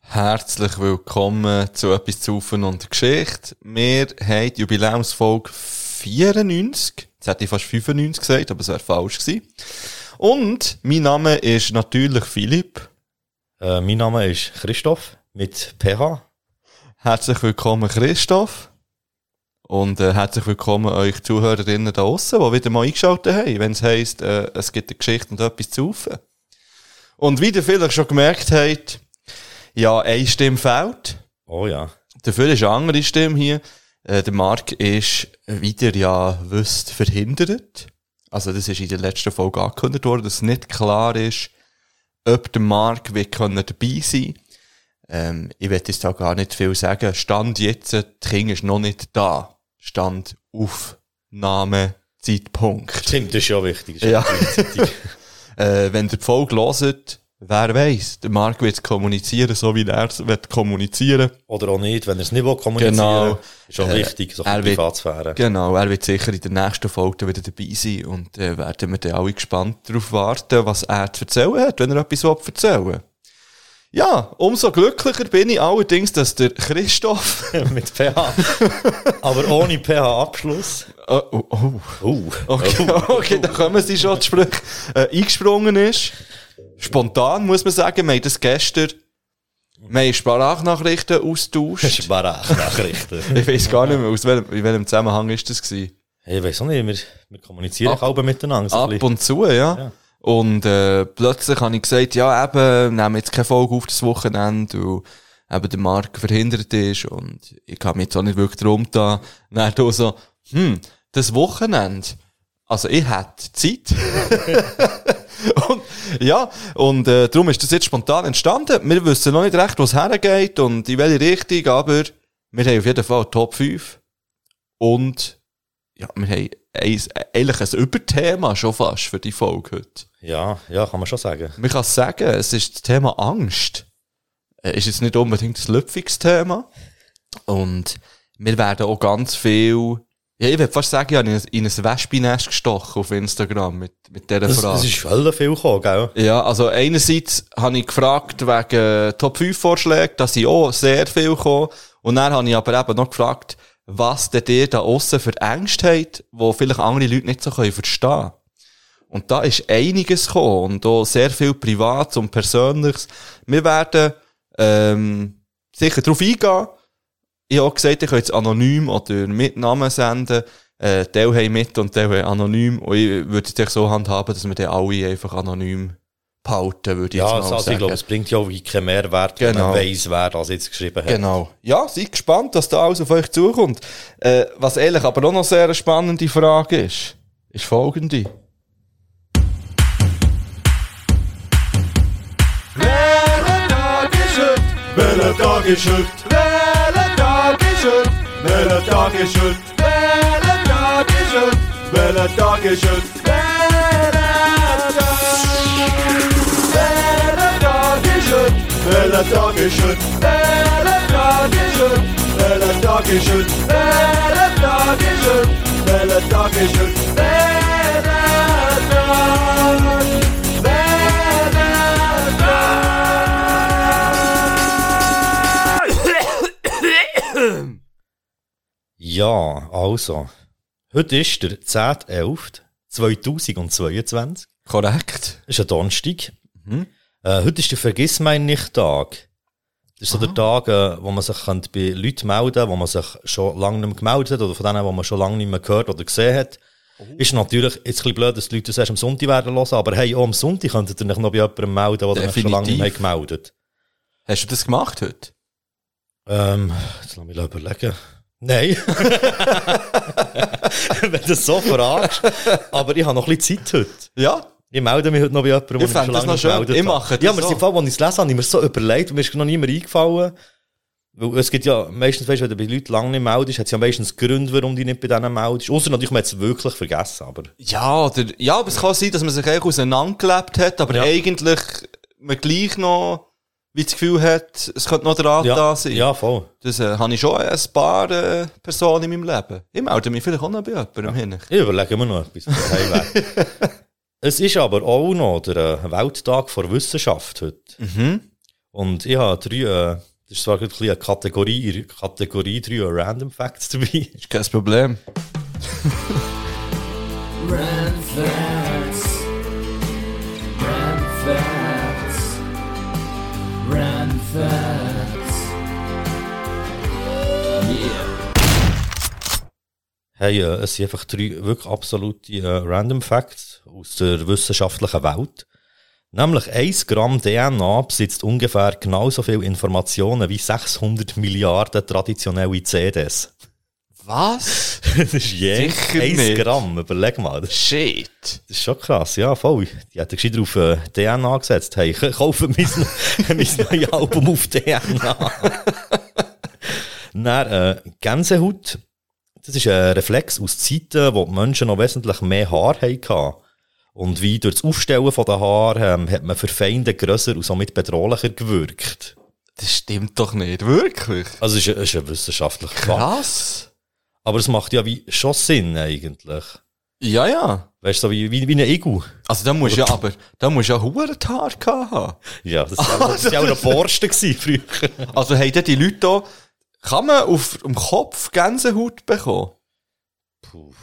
Herzlich willkommen zu etwas zu und Geschichte. Wir haben die Jubiläumsfolge 94. Jetzt hätte ich fast 95 gesagt, aber es wäre falsch gewesen. Und mein Name ist natürlich Philipp. Äh, mein Name ist Christoph mit PH. Herzlich willkommen Christoph. Und äh, herzlich willkommen euch Zuhörerinnen da draussen, die wieder mal eingeschaltet haben, wenn es heisst, äh, es gibt eine Geschichte und etwas zu Ufen. Und wie ihr vielleicht schon gemerkt habt, ja, eine Stimme fehlt. Oh ja. Dafür ist eine andere Stimme hier. Äh, der Marc ist wieder, ja, wisst, verhindert. Also, das ist in der letzten Folge angekündigt worden, dass nicht klar ist, ob der Marc wird können dabei sein ähm, Ich werde jetzt da gar nicht viel sagen. Stand jetzt, die King ist noch nicht da. Stand Aufnahme Zeitpunkt. Stimmt, das ist ja wichtig. Das ist Ja. Äh, wenn ihr die Folge hört, wer weiß, der Marc wird kommunizieren, so wie er es wird kommunizieren. Oder auch nicht, wenn er es nicht will kommunizieren Genau. Ist auch Äh, wichtig, so er wird- Privatsphäre. Genau, er wird sicher in der nächsten Folge wieder dabei sein und äh, werden wir dann alle gespannt darauf warten, was er zu erzählen hat, wenn er etwas will erzählen Ja, umso glücklicher bin ich allerdings, dass der Christoph... mit PH. Aber ohne PH-Abschluss. oh, oh, oh. Uh. Okay, okay, da kommen sie schon die Sprüche. Äh, eingesprungen ist. Spontan, muss man sagen. Wir haben das gestern... Wir haben Sprachnachrichten austauscht. Sprachnachrichten. Ich weiß gar nicht mehr, aus welchem, in welchem Zusammenhang ist das gewesen. Ich weiß auch nicht, wir, wir kommunizieren Ab- auch miteinander. So Ab bisschen. und zu, ja. Ja. Und äh, plötzlich habe ich gesagt, ja, eben, nehmen jetzt keine Folge auf das Wochenende, weil eben der Marc verhindert ist und ich kann mich jetzt auch nicht wirklich drum da. Dann du so, hm, das Wochenende, also ich hätte Zeit. und, ja, und äh, darum ist das jetzt spontan entstanden. Wir wissen noch nicht recht, wo es hergeht und in welche Richtung, aber wir haben auf jeden Fall Top 5 und ja, wir haben eins, eigentlich ein Überthema schon fast für die Folge heute. Ja, ja, kann man schon sagen. Man kann sagen, es ist das Thema Angst. Äh, Ist jetzt nicht unbedingt das Lüpfungsthema. Und wir werden auch ganz viel, ja, ich würde fast sagen, ich habe in ein, in ein Wespennest gestochen auf Instagram mit, mit dieser Es, Frage. es ist völlig viel gekommen, gell? Ja, also einerseits habe ich gefragt wegen Top 5 Vorschlägen, da sind auch sehr viel gekommen. Und dann habe ich aber eben noch gefragt, was denn ihr da aussen für Ängste habt, wo vielleicht andere Leute nicht so können verstehen Und da ist einiges gekommen und auch sehr viel Privates und Persönliches. Wir werden ähm, sicher darauf eingehen. Ich habe auch gesagt, ich kann jetzt anonym oder mit Namen senden. Äh, Teil haben mit und Teil haben anonym. Und ich würde es so handhaben, dass wir dann alle einfach anonym behalten, würde ich Ja, jetzt mal also sagen. ich glaube, es bringt ja auch wirklich keinen Mehrwert, wenn Genau. man weiss, wer das jetzt geschrieben hat. Genau. Ja, seid gespannt, was da alles auf euch zukommt. Äh, was ehrlich aber auch noch sehr eine spannende Frage ist, ist folgende. Welcher Tag ist heute? Welcher Tag ist heute? Welcher Tag ist heute? Welcher Tag ist heute? Welcher Tag ist heute? Welcher Tag ist heute? Welcher Tag ist heute? Welcher Tag ist heute? Welcher Tag ist heute? Welcher Tag ist heute? Welcher Ja, also. Heute ist der 10.11.2022. Korrekt. Ist ein Donnerstag. Äh, heute ist der Vergissmeinnicht-Tag. Das ist so der Tag, äh, wo man sich könnte bei Leuten melden wo man sich schon lange nicht mehr gemeldet hat oder von denen, die man schon lange nicht mehr gehört oder gesehen hat. Ist natürlich jetzt ein bisschen blöd, dass die Leute das erst am Sonntag werden hören, aber hey, auch am Sonntag könntet ihr euch noch bei jemandem melden, der euch schon lange nicht mehr gemeldet Hast du das gemacht heute? Ähm, jetzt lass mich überlegen. Nein. Wenn du das so fragst. Aber ich habe noch ein bisschen Zeit heute. Ja. Ich melde mich heute noch bei jemandem, der Ich das noch schön. gemeldet Ich mache das Ja, aber so. im Fall, als ich es lese, habe ich mir so überlegt, und mir ist noch nie mehr eingefallen. Weil es gibt ja, meistens, weißt, wenn du bei Leuten lange nicht meldest, hat es ja meistens Gründe, warum du nicht bei denen meldest. Außer natürlich, man hat es wirklich vergessen, aber. Ja, oder, ja, aber es kann sein, dass man sich eigentlich auseinandergelebt hat, aber Ja. eigentlich man gleich noch wie das Gefühl hat, es könnte noch Draht Ja, da sein. ja, voll. Das äh, habe ich schon ein paar äh, Personen in meinem Leben. Ich melde mich vielleicht auch noch bei jemandem hin. Ich überlege mir noch etwas. Es ist aber auch noch der äh, Welttag der Wissenschaft heute. Mhm. Und ich habe drei, äh, das ist zwar ein eine Kategorie, Kategorie drei äh, Random Facts dabei. Ist kein Problem. Rand Facts. Hey, äh, es sind einfach drei wirklich absolute äh, Random Facts aus der wissenschaftlichen Welt. Nämlich 1 Gramm DNA besitzt ungefähr genauso viel Informationen wie 600 Milliarden traditionelle CDs. Was? Das ist je Sicher 1 nicht. Gramm, überleg mal. Das Shit. Das ist schon krass, ja, voll. Die hat gescheiter auf äh, DNA gesetzt. Hey, ich kaufe mein, mein neues Album auf DNA. Dann, äh, Gänsehaut. Das ist ein Reflex aus Zeiten, wo die Menschen noch wesentlich mehr Haar hatten. Und wie durch das Aufstellen von den Haaren ähm, hat man für Feinde grösser und somit bedrohlicher gewirkt. Das stimmt doch nicht. Wirklich? Also, es ist, ist ein wissenschaftlicher Fakt. Krass. Aber es macht ja wie schon Sinn, eigentlich. Ja, ja. Weißt du, so wie, wie, wie ein Igel. Also da musst du ja aber, da musst du ja hure Haar haben. Ja, das war war auch eine Borste gewesen früher. Also haben die Leute da, kann man auf dem Kopf Gänsehaut bekommen?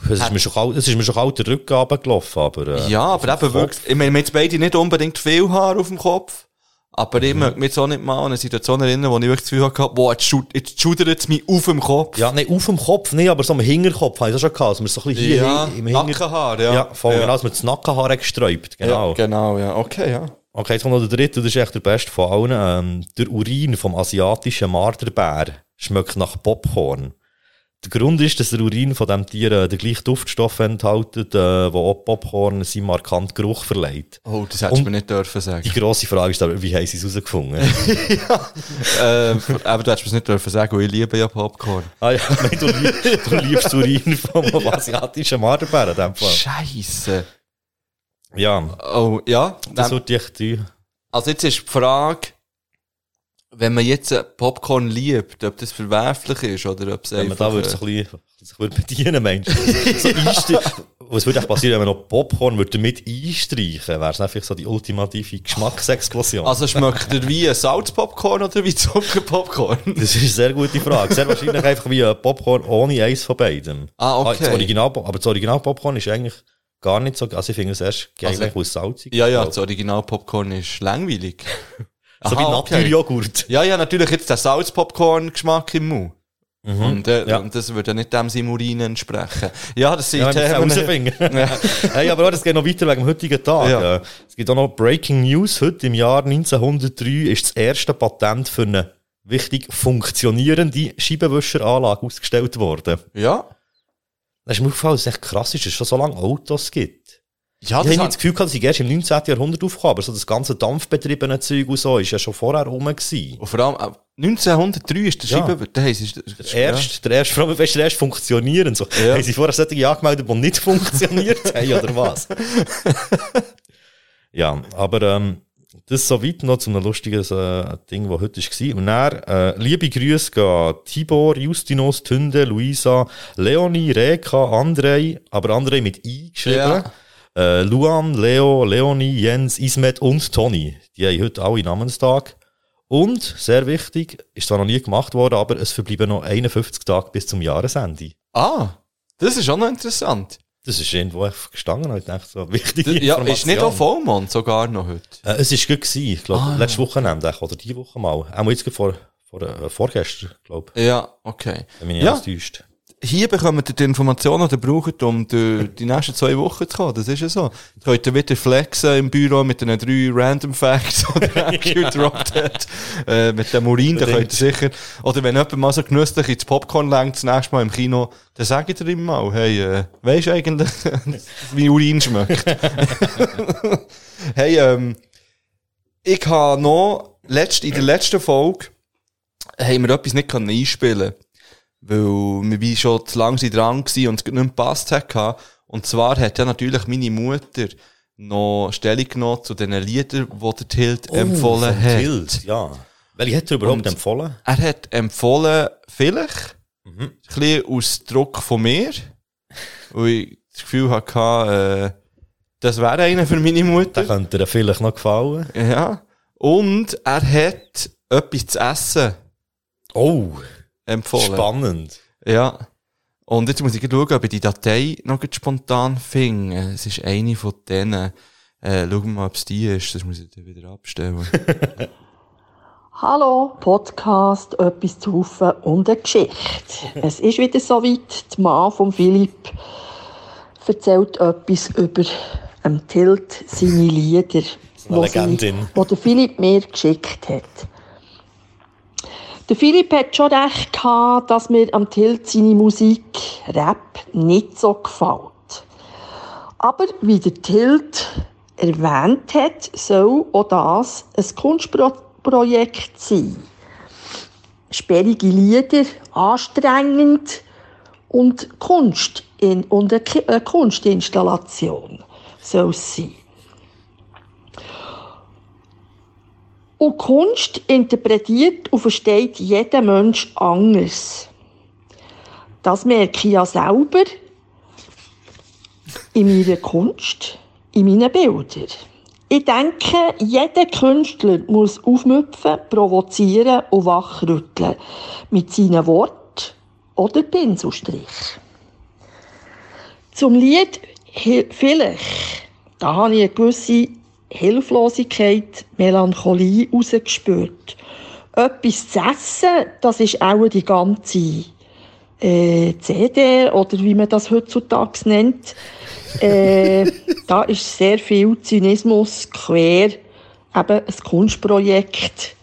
Es ist mir schon kalt, es ist mir schon kalt der Rücken runtergelaufen, aber, äh, Ja, aber eben wirklich, ich meine, wir jetzt beide nicht unbedingt viel Haar auf dem Kopf. Aber ich möchte mich jetzt auch nicht mal an eine Situation erinnern, wo ich wirklich das Gefühl hatte, boah, jetzt, schud- jetzt schudert es mich auf dem Kopf. Ja, nicht auf dem Kopf, nicht, aber so am Hinterkopf habe ich das schon gehabt, dass man so ein bisschen hier Ja, im. Nackenhaar, ja. Ja, voll, Ja. genau, dass man das Nackenhaar gesträubt, genau. Ja, genau, ja. Okay, ja. Okay, jetzt kommt noch der dritte, das ist echt der beste von allen. Ähm, der Urin vom asiatischen Marderbär schmeckt nach Popcorn. Der Grund ist, dass der Urin von diesem Tier äh, den gleichen Duftstoff enthält, äh, wo auch Popcorn seinen markanten Geruch verleiht. Oh, das hättest du mir nicht dürfen sagen. Die grosse Frage ist aber, wie haben sie es herausgefunden? äh, aber du hättest mir es nicht dürfen sagen, weil ich liebe ja Popcorn. ah ja, meine, du, lieb, du liebst Urin vom asiatischen Marderbär in dem Fall. Scheiße. Ja, Oh, ja. das würde ich tun. Also jetzt ist die Frage, wenn man jetzt äh, Popcorn liebt, ob das verwerflich ist oder ob es Wenn man da würde äh, so ein bisschen, sich würde bedienen, Mensch. so. Was würde passieren, wenn man noch Popcorn würde damit einstreichen? Wäre es einfach so die ultimative Geschmacksexplosion? also schmeckt er wie ein Salzpopcorn oder wie Zuckerpopcorn? das ist eine sehr gute Frage. Sehr wahrscheinlich einfach wie ein Popcorn ohne eins von beiden. Ah, okay. das Original, aber das Original Popcorn ist eigentlich gar nicht so, also ich finde es erst geil, Also- wo es salzig ja, ja, ist. das Original-Popcorn ist langweilig. So wie Aha, okay. Naturjoghurt. Ja, ja, natürlich jetzt der Salzpopcorn-Geschmack im Mund. Und, äh, Mhm. Ja. und das würde ja nicht dem seinem Urin entsprechen. Ja, das sind Ja, Themen. rausfinden. hey, aber das geht noch weiter wegen dem heutigen Tag. Ja. Es gibt auch noch Breaking News. Heute im Jahr 1903 ist das erste Patent für eine wichtig funktionierende Scheibenwischeranlage ausgestellt worden. Ja. Das ist mir aufgefallen, dass es echt krass ist, dass es schon so lange Autos gibt. Ja, Ich das habe nicht hat, das Gefühl dass ich erst im 19. Jahrhundert aufgekommen aber so das ganze dampfbetriebene Zeug und so ist ja schon vorher rum gewesen. und vor allem, äh, 1903 ist der Ja. Scheiben, der heisst, ist, Der erste, der erste, vor allem, weißt der erste funktionieren. So. Ja. Haben sie vorher solche angemeldet, die nicht funktioniert haben, oder was? ja, aber ähm, das soweit noch zu einem lustigen äh, Ding, das heute war. Und dann, äh, liebe Grüße gehen Tibor, Justinus, Tünde, Luisa, Leonie, Reka, Andrei, aber Andrei mit I geschrieben. Ja. Äh, Luan, Leo, Leonie, Jens, Ismet und Toni. Die haben heute alle Namenstag. Und, sehr wichtig, ist zwar noch nie gemacht worden, aber es verbleiben noch 51 Tage bis zum Jahresende. Ah, das ist auch noch interessant. Das ist irgendwo gestanden ich dachte so, wichtige Ja, ist nicht auch. Vollmond sogar noch heute? Äh, es ist gut gewesen, ich glaube, Ah. letztes Wochenende echt, oder die Woche mal. Auch jetzt vor, vor, äh, vorgestern, glaube Ja, okay. ich, wenn mich nicht Ja. alles täuscht. Hier bekommt ihr die Informationen, die ihr braucht, um die nächsten zwei Wochen zu kommen. Das ist ja so. Ihr könnt ihr wieder flexen im Büro mit den drei Random Facts, die ihr gedroppt hat. Äh, mit dem Urin, da könnt ihr sicher, oder wenn jemand mal so genüsslich ins Popcorn lenkt, das nächste Mal im Kino, dann sagt ihr ihm mal, hey, äh, weisst du eigentlich, wie Urin schmeckt? hey, ähm, ich habe noch, letzt, in der letzten Folge, haben wir etwas nicht können einspielen weil wir wie schon zu lang sind dran waren und es nicht mehr gepasst hat. Und zwar hat ja natürlich meine Mutter noch Stellung genommen zu den Liedern, die der Tilt empfohlen vom hat. Tilt, ja. Welche hat er überhaupt Und- empfohlen? Er hat empfohlen, vielleicht, ein bisschen aus Druck von mir, weil ich das Gefühl hatte, äh, das wäre einer für meine Mutter. könnte dir vielleicht noch gefallen. Ja. Und er hat etwas zu essen Oh, empfohlen. spannend. Ja. Und jetzt muss ich schauen, ob ich die Datei noch spontan finde. Es ist eine von denen. Äh, schauen wir mal, ob es die ist. Das muss ich dann wieder abstellen. Hallo, Podcast, etwas zu rufen und eine Geschichte. Es ist wieder soweit. Die Mann von Philipp erzählt etwas über ähm, Tilt, seine Lieder, wo der Philipp mir geschickt hat. Der Philipp hat schon recht gehabt, dass mir am Tilt seine Musik, Rap, nicht so gefällt. Aber wie der Tilt erwähnt hat, soll auch das ein Kunstprojekt sein. Sperrige Lieder, anstrengend und Kunst in, und eine Kunstinstallation soll es sein. Und Kunst interpretiert und versteht jeder Mensch anders. Das merke ich ja selber in meiner Kunst, in meinen Bildern. Ich denke, jeder Künstler muss aufmüpfen, provozieren und wachrütteln. Mit seinen Worten oder Pinselstrich. Zum Lied «Vielleicht», da habe ich eine gewisse Hilflosigkeit, Melancholie rausgespürt. Etwas zu essen, das ist auch die ganze äh, CD oder wie man das heutzutage nennt. Äh, da ist sehr viel Zynismus quer, eben ein Kunstprojekt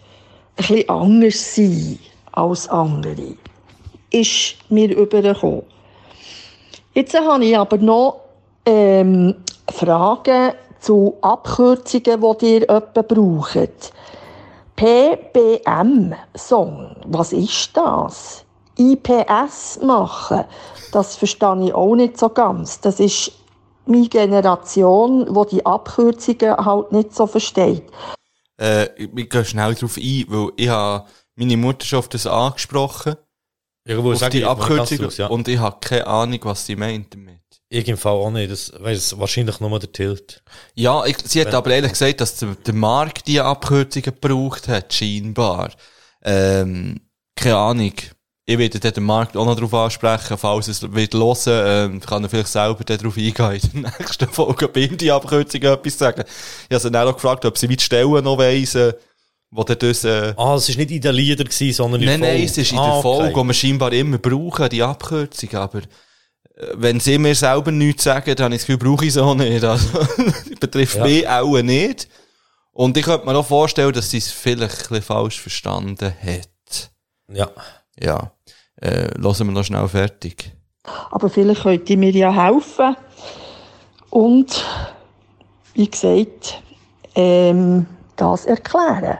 ein bisschen anders sein als andere. Ist mir übergekommen. Jetzt habe ich aber noch ähm, Fragen zu Abkürzungen, die ihr etwa braucht. PBM-Song, was ist das? IPS machen, das verstehe ich auch nicht so ganz. Das ist meine Generation, die die Abkürzungen halt nicht so versteht. äh, ich ich gehe schnell darauf ein, weil ich habe meine Mutter schon auf das angesprochen. Irgendwo auf sag die ich, Abkürzung. Abkürzung, ja. Und ich habe keine Ahnung, was sie meint damit. Ich im Fall auch nicht. Das weiss wahrscheinlich nur der Tilt. Ja, ich, sie hat aber ehrlich gesagt, dass der, der Markt diese Abkürzungen gebraucht hat, scheinbar. Ähm, keine Ahnung. Ich werde den Markt auch noch darauf ansprechen, falls es wird hören, ähm, kann er vielleicht selber darauf eingehen, in der nächsten Folge, ihm die Abkürzungen etwas sagen. Ich habe sie dann auch gefragt, ob sie wie die Stellen noch weissen, wo dann das, äh, Ah, es war nicht in den Liedern, gewesen, sondern in Nein, der nein, Folge. es ist in Ah, der okay. Folge, die wir scheinbar immer brauchen, die Abkürzung, aber wenn sie mir selber nichts sagen, dann habe ich das Gefühl, brauche ich auch nicht. Also, betrifft Ja. mich auch nicht. Und ich könnte mir auch vorstellen, dass sie es vielleicht ein falsch verstanden hat. Ja. Ja. Äh, hören wir noch schnell fertig. Aber vielleicht könnt ihr mir ja helfen. Und, wie gesagt, ähm, das erklären.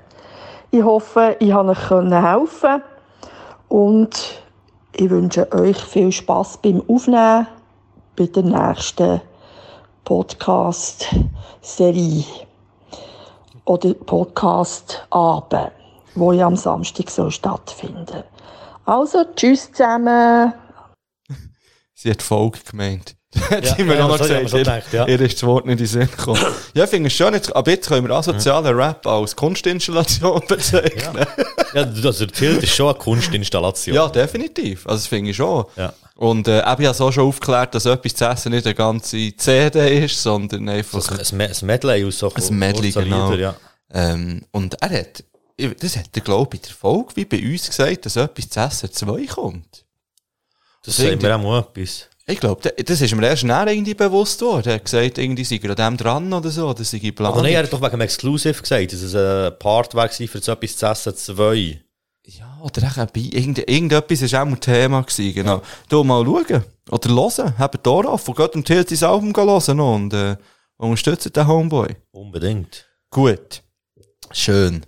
Ich hoffe, ich konnte euch können helfen und ich wünsche euch viel Spaß beim Aufnehmen bei der nächsten Podcast-Serie oder Podcast-Abend, wo ja am Samstag soll stattfinden. Also, tschüss zusammen. Sie hat Folge gemeint. hat Ja, sie mir ja, auch noch gesagt. gedacht, ja. Ihr ist das Wort nicht in den Sinn gekommen. ja, ich finde es schön. Jetzt, aber jetzt können wir asozialen Rap als Kunstinstallation bezeichnen. ja, also der Tilt ist schon eine Kunstinstallation. Ja, definitiv. Also, das finde ich schon. Ja. Und äh, ich habe so schon aufgeklärt, dass etwas zu essen nicht eine ganze CD ist, sondern einfach Das ein, ein Medley aus so ein Medley, genau. Liedern, ja. ähm, Und er hat, das hat er, glaube ich, in der Folge wie bei uns gesagt, dass etwas zu essen zwei kommt. Das sagt mir auch mal etwas. Ich glaube, das ist mir erst näher irgendwie bewusst worden. Er hat gesagt, irgendwie sei er an dem dran oder so, das sei Plan. Aber nein, er hat doch wegen dem Exclusive gesagt, dass es ein Part war für so etwas zu essen, zwei. Ja, oder auch bei, irgend, irgendetwas ist auch mal Thema gewesen, genau. Du mal schauen. Oder hören. Habt Tor auf und geht und Tilt sein Album hören und, äh, unterstützt den Homeboy. Unbedingt. Gut. Schön.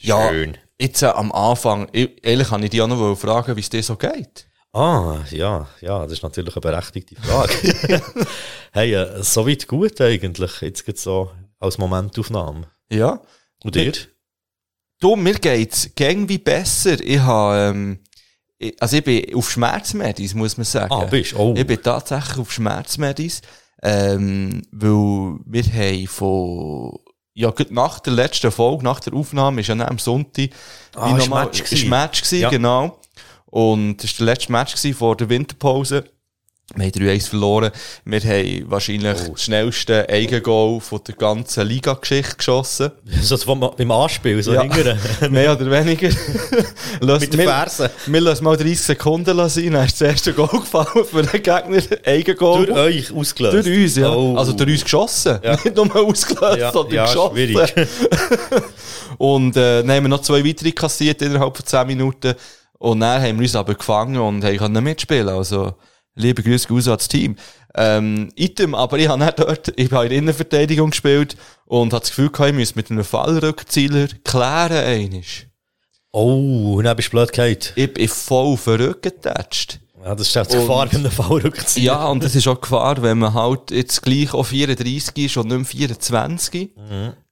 Ja, Schön. jetzt äh, am Anfang, ich, ehrlich kann ich dich auch noch fragen, wie es dir so geht. Ah, ja, ja, das ist natürlich eine berechtigte Frage. hey, äh, soweit gut eigentlich, jetzt geht's so als Momentaufnahme. Ja. Und dir? Du, mir geht's gäng wie besser. Ich habe, ähm, ich, also ich bin auf Schmerzmedis, muss man sagen. Ah, bist oh. Ich bin tatsächlich auf Schmerzmedis, ähm, weil wir haben von, ja, gut nach der letzten Folge, nach der Aufnahme, ist ja am Sonntag, Ah, wie ist Match ist gewesen. Match gewesen, Ja. genau. Und das war der letzte Match vor der Winterpause. Wir haben 3-1 verloren. Wir haben wahrscheinlich Oh. das schnellste Eigengoal von der ganzen Liga-Geschichte geschossen. So vom, beim Anspiel, so Ja. Mehr oder weniger. Lass- Mit den wir- Fersen. Wir lassen mal 30 Sekunden sein, dann ist das erste Goal gefallen für den Gegner. Eigengoal. Durch euch ausgelöst. Durch uns, ja. Oh. Also durch uns geschossen. Ja. Nicht nur ausgelöst, ja, sondern ja, geschossen. schwierig. Und äh, dann haben wir noch zwei weitere kassiert innerhalb von 10 Minuten. Und dann haben wir uns aber gefangen und haben mitspielen. Also, liebe Grüße raus ans Team. Ähm, Item, aber ich habe nicht dort, ich habe in der Innenverteidigung gespielt und habe das Gefühl gehabt, ich müsste mit einem Fallrückzieler klären einisch. Oh, und dann bist du blöd gefallen. Ich bin voll verrückt getatscht. Ja, das ist auch die Gefahr beim Fallrückziehen. Ja, und das ist auch Gefahr, wenn man halt jetzt gleich auch 34 ist und nicht mehr 24,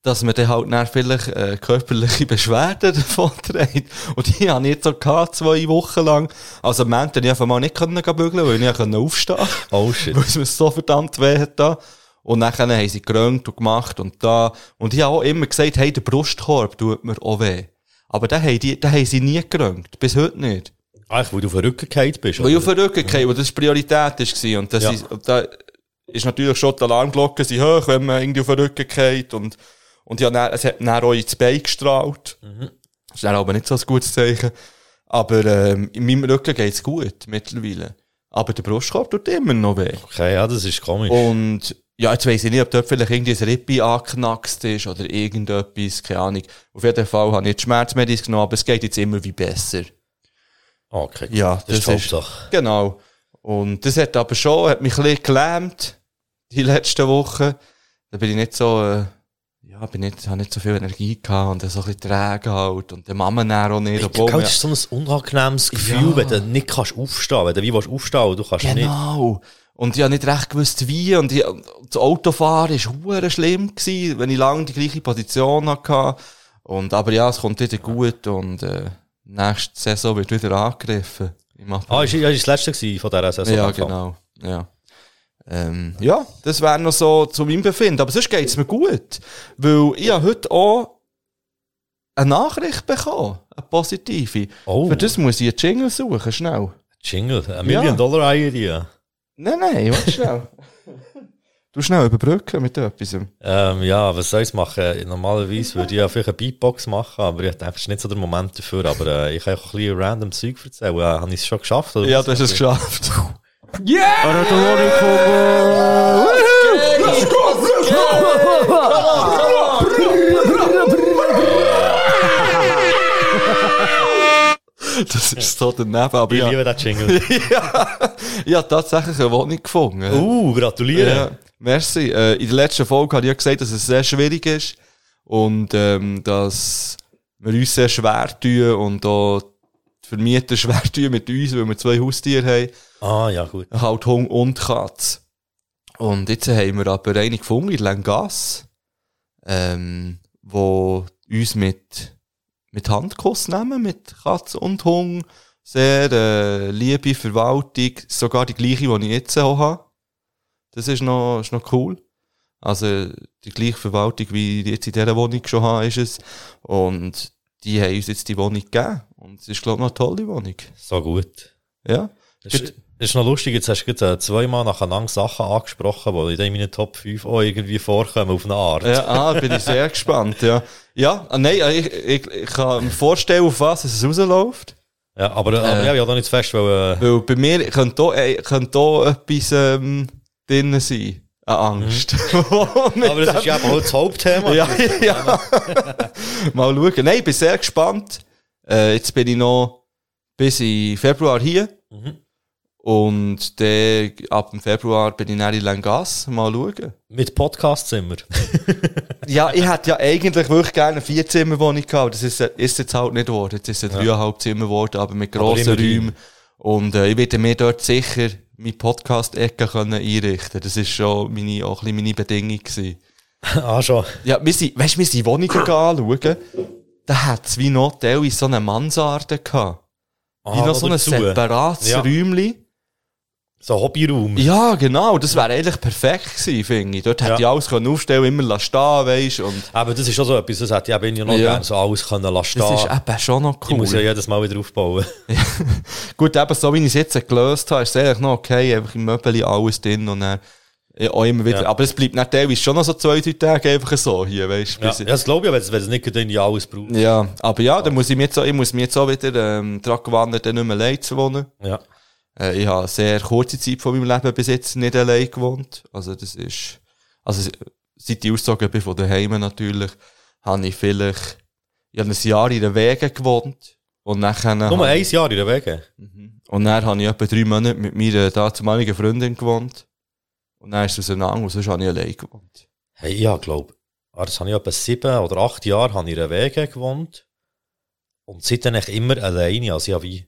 dass man dann halt dann vielleicht äh, körperliche Beschwerden davon trägt. Und die habe ich jetzt so gehabt, zwei Wochen lang. Also am Montag konnte ich einfach mal nicht können bügeln, weil ich nicht können aufstehen konnte. Oh shit. weil es mir so verdammt weh hat da. Und dann haben sie gerönt und gemacht und da. Und ich habe auch immer gesagt, hey, der Brustkorb tut mir auch weh. Aber den haben, die, den haben sie nie gerönt. Bis heute nicht. Eigentlich, weil du auf den Rücken gefallen bist. Weil ich oder? auf den Rücken gehe, wo das Priorität war. Und das Ja. ist, und da ist natürlich schon die Alarmglocken sind hoch, wenn man irgendwie auf den Rücken geht. Und, und ja, dann, es hat dann auch ins Bein gestrahlt. Mhm. Das ist dann aber nicht so ein gutes Zeichen. Aber, ähm, in meinem Rücken geht's gut, mittlerweile. Aber der Brustkorb tut immer noch weh. Okay, ja, das ist komisch. Und, ja, jetzt weiss ich nicht, ob dort vielleicht irgendwie ein Rippi angeknackst ist oder irgendetwas, keine Ahnung. Auf jeden Fall habe ich jetzt Schmerzmedis genommen, aber es geht jetzt immer wie besser. Okay, Ja, das, ist die Hauptsache. Genau. Und das hat aber schon, hat mich ein bisschen gelähmt, die letzten Wochen. Da bin ich nicht so, äh, ja, bin nicht, habe nicht so viel Energie gehabt und so ein bisschen träge halt. Und der Mama dann auch nicht, obwohl das ist so ein unangenehmes Gefühl, Ja. wenn du nicht kannst aufstehen. Wenn du wie willst aufstehen, und du kannst nicht. Genau. Und ich habe nicht recht gewusst, wie. Und ich, das Autofahren war hure schlimm gewesen, wenn ich lange die gleiche Position hatte. Und, aber ja, es kommt wieder gut und, äh, nächste Saison wird wieder angegriffen. Ah, ist, ist das letzte von dieser Saison. Ja, genau. Ja. Ähm, ja, das wäre noch so zu meinem Befinden. Aber sonst geht's mir gut. Weil ich habe heute auch eine Nachricht bekommen. Eine positive. Oh, Für das muss ich einen Jingle suchen, schnell. Jingle. Eine Million-Dollar-Idee. Nein, nein, warte schnell. du schnell überbrücken mit etwas. Ähm, ja, was soll ich machen? Normalerweise würde ich ja vielleicht eine Beatbox machen, aber ich denke, das ist nicht so der Moment dafür. Aber äh, ich kann auch ein bisschen random Zeug erzählen. Äh, habe ich es schon geschafft? Oder Ja, du hast es geschafft. Das ist so daneben, aber Ich ja. liebe den Jingle. ja. Ich habe tatsächlich eine Wohnung gefunden. uh, gratuliere. Ja, merci. Äh, in der letzten Folge habe ich ja gesagt, dass es sehr schwierig ist und ähm, dass wir uns sehr schwer tun und auch die Vermieter schwer tun mit uns, weil wir zwei Haustiere haben. Ah, ja, gut. Halt Hund und Katz. Und jetzt haben wir aber eine gefunden in Langas, ähm, wo uns mit, mit Handkuss nehmen, mit Katz und Hund. Sehr äh, liebe Verwaltung, sogar die gleiche, die ich jetzt auch habe. Das ist noch, ist noch cool. Also die gleiche Verwaltung, wie ich jetzt in dieser Wohnung schon habe, ist es. Und die haben uns jetzt die Wohnung gegeben. Und es ist, glaube ich, noch eine tolle Wohnung. So gut. Ja. Das ist, noch lustig, jetzt hast du gerade äh, zweimal nacheinander Sachen angesprochen, die in meinen Top 5 auch irgendwie vorkommen, auf eine Art. Ja, ah, bin ich sehr gespannt, ja. Ja, ah, nein, ich, ich, ich kann mir vorstellen, auf was es rausläuft. Ja, aber, äh, aber ja, ich habe da nicht fest, weil, äh, Weil bei mir könnte da, äh, könnte da etwas ähm, drin sein. Eine Angst. aber das ist ja auch das Hauptthema. ja, ja. Mal schauen. Nein, ich bin sehr gespannt. Äh, jetzt bin ich noch bis in Februar hier. Mhm. Und dann, ab dem Februar bin ich dann in Langas. Mal schauen. Mit Podcastzimmer. Ja, ich hätte ja eigentlich wirklich gerne eine Vierzimmerwohnung gehabt, aber das ist, ist jetzt halt nicht geworden. Jetzt ist es eine dreieinhalb Zimmer geworden, aber mit Aber grossen immerhin. Räumen. Und äh, ich werde mir dort sicher meine Podcast-Ecke können einrichten. Das ist schon meine, auch ein bisschen meine Bedingung gewesen. ah, schon. Ja, wir sind, weißt, wir sind Wohnungen anschauen. Da hat es wie noch teilweise so eine Mansarde gehabt. Wie Ah, noch so ein dazu. separates Ja. Räumchen. So Hobbyraum. Ja, genau. Das wäre eigentlich perfekt gewesen, finde ich. Dort hätte Ja. ich alles können aufstellen immer lassen stehen, weisst und Aber das ist schon so etwas, das hätte ich eben ja noch Ja. so alles können lassen das ist eben schon noch Ich muss ja cool. jedes Mal wieder aufbauen. Gut, eben so wie ich es jetzt gelöst habe, ist es eigentlich noch okay, einfach im Möbel alles drin und dann auch immer wieder. Ja. Aber es bleibt nicht teilweise schon noch so zwei, drei Tage einfach so hier, weißt Ja, bis- ja, das glaube ich, wenn es wenn es nicht gerade irgendwie alles braucht. Ja, aber ja, dann muss ich mir jetzt auch, ich muss mir jetzt auch wieder ähm, daran gewandert, dann nicht mehr allein zu wohnen. Ja. Äh, ich habe sehr kurze Zeit von meinem Leben bis jetzt nicht allein gewohnt. Also das ist, also seit ich ausgezogen bin von daheim natürlich, habe ich vielleicht, ich habe ein Jahr in den Wegen gewohnt. Und nachher, Nur ein Jahr in der Wege. und dann habe ich etwa drei Monate mit meiner dazumaligen Freundin gewohnt. Und dann ist es auseinander und sonst habe ich allein gewohnt. Hey, ja, glaube ah, das habe ich etwa sieben oder acht Jahre habe ich in der Wege gewohnt. Und seitdem eigentlich immer alleine. Also ich habe wie,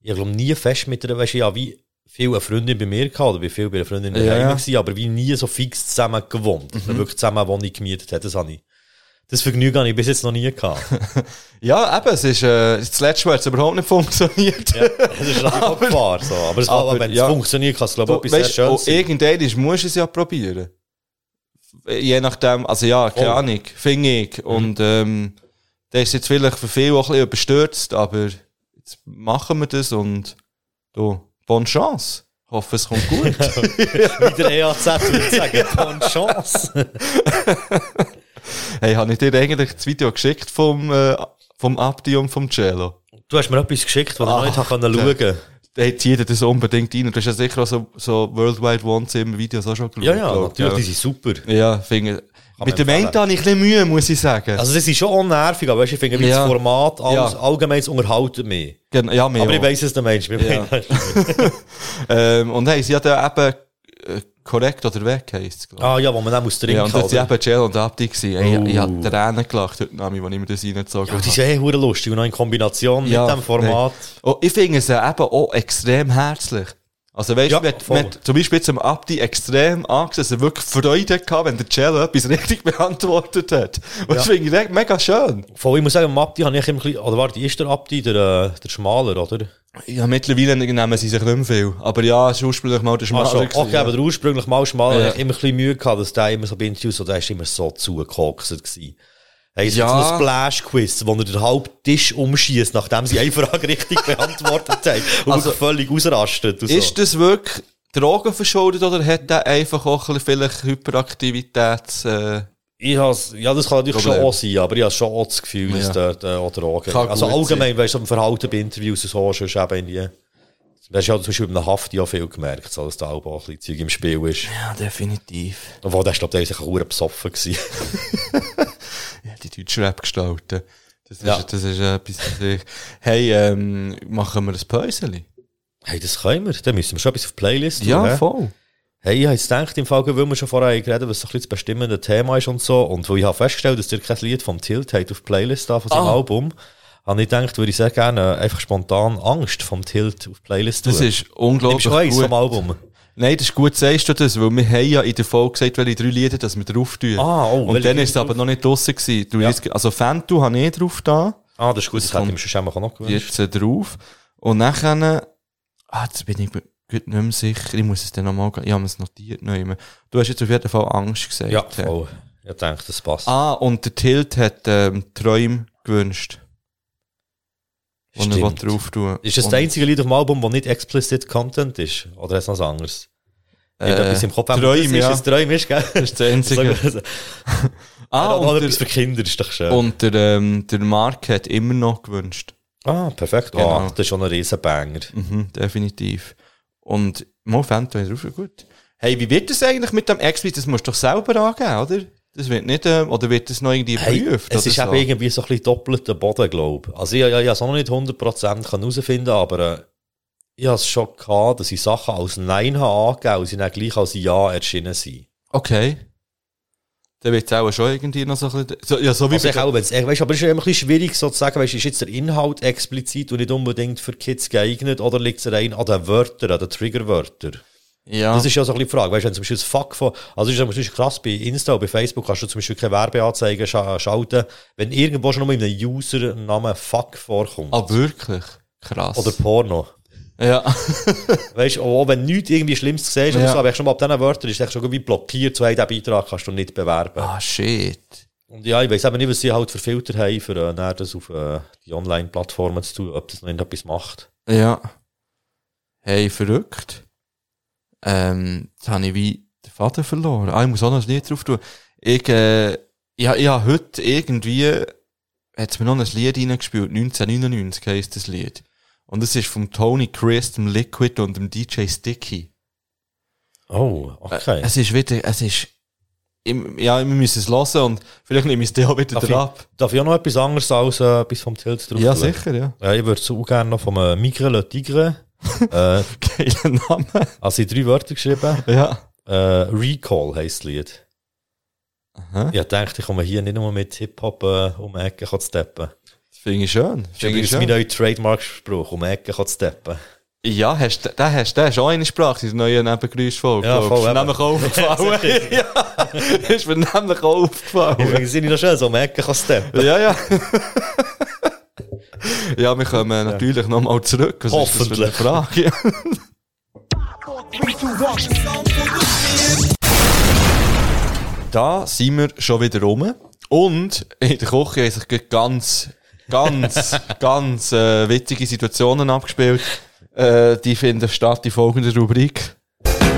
ich glaube nie fest mit einer, weißt ich habe wie viel eine Freundin bei mir gehabt, oder bin viel bei einer Freundin daheim ja. gewesen, aber wie nie so fix zusammen gewohnt. Wir wirklich zusammen eine Wohnung gemietet hat, das habe ich. Das Vergnügen habe ich bis jetzt noch nie gehabt. Ja, eben, es ist, äh, das letzte Mal hat es überhaupt nicht funktioniert. ja, das ist auch Gefahr, so. Aber, es, aber, aber wenn es ja. funktioniert, kann es, glaube ich, etwas sehr sein. irgendwann musst du es ja probieren. Je nachdem, also ja, keine Voll. Ahnung, finde ich. Mhm. Und ähm, der ist jetzt vielleicht für viele auch ein bisschen überstürzt, aber jetzt machen wir das und du, bonne Chance. Ich hoffe, es kommt gut. Wie der EAZ würde sagen, bonne Chance. Hey, habe ich dir eigentlich das Video geschickt vom, äh, vom Abdi und vom Cello? Du hast mir etwas geschickt, was ich noch nicht können schauen Da hat jeder das unbedingt rein. Du hast ja sicher auch so, so Worldwide Wohnzimmer-Videos auch schon geschaut. Ja, ja, natürlich, die sind super. Ja, finde Mit dem einen habe ich ein bisschen Mühe, muss ich sagen. Also, das ist schon unnervig, aber weißt, du, ich finde, wie Ja. das Format alles, Ja. allgemein unterhalten mich. Gen- ja, mehr Aber ich auch. weiss es, der Mensch. Ja. Ähm, und hey, sie hat ja eben korrekt oder weg heisst es, ah, ja, wo man auch muss trinken Ja, und das waren eben Jill und Abdi. gewesen. Hey, Oh. Ich, ich habe Tränen gelacht heute Abend, als ich mir das reingezogen Ja, die habe. sind eh hure lustig und noch in Kombination Ja, mit dem Format. Oh, ich finde sie eben auch extrem herzlich. Also weißt Ja, du, man, voll. man hat zum Beispiel zum Abdi extrem angesehen, dass er wirklich Freude gehabt, wenn der Cello etwas richtig beantwortet hat. Und das finde ich mega schön. Voll, ich muss sagen, Abdi habe ich immer ein bisschen, oder warte, ist der Abdi der, äh, der Schmaler, oder? Ja, mittlerweile nehmen sie sich nicht mehr viel. Aber ja, es war ursprünglich mal der Schmaler. Also, okay, ja. aber der ursprünglich mal Schmaler, Ja. habe ich immer ein bisschen Mühe gehabt, dass der immer so bei Interviews, so, der ist immer so zugekokst gewesen. Hey, es Ja. so ein Splash-Quiz, wo er den halben Tisch umschießt, nachdem sie eine Frage richtig beantwortet haben. Und Also- völlig ausrastet. Und so. Ist das wirklich Drogen verschuldet oder hat der einfach auch ein bisschen vielleicht Hyperaktivitäts... Äh, Ich has, ja, das kann natürlich Problem. schon auch sein, aber ich habe schon auch das Gefühl, dass Ja. der, der auch Drogen. Also allgemein, weißt du, am Verhalten bei Interviews und so, schon eben in die. Du hast ja zum Beispiel bei einer Haft ja viel gemerkt, so, dass da auch ein bisschen Zeug im Spiel ist. ja, definitiv. Obwohl, der ist, glaube ich, der ist auch besoffen. Ja, die deutsche Rap-Gestalten. Das ist, Ja. das ist etwas für sich. Hey, ähm, machen wir ein Päuseli? hey, das können wir. Dann müssen wir schon etwas auf die Playlist tun, Ja, hä? voll. Hey, ich habe jetzt gedacht, im Fall, weil wir schon vorher geredet was so ein bisschen das bestimmende Thema ist und so, und wo ich habe festgestellt, dass ihr kein Lied vom Tilt habt auf die Playlist da von seinem Ah. Album, habe ich gedacht, würde ich sehr gerne einfach spontan Angst vom Tilt auf die Playlist tun. Das ist Nimmst unglaublich du eins gut. vom Album? Nein, das ist gut, sagst du das, weil wir haben ja in der Folge gesagt, welche drei Lieder, dass wir drauf tun. Ah, oh, Und dann ist es aber noch nicht draussen gewesen. Du, Ja. jetzt- Also Fentu habe ich drauf da. Ah, das ist gut, das, Das hätte ich mir schon noch gewünscht. jetzt äh, drauf. Und nachher, ah, jetzt bin ich mir gut nicht mehr sicher. Ich muss es dann nochmal, ich habe es notiert noch immer. Du hast jetzt auf jeden Fall Angst gesagt. Ja, voll. Ich denke, das passt. Ah, und der Tilt hat, ähm, Träume gewünscht. Und er Stimmt. drauf tun. Ist das das einzige Lied auf dem Album, das nicht explicit Content ist? Oder ist es noch was anderes? Ich habe etwas im Kopf, aber Träume, das ist, ja. das Träum ist, gell? Das ist das Einzige. ah, Ah, und und etwas der, für Kinder ist doch schön. und der, ähm, der Mark hat immer noch gewünscht. ah, perfekt. Genau. Ah, das ist schon ein Riesenbanger. Mhm, definitiv. Und mal Phantom ist drauf, gut. Hey, wie wird das eigentlich mit dem Explicit? Das musst du doch selber angeben, oder? Das wird nicht, ähm, oder wird das noch irgendwie Hey, geprüft? es ist oder eben irgendwie so ein bisschen doppelter Boden, glaube ich. Also ich, ich, ich habe es noch nicht 100% herausfinden aber äh, ich habe es schon gehabt, dass ich Sachen als Nein habe angegeben und sie dann gleich als Ja erschienen sind. Okay. dann wird es auch schon irgendwie noch so ein bisschen, so, ja, so wie Also ich auch, wenn's, weißt, aber es ist immer ein bisschen schwierig so zu sagen, weißt, ist jetzt der Inhalt explizit und nicht unbedingt für Kids geeignet oder liegt es rein an den Wörtern, an den Triggerwörtern? Ja. Das ist ja so ein bisschen die Frage, weißt du, wenn zum Beispiel das Fuck von, also es ist zum Beispiel krass, bei Insta und bei Facebook kannst du zum Beispiel keine Werbeanzeigen scha schalten, wenn irgendwo schon nur in einem User-Namen Fuck vorkommt. ah, wirklich? Krass. Oder Porno. ja. Weißt du, auch wenn nichts irgendwie Schlimmes siehst Ja. so, aber ich schon mal ab diesen Wörtern ist es schon irgendwie blockiert, so hey, diesen Beitrag kannst du nicht bewerben. ah, shit. Und ja, ich weiß eben nicht, was sie halt für Filter haben, für äh, das auf äh, die Online-Plattformen zu tun, ob das noch irgendetwas macht. Ja. Hey, verrückt. Ähm, jetzt habe ich wie den Vater verloren. Ah, ich muss auch noch ein Lied drauf tun. Ich, äh, ja, ich habe heute irgendwie, hat's mir noch ein Lied reingespielt, 1999 heisst das Lied. Und es ist vom Tony Chris, dem Liquid und dem DJ Sticky. Oh, okay. Es ist wieder, es ist, ich, ja, wir müssen es hören und vielleicht nehme ich es dir auch wieder darf, drauf. ich, darf ich auch noch etwas anderes als äh, etwas vom Tilt drauf Ja, sicher, ja. Ja, ich würde so gerne noch vom äh, Migre Le Tigre, äh, Geiler Name. also in drei Wörter geschrieben, Ja. äh, Recall heisst das Lied. Aha. Ich dachte, ich komme hier nicht nur mit Hip-Hop äh, um die Ecke zu steppen. Das finde ich schön. Das ist übrigens mein schön. neuer Trademark-Spruch, um die Ecke zu steppen. Ja, hast, den hast, du auch eine Sprache, diese neue Nebengeräuschfolge. Ja, voll. Ist mir nämlich auch aufgefallen. ja, ist mir nämlich auch aufgefallen. Übrigens sind ich noch schön, so um die Ecke zu steppen. ja, ja. ja, wir kommen natürlich nochmal zurück. Was ist das für eine Hoffentlich. Frage? da sind wir schon wieder rum. Und in der Küche haben sich ganz, ganz, ganz äh, witzige Situationen abgespielt. Äh, die finden statt in folgender Rubrik.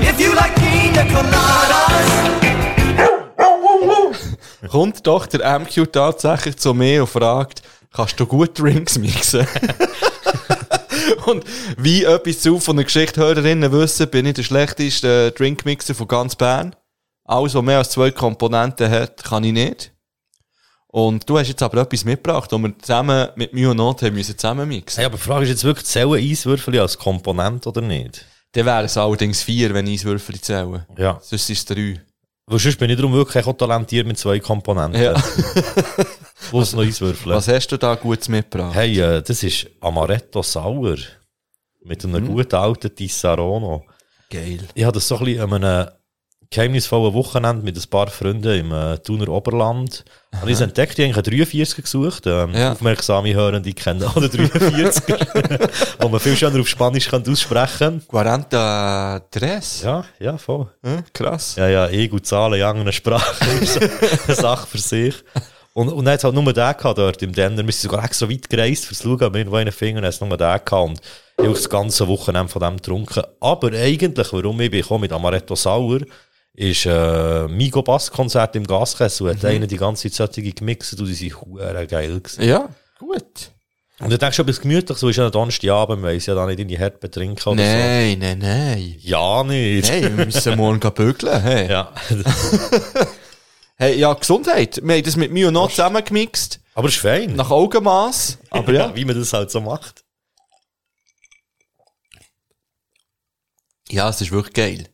If you like Kommt doch der MQ tatsächlich zu mir und fragt, kannst du gut Drinks mixen? und wie etwas zu von der Geschichtshörerinnen wissen, bin ich der schlechteste Drinkmixer von ganz Bern. Alles, was mehr als zwei Komponenten hat, kann ich nicht. Und du hast jetzt aber etwas mitgebracht, wo wir zusammen mit Mühe und Not haben müssen zusammen mixen. Hey, aber die Frage ist jetzt wirklich, zählen Eiswürfel als Komponent oder nicht? Dann wären es allerdings vier, wenn Eiswürfel zählen. Ja. Sonst ist es drei. Weil sonst bin ich darum wirklich auch talentiert mit zwei Komponenten. Ja. Plus noch Eiswürfel. Was hast du da Gutes mitgebracht? Hey, äh, das ist Amaretto Sauer. Mit einem guten alten Tissarono. Geil. Ich habe das so ein bisschen an einem geheimnisvollen Wochenende mit ein paar Freunden im äh, Thuner Oberland. Habe ich es entdeckt, ich habe eigentlich einen 43er gesucht. Ähm, Ja. Aufmerksame Hörende kennen alle 43er, wo man viel schöner auf Spanisch kann aussprechen 43? Ja, ja, voll. Hm, krass. Ja, ja, ich und Zahlen in anderen Sprachen Sache für sich. Und, und dann hat es halt nur den gehabt dort im Denner. Wir sind sogar extra weit gereist fürs Schauen, aber irgendwo einen Finger, dann hat es nur den gehabt. Und ich habe das ganze Wochenende von dem getrunken. Aber eigentlich, warum ich bin mit Amaretto Sauer, ist äh, Migo Bass Konzert im Gaskessel. Hat einer die ganze Zeit solche gemixt und die sind hure geil gewesen. Ja, gut. Und ich denke schon, etwas gemütlich, so ist ja ein Donnerstagabend, weil ich ja da nicht in die Herd betrinken oder Nein, nein, nein. so. Ja, nicht. Hey, wir müssen morgen bügeln. Hey. Ja. hey, ja, Gesundheit. Wir haben das mit mir und noch zusammengemixt. Aber ist fein. Nach Augenmaß. Aber ja. Wie man das halt so macht. Ja, es ist wirklich geil.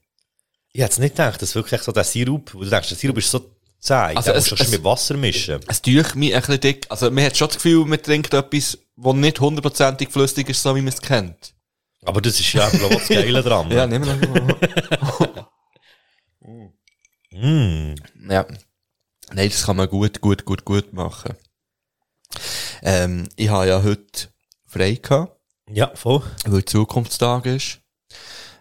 Ich hätte es nicht gedacht, dass wirklich so der Sirup, wo du denkst, der Sirup ist so zäh, Also den musst du mit Wasser mischen. Es tut mich ein bisschen dick. Also, man hat schon das Gefühl, man trinkt etwas, das nicht hundertprozentig flüssig ist, so wie man es kennt. Aber das ist ja ich, das Geile dran. Ja, nehmen wir Mm. Ja. Nein, das kann man gut, gut, gut, gut machen. Ähm, ich habe ja heute frei gehabt, ja, voll. weil Zukunftstag ist.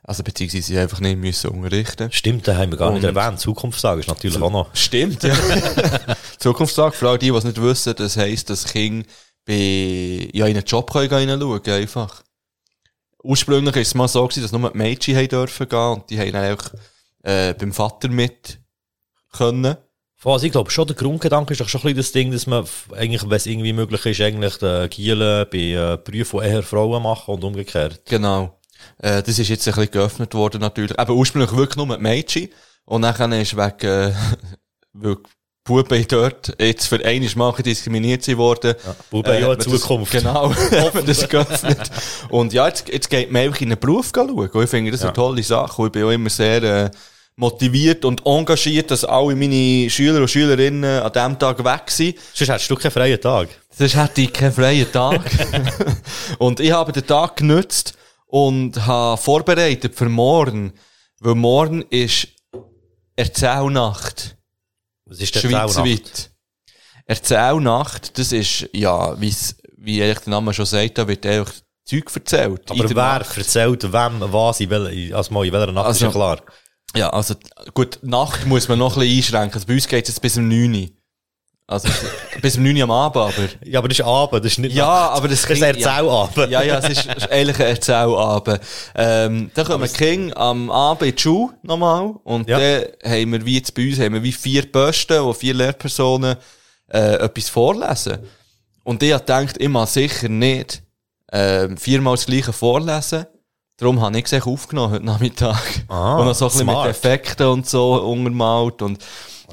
Also, beziehungsweise einfach nicht müssen unterrichten. Stimmt, da haben wir gar nicht Und- erwähnt. Zukunftstag ist natürlich auch noch. Stimmt, ja. Zukunftstag, für all die, die es nicht wissen, das heisst, dass Kinder bei, ja, in einen Job können reinschauen können, einfach. Ursprünglich war es mal so, gewesen, dass nur die Mädchen haben dürfen gehen und die haben dann auch, äh, beim Vater mit können. Also ich glaube schon, der Grundgedanke ist doch schon ein bisschen das Ding, dass man eigentlich, wenn es irgendwie möglich ist, eigentlich den Gielen bei äh, Berufen eher Frauen machen und umgekehrt. Genau. Äh, das ist jetzt ein bisschen geöffnet worden, natürlich. Aber ursprünglich wirklich nur die Mädchen. Und dann ist wegen, äh, weil die Buben dort jetzt für einiges Mal diskriminiert worden. Ja, Buben haben ja hat eine man das- Zukunft. Genau, hat man das geöffnet. Und ja, jetzt, jetzt geht man einfach in einen Beruf schauen. Und ich finde das Ja. eine tolle Sache. Und ich bin auch immer sehr äh, motiviert und engagiert, dass alle meine Schüler und Schülerinnen an diesem Tag weg sind. Sonst hättest du keinen freien Tag. Sonst hätte ich keinen freien Tag. und ich habe den Tag genutzt und habe vorbereitet für morgen. Weil morgen ist Erzählnacht. Was ist Schweizweit. Erzählnacht, das ist, ja, wie eigentlich der Name schon sagt, da wird einfach Zeug erzählt. Aber wer Nacht. erzählt wem was in welcher, also mal in welcher Nacht ist Also- ja klar. Ja, also, gut, Nacht muss man noch ein bisschen einschränken. Also bei uns geht es jetzt bis um 9 Uhr. Also, bis um 9 Uhr am Abend, aber. Ja, aber das ist Abend, das ist nicht Ja, Nacht. aber das das ist Erzählabend. Ja, ja, es ist, ist eigentlich ein Erzählabend. Ähm, dann kommen Kinder am Abend in die Schule nochmal und Ja. dann haben wir, wie jetzt bei uns, haben wir wie vier Posten, wo vier Lehrpersonen äh, etwas vorlesen. Und ich gedacht, ich mag sicher nicht ähm, viermal das gleiche vorlesen. Darum habe ich es aufgenommen heute Nachmittag. Ah, und noch so ein bisschen mit smart. Effekten und so untermalt. Und,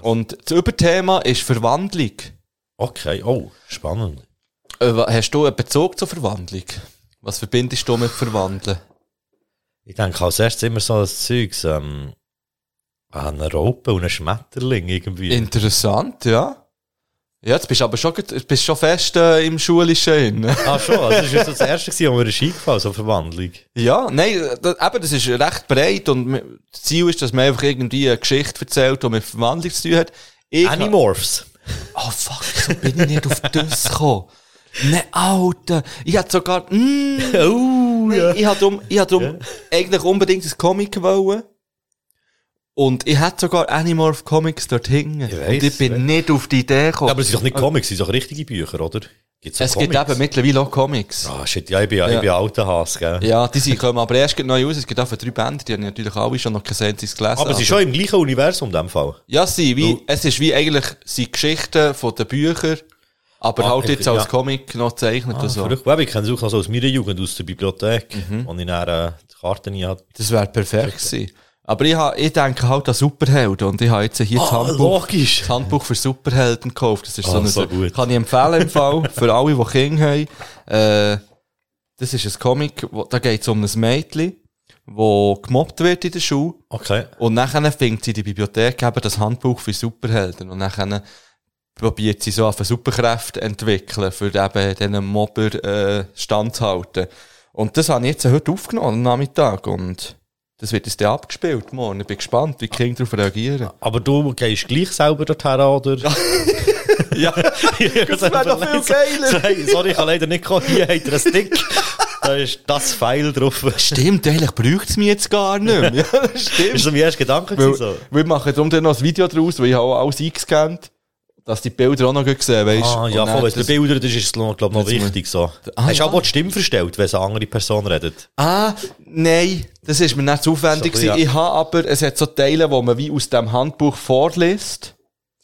und das Überthema ist Verwandlung. Okay, oh, spannend. Äh, hast du einen Bezug zur Verwandlung? Was verbindest du mit Verwandeln? Ich denke als erstes immer so das Zeugs, ähm, an eine Raupe und einen Schmetterling irgendwie. Interessant, ja. Ja, jetzt bist du aber schon, jetzt bist schon fest äh, im Schulischen. ah, schon, also das war das erste, gewesen, wo mir ist eingefallen, so Verwandlung. ja, nein, das, eben, das ist recht breit und das Ziel ist, dass man einfach irgendwie eine Geschichte erzählt, die mit Verwandlung zu tun hat. Ich Animorphs. Oh fuck, so bin ich nicht auf das gekommen. Ne, Alter. Ich hätte sogar, mm, Oh, nee, ich hätte drum, ich hätte drum eigentlich unbedingt ein Comic wollen. Und ich hätte sogar Animorph Comics dort hinten. Ich weiss, Und ich bin weiss. nicht auf die Idee gekommen. Ja, aber es sind doch nicht Comics, es sind doch richtige Bücher, oder? Gibt's es gibt Comics? eben mittlerweile auch Comics. Ah, shit, ja, ich bin, ja. Ja. ich bin alter Hass, gell? Ja, die sind, kommen aber erst neu raus. Es gibt auch für drei Bände, die haben natürlich alle schon noch kein einziges gelesen. Aber es ist schon im gleichen Universum in dem Fall. Ja, sie, wie, Du- es ist wie eigentlich, sie Geschichten von den Büchern, aber Ah, halt jetzt ja. als Comic noch gezeichnet Ah, und so. verrückt. Ich kenne es auch noch so aus meiner Jugend, aus der Bibliothek, Mhm. wo ich dann äh, die Karten hatte. Das wäre perfekt gewesen. Aber ich, ha, ich denke halt an Superhelden und ich habe jetzt hier das, Ah, Handbuch, logisch. das Handbuch für Superhelden gekauft. Das ist so, Ah, eine, so gut. kann ich empfehlen im Fall, für alle, die Kinder haben. Äh, das ist ein Comic, wo, da geht es um ein Mädchen, wo gemobbt wird in der Schule. Okay. Und nachher findet sie in die Bibliothek eben das Handbuch für Superhelden. Und nachher probiert sie so auf Superkräfte entwickeln, für eben diesen Mobber äh, standzuhalten. Und das habe ich jetzt heute aufgenommen am Nachmittag. Und das wird jetzt dann abgespielt morgen. Ich bin gespannt, wie die Kinder darauf reagieren. Aber du gehst gleich selber dorthin, oder? ja, das wär doch viel geiler. Sorry, ich kann leider nicht kommen. Hier hat er einen Stick. Da ist das Pfeil drauf. stimmt, eigentlich braucht es mich jetzt gar nicht mehr. Ja, das Das stimmt. ist so mein erster Gedanke. Weil, So. wir machen darum dann noch ein Video draus, weil ich habe auch alles eingescannt, dass die Bilder auch noch gut sehen, weißt Ah, ja, voll, wenn es das- bei Bildern das ist, glaube ich, noch Das muss- wichtig. So. Ah, Hast du ja. auch die Stimme verstellt, wenn es eine andere Person redet? Ah, nein, das ist mir nicht zu aufwendig. So, ja. Ich habe aber, es hat so Teile, wo man wie aus dem Handbuch vorliest.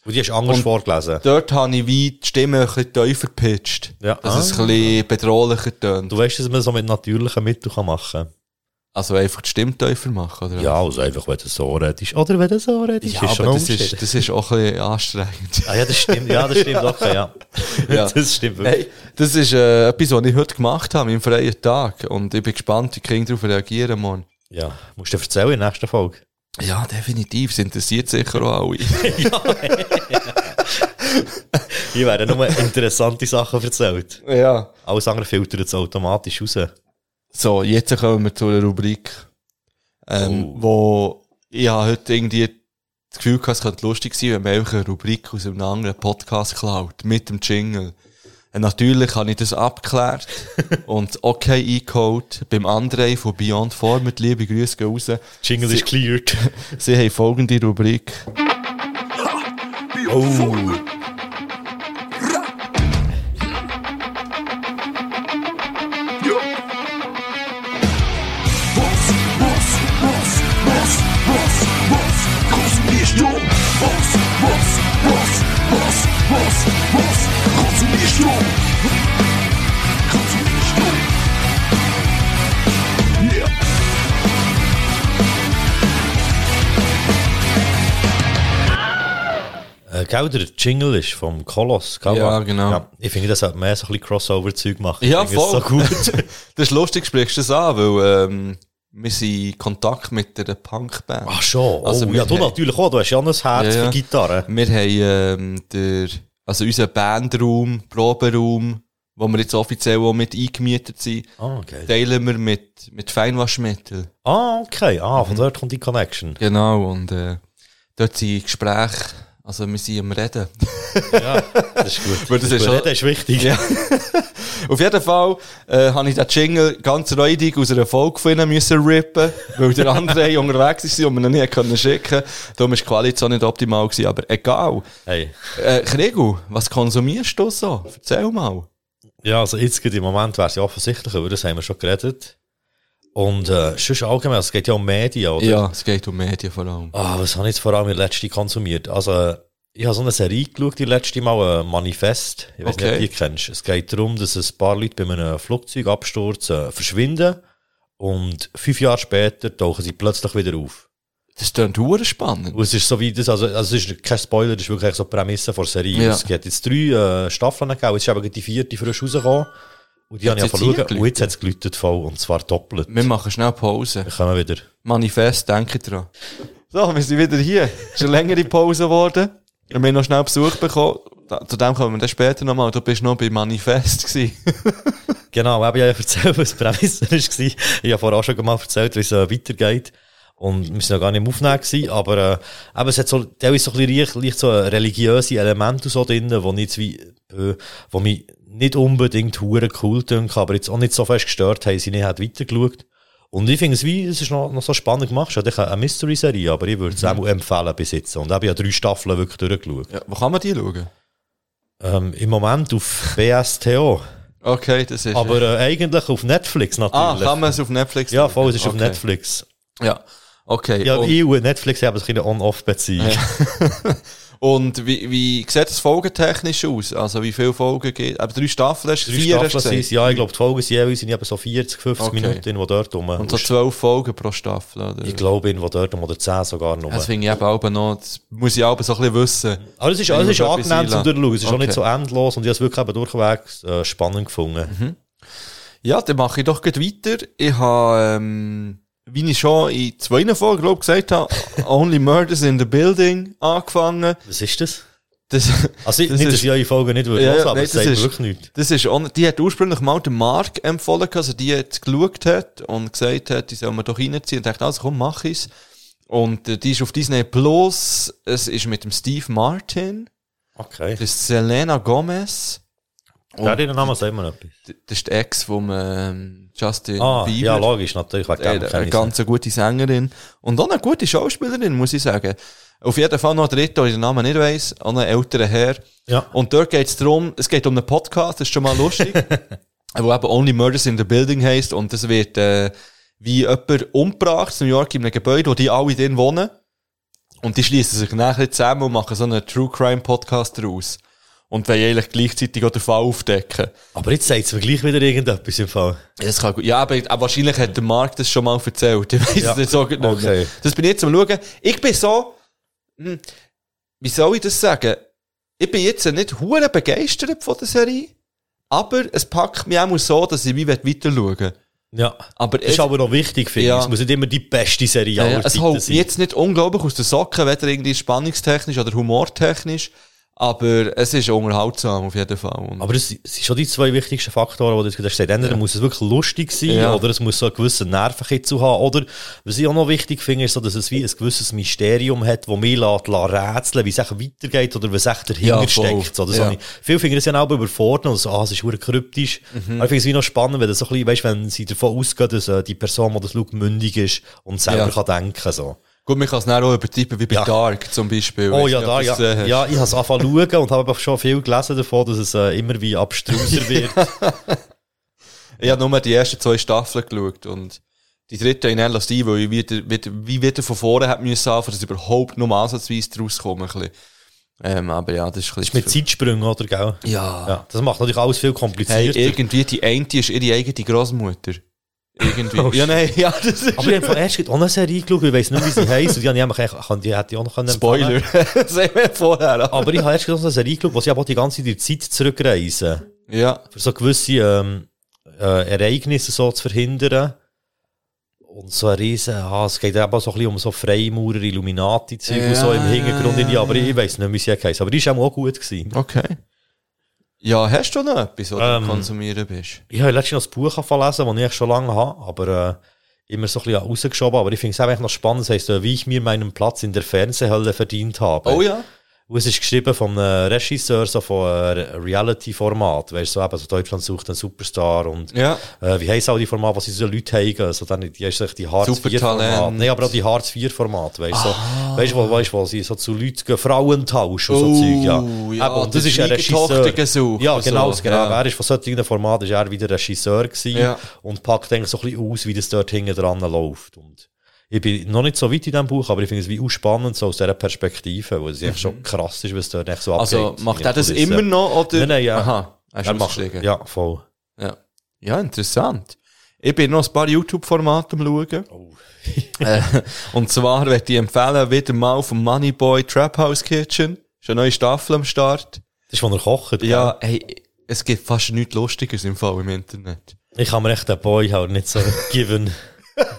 Und die hast du anders Und- vorgelesen. Dort habe ich wie die Stimme ein bisschen tiefer gepitcht. Ja. Dass es Ah. ein bisschen bedrohlicher tönt. Du weißt, dass man so mit natürlichen Mitteln machen kann. Also einfach die Stimme tiefer machen, oder? Ja, also einfach, wenn du so redest. Oder wenn du so redest. Ja, ist schon aber das ist, das ist auch ein bisschen anstrengend. Ah ja, das stimmt. Ja, das stimmt. Okay, ja. Ja. Das stimmt wirklich. Hey, das ist äh, etwas, was ich heute gemacht habe, im freien Tag. Und ich bin gespannt, wie die Kinder darauf reagieren, Mann. Ja, musst du erzählen in der nächsten Folge. Ja, definitiv. Es interessiert sicher auch alle. Hier werden nur interessante Sachen erzählt. ja. Alles andere filtert es automatisch raus. So, jetzt kommen wir zu einer Rubrik, ähm, Oh. wo ich habe heute irgendwie das Gefühl gehabt, es könnte lustig sein, wenn man einfach eine Rubrik aus einem anderen Podcast klaut, mit dem Jingle. Und natürlich habe ich das abgeklärt und okay eingeholt beim André von Beyond Format. Liebe Grüße gehen raus. Jingle Sie- ist cleared. Sie haben folgende Rubrik. Oh. Äh, gell, der Jingle ist vom Koloss. gell? Ja, genau. ich finde, das sollte mehr so ein bisschen Crossover-Zeug machen. Ja, voll. So gut. das ist lustig, sprichst du das an, weil ähm, wir sind in Kontakt mit einer Punkband. Ach schon. Also oh, ja, du natürlich auch. Du hast ja ein Herz Ja, ja. für Gitarre. Wir haben ähm, der, also unseren Bandraum, Proberaum, wo wir jetzt offiziell auch mit eingemietet sind, Ah, okay. teilen wir mit, mit Feinwaschmittel. Ah, okay. Ah, Mhm. von dort kommt die Connection. Genau, und äh, dort sind Gespräche, also wir sind am Reden. Ja, das ist gut. Weil das ist Reden ist wichtig. Ja. Auf jeden Fall äh, habe ich den Jingle ganz räudig aus einer Folge von ihnen müssen rippen, weil der andere unterwegs war und wir ihn nicht können schicken Darum war die Qualität auch nicht optimal, gewesen, aber egal. Hey. Äh, Krigu, was konsumierst du so? Erzähl mal. Ja, also jetzt im Moment wäre es ja offensichtlich, über das haben wir schon geredet. Und äh, sonst allgemein, es geht ja um Medien, oder? Ja, es geht um Medien vor allem. Ah, was habe ich jetzt vor allem in der letzten konsumiert? Also, äh, ich habe so eine Serie geschaut, die letzte Mal, äh, Manifest. Ich weiß Okay. nicht, ob du die kennst. Es geht darum, dass ein paar Leute bei einem Flugzeugabsturz äh, verschwinden und fünf Jahre später tauchen sie plötzlich wieder auf. Das klingt hure spannend. Und es ist so wie das, also, also es ist kein Spoiler, das ist wirklich so die Prämisse der Serie. Ja. Es gibt jetzt drei äh, Staffeln gegeben, jetzt ist eben die vierte frisch rausgekommen. Und die habe ich jetzt verloren. Und jetzt hat es geläutet voll, und zwar doppelt. Wir machen schnell Pause. Wir kommen wieder. Manifest, denke dran. So, wir sind wieder hier. Es ist eine längere Pause geworden. Wir haben noch schnell Besuch bekommen. Da, zu dem kommen wir dann später nochmal. Du bist noch bei Manifest gewesen. Genau, eben, ich habe ja erzählt, was die Prämisse war. Ich habe vorher auch schon mal erzählt, wie es äh, weitergeht. Und wir sind noch gar nicht im Aufnehmen gewesen, aber, äh, eben, es hat so, teilweise so ein bisschen leicht, leicht so religiöse Elemente so drin, wo nicht wie, äh, wo mich nicht unbedingt hure cool dünken, aber jetzt auch nicht so fest gestört haben, sie nicht hat weitergeschaut. Und ich finde es wie, es ist noch, noch so spannend gemacht. Es ist eine Mystery-Serie, aber ich würde es auch empfehlen bis jetzt. Und ich habe ja drei Staffeln wirklich durchgeschaut. Ja, wo kann man die schauen? Ähm, Im Moment auf BSTO. Okay, das ist... Aber äh, eigentlich auf Netflix ah, natürlich. kann man es auf Netflix Ja, voll, es ist auf Okay. Netflix. Ja, okay. Ja, und, ich und Netflix haben so eine On-Off-Beziehung. und wie, wie sieht es folgentechnisch aus? Also wie viele Folgen geht Aber drei Staffeln hast du? Drei Vier Staffeln es. Ja, ich glaube, die Folgen sind jeweils sind eben so 40, 50 Okay. Minuten, die dort rum. Und so zwölf Folgen pro Staffel, oder? ich glaube, irgendwo dort rum, oder 10 sogar noch. Das finde ich eben auch noch, das muss ich auch so ein bisschen wissen. Aber es ist, es ich ist angenehm zum. Durchschauen. Es ist auch Okay. nicht so endlos und ich habe es wirklich eben durchwegs äh, spannend gefunden. Ja, dann mache ich doch gleich weiter. Ich habe, ähm, wie ich schon in zwei Folgen, glaube gesagt habe, Only Murders in the Building angefangen. Was ist das? Das, Also, Das nicht, ist- dass ich eure Folge nicht würde Ja, hören, aber nein, das ist- wirklich nichts. das ist, die hat ursprünglich mal den Mark empfohlen, also die jetzt geschaut hat und gesagt hat, die soll man doch reinziehen. Und dachte, also komm, mach ich's. Und äh, die ist auf Disney Plus. Es ist mit dem Steve Martin. Okay. Das ist Selena Gomez. Ja, den Namen sagt mir etwas. Das ist die Ex vom ähm, Justin Ah, Bieber. ja, logisch, natürlich. Äh, eine ich ganz gute Sängerin. Und auch eine gute Schauspielerin, muss ich sagen. Auf jeden Fall noch ein dritter, den Namen nicht weiss, auch ein älterer Herr. Ja. Und dort geht es darum, es geht um einen Podcast, das ist schon mal lustig, wo eben Only Murders in the Building heisst und es wird äh, wie jemand umgebracht in New York in einem Gebäude, wo die alle drin wohnen. Und die schließen sich nachher zusammen und machen so einen True Crime Podcast daraus. Und wollen eigentlich gleichzeitig auch den Fall aufdecken. Aber jetzt sagt es mir gleich wieder irgendetwas im Fall. Das kann gut. Ja, aber, aber wahrscheinlich hat der Marc das schon mal erzählt. Ich Ja. es nicht so genau. Okay. Das bin ich jetzt am schauen. Ich bin so, hm, wie soll ich das sagen? Ich bin jetzt nicht hure begeistert von der Serie, aber es packt mich auch so, dass ich wie weiter schauen. Ja. Aber Das ist aber noch wichtig, finde Ja. ich. Es muss nicht immer die beste Serie ja, ja, es holt jetzt nicht unglaublich aus den Socken, weder irgendwie spannungstechnisch oder humortechnisch, aber es ist unterhaltsam auf jeden Fall. Und Aber das sind schon die zwei wichtigsten Faktoren, die du gesagt hast. Entweder muss es wirklich lustig sein, Ja. oder es muss so einen gewissen Nervenkitzel haben, oder, was ich auch noch wichtig finde, ist so, dass es wie ein gewisses Mysterium hat, das mich lässt, rätseln, wie es weitergeht, oder was echt dahinter Ja, steckt. So, das Ja. ich, viele finden es ja auch überfordert, und so, ah, es ist kryptisch. Mhm. Aber ich finde es wie noch spannend, wenn so ein bisschen, weißt, wenn sie davon ausgehen, dass äh, die Person, die das schaut, mündig ist und selber Ja. kann denken, so. Gut, man kann es dann auch übertreiben, wie bei Ja. Dark zum Beispiel. Oh ja, nicht, da, ob du ja. hast. Ja, ich habe es angefangen zu schauen und habe schon viel gelesen davon, dass es äh, immer wie abstruser wird. Ich habe nur die ersten zwei Staffeln geschaut und die dritte in LSD, weil ich wieder, wieder, wie wieder von vorne hat müssen dass ich überhaupt nur ansatzweise draus komme. ein bisschen. Ähm, aber ja, das ist ein Das ist mit. Zeitsprüngen, oder, gell? Ja. Ja, das macht natürlich alles viel Hey, komplizierter. irgendwie, die eine ist ihre eigene Großmutter. Irgendwie. Oh, ja, nein, ja, das ist... aber ich habe erst auch eine Serie geschaut, ich weiss nicht, wie sie heisst, und die, habe ich kann- die hätte ich auch noch können Spoiler. haben wir vorher. Aber ich habe erst eine Serie geschaut, wo sie aber die ganze Zeit in die Zeit zurückreisen. Ja. Für so gewisse ähm, äh, Ereignisse so zu verhindern. Und so ein riesen, ah, es geht eben so ein bisschen um so Freimaurer, Illuminati-Zeug und so im Ja, Hintergrund, ja, aber ich weiss nicht, wie sie heisst. Aber die ist auch gut gewesen. Okay. Ja, hast du noch etwas, was Ähm, du konsumieren bist? Ich habe letztens noch ein Buch angefangen zu lesen, das ich schon lange habe, aber äh, immer so ein bisschen rausgeschoben. Aber ich finde es einfach noch spannend. Es heisst, äh, wie ich mir meinen Platz in der Fernsehhölle verdient habe. Oh ja. Und es ist geschrieben von einem Regisseur, so von einem Reality-Format. Weißt du, so eben, so Deutschland sucht einen Superstar und Ja. äh, wie heisst auch die Formate, was sie so Leute haben? So dann, die ist echt die Hartz-IV-Format. Supertalent. Nein, aber auch die Hartz-IV-Format, weißt du, so, weißt du, wo, weißt, wo sie so zu Leuten gehen, Frauen tauschen und so Oh, Zeug, ja. ja, Eben, und das ist ein Regisseur. gesucht Ja, genau, so, genau. ja. Er ist von solchen Formaten, ist er wieder Regisseur gewesen Ja. und packt eigentlich so ein bisschen aus, wie das dort hinten dran läuft. Und ich bin noch nicht so weit in diesem Buch, aber ich finde es wie auch spannend, so aus dieser Perspektive, wo es einfach schon krass ist, was dort echt so Mhm. Also, abgeht. macht in er das immer noch, oder? Nein, nein, ja. Aha. Hast Er macht, ja, voll. Ja. Ja, interessant. Ich bin noch ein paar YouTube-Formate am schauen. Oh. äh, und zwar möchte ich empfehlen, wieder mal vom Moneyboy Trap House Kitchen. Ist eine neue Staffel am Start. Das ist, wo er kocht. Ja, hey, es gibt fast nichts Lustiges im Fall im Internet. Ich habe mir echt den Boy halt nicht so given.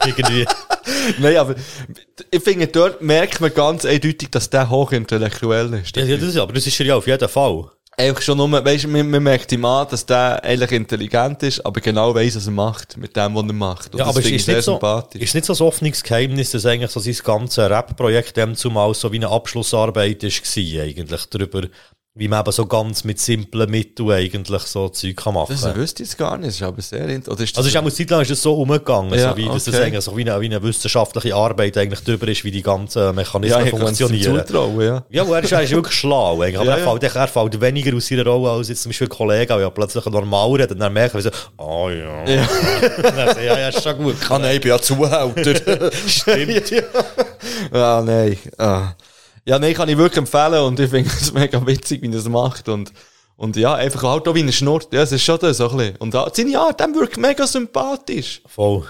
Irgendwie. Nein, aber ich finde, dort merkt man ganz eindeutig, dass der hochintellektuell ist. Ja, ja, das ist, aber das ist er ja auf jeden Fall. Einfach schon nur, weißt man, man merkt ihm an, dass der eigentlich intelligent ist, aber genau weiss, was er macht, mit dem, was er macht. Und Ja, aber ist sehr nicht, so, ist nicht so ein offenes Geheimnis, dass eigentlich so sein ganzes Rap-Projekt dem zumal so wie eine Abschlussarbeit war, eigentlich, darüber, wie man eben so ganz mit simplen Mitteln eigentlich so Zeug kann machen Das wüsste ich jetzt gar nicht, das ist aber sehr interessant. Ist das Also, es ist auch eine Zeit lang ist es so umgegangen, Ja, so wie, dass das okay. eigentlich so wie eine, wie eine wissenschaftliche Arbeit eigentlich darüber ist, wie die ganzen Mechanismen ja, kann funktionieren. ja. Ja, er ist, er ist wirklich schlau, eigentlich. Aber Ja, er. Fällt, er fällt weniger aus seiner Rolle als jetzt zum Beispiel ein Kollege, der plötzlich normal redet und dann merkt er so, oh ja. Ja. Dann ja, ja, ist schon gut. Ah, nein, ich bin ja Zuhälter. Stimmt. ah, nein. Ah. Ja, nein, kann ich wirklich empfehlen und ich finde es mega witzig, wie er es macht und, und ja, einfach halt auch wie er schnurrt. Ja, es ist schon das, so ein bisschen. Und auch seine Art, dem wirkt mega sympathisch. Voll.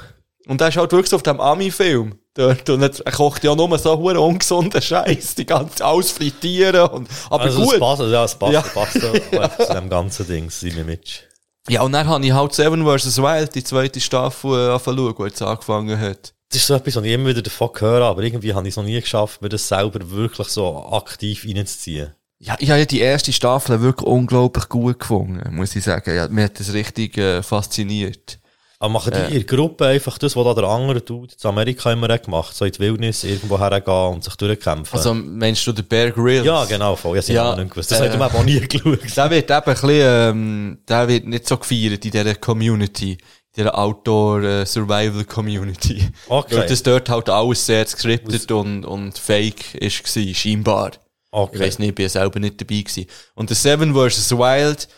Und er ist halt wirklich so auf dem Ami-Film. Dort, und er er kocht ja nur so hure ungesunden Scheiß, die ganze, alles frittieren und, aber Also, gut. es passt, ja, es passt, Ja. passt ja. zu dem ganzen Ding, seine Mitch. Ja, und dann habe ich halt Seven vs. Wild, die zweite Staffel, äh, angefangen, die jetzt angefangen hat. Das ist so etwas, was ich immer wieder davon höre, aber irgendwie habe ich es noch nie geschafft, mir das selber wirklich so aktiv reinzuziehen. Ja, ich habe ja die erste Staffel wirklich unglaublich gut gefunden, muss ich sagen. Ja, mir hat das richtig äh, fasziniert. Aber machen die in der Gruppe einfach das, was da der andere tut, in Amerika immer hat gemacht, so in die Wildnis irgendwo hergehen und sich durchkämpfen? Also, meinst du den Bear Grylls? ja, genau, voll. Ich Ja, nicht gewusst. Das äh, äh, habe ich auch nie geschaut. Der wird eben ein bisschen, ähm, der wird nicht so gefeiert in dieser Community, in dieser Outdoor-Survival-Community. Okay. Weil das dort halt alles sehr gescriptet und, und fake ist gewesen, scheinbar. Okay. Ich weiss nicht, ich bin selber nicht dabei gewesen. Und der Seven vs. Wild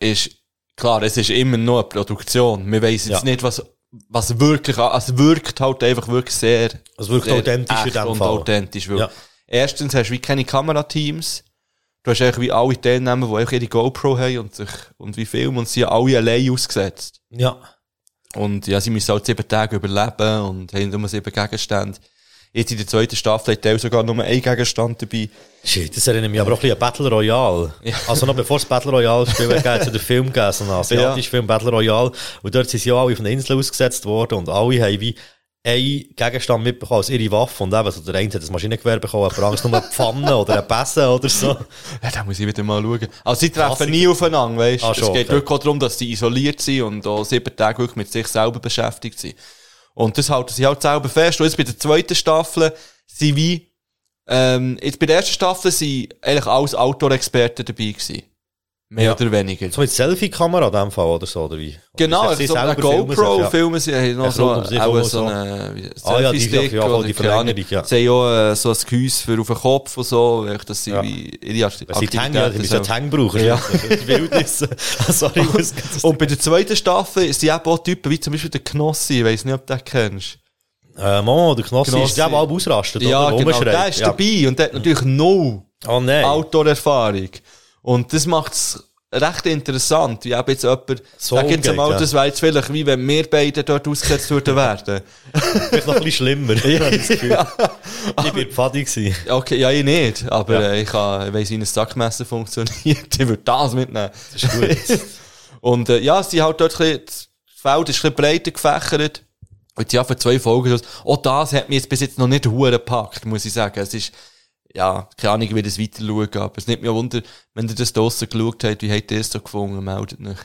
ist, klar, es ist immer noch eine Produktion. Wir weiss jetzt Ja. nicht, was, was wirklich, an- es wirkt halt einfach wirklich sehr, Es wirkt sehr authentisch in echt dem und Fall. authentisch, weil Ja. erstens hast du wie keine Kamerateams. Du hast eigentlich wie alle Teilnehmer, die einfach ihre GoPro haben und sich, und wie filmen und sie sind alle allein ausgesetzt. Ja. Und ja, sie müssen halt sieben Tage überleben und haben nur sieben Gegenstände. Jetzt in der zweiten Staffel hat der sogar nur ein Gegenstand dabei. Shit, das erinnert mich aber auch ein bisschen an Battle Royale. Also noch bevor es Battle Royale Spiel gegeben hat, zu den Film gegeben, so einen asiatischen Film Battle Royale. Und dort sind sie ja alle auf einer Insel ausgesetzt worden und alle haben wie einen Gegenstand mitbekommen als ihre Waffe. Und eben, so der eine hat ein Maschinengewehr bekommen, der andere nur eine Pfanne oder ein Besen oder so. Ja, da muss ich wieder mal schauen. Also sie treffen Klassik. nie aufeinander, weißt du? Ah, es geht okay. wirklich auch darum, dass sie isoliert sind und auch sieben Tage wirklich mit sich selber beschäftigt sind. Und das halten sie halt selber fest. Und jetzt bei der zweiten Staffel sind wie, ähm, jetzt bei der ersten Staffel sind eigentlich alles Outdoor-Experten dabei gewesen. Mehr Ja. oder weniger. So mit Selfie-Kamera in dem Fall oder so, oder wie? Genau, Oder sie so eine selber filmen sich, GoPro ja. filmen sie, haben noch Ja, so, auch so so. eine wie- Ah, ja, die- Selfie-Stick ja, oder die. Verlängerung, ja. Sie haben auch so ein Gehäuse für auf den Kopf und so, dass sie Ja. wie ihre Akt- Wenn sie die Hänge, ja, die müssen selber- die Hänge brauchen. Ja. Wildnis. Ah, Sorry, Und bei der zweiten Staffel sind eben auch Typen wie zum Beispiel der Knossi, ich weiss nicht, ob du den kennst. Äh, Mama, der Knossi, Knossi. ist der, der auch ausrastet, Ja, genau, der ist ja. dabei und der hat natürlich null Oh nein. Outdoor-Erfahrung. Und das macht's recht interessant, wie eben jetzt jemand, So sag jetzt umgeht, mal, ja. das wäre jetzt vielleicht wie wenn wir beide dort ausgesetzt würden werden. Vielleicht noch ein bisschen schlimmer. das Gefühl. Ich bin Pfadi gewesen. Okay, ja, ich nicht, aber Ja. äh, ich, kann, ich weiss, wie ein Sackmesser funktioniert, ich würde das mitnehmen. Das ist gut. Und äh, ja, sie halt dort ein bisschen, das Feld ist ein bisschen breiter gefächert. Jetzt ja, für zwei Folgen, auch das hat mich jetzt bis jetzt noch nicht hure gepackt, muss ich sagen. Es ist, ja, keine Ahnung, wie das weiter schauen, aber es nimmt mich auch Wunder, wenn ihr das draussen geschaut habt, wie habt ihr das so gefunden, meldet euch.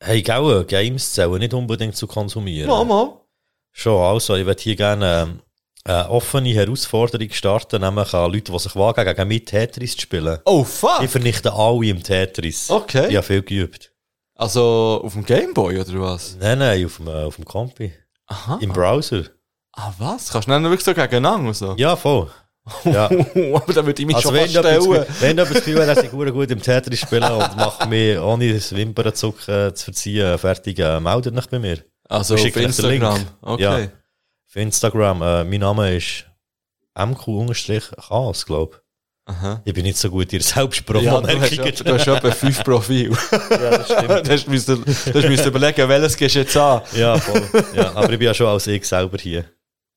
Hey, gell, Games zählen nicht unbedingt zu konsumieren. Mama. Schon, also, ich würde hier gerne ähm, eine offene Herausforderung starten, nämlich an Leute, die sich wagen, gegen mich Tetris zu spielen. Oh, fuck! Ich vernichte alle im Tetris. Okay. Ich habe viel geübt. Also, auf dem Gameboy, oder was? Nein, nein, auf dem, äh, auf dem Compi. Aha. Im Browser. Ah, was? Kannst du dann wirklich so gegeneinander so? Ja, voll. Ja. aber da würde ich mich Also schon das stellen. Wenn jemand das Gefühl hat, dass ich gut, im Tetris spielen und macht mich ohne das Wimpernzucken zu verziehen fertig, äh, meldet euch bei mir. Also, Ich auf. Instagram. Okay. Ja. Auf Instagram, äh, mein Name ist mq-chaos, glaube Aha. ich. Ich bin nicht so gut in der Ja, du hast, Selbstpromo-Merkung. etwa- du hast fünf Profile. ja, das stimmt. du hast du hast müssen überlegen, welches gehst du jetzt an. Ja, voll. Ja, aber ich bin ja schon als ich selber hier.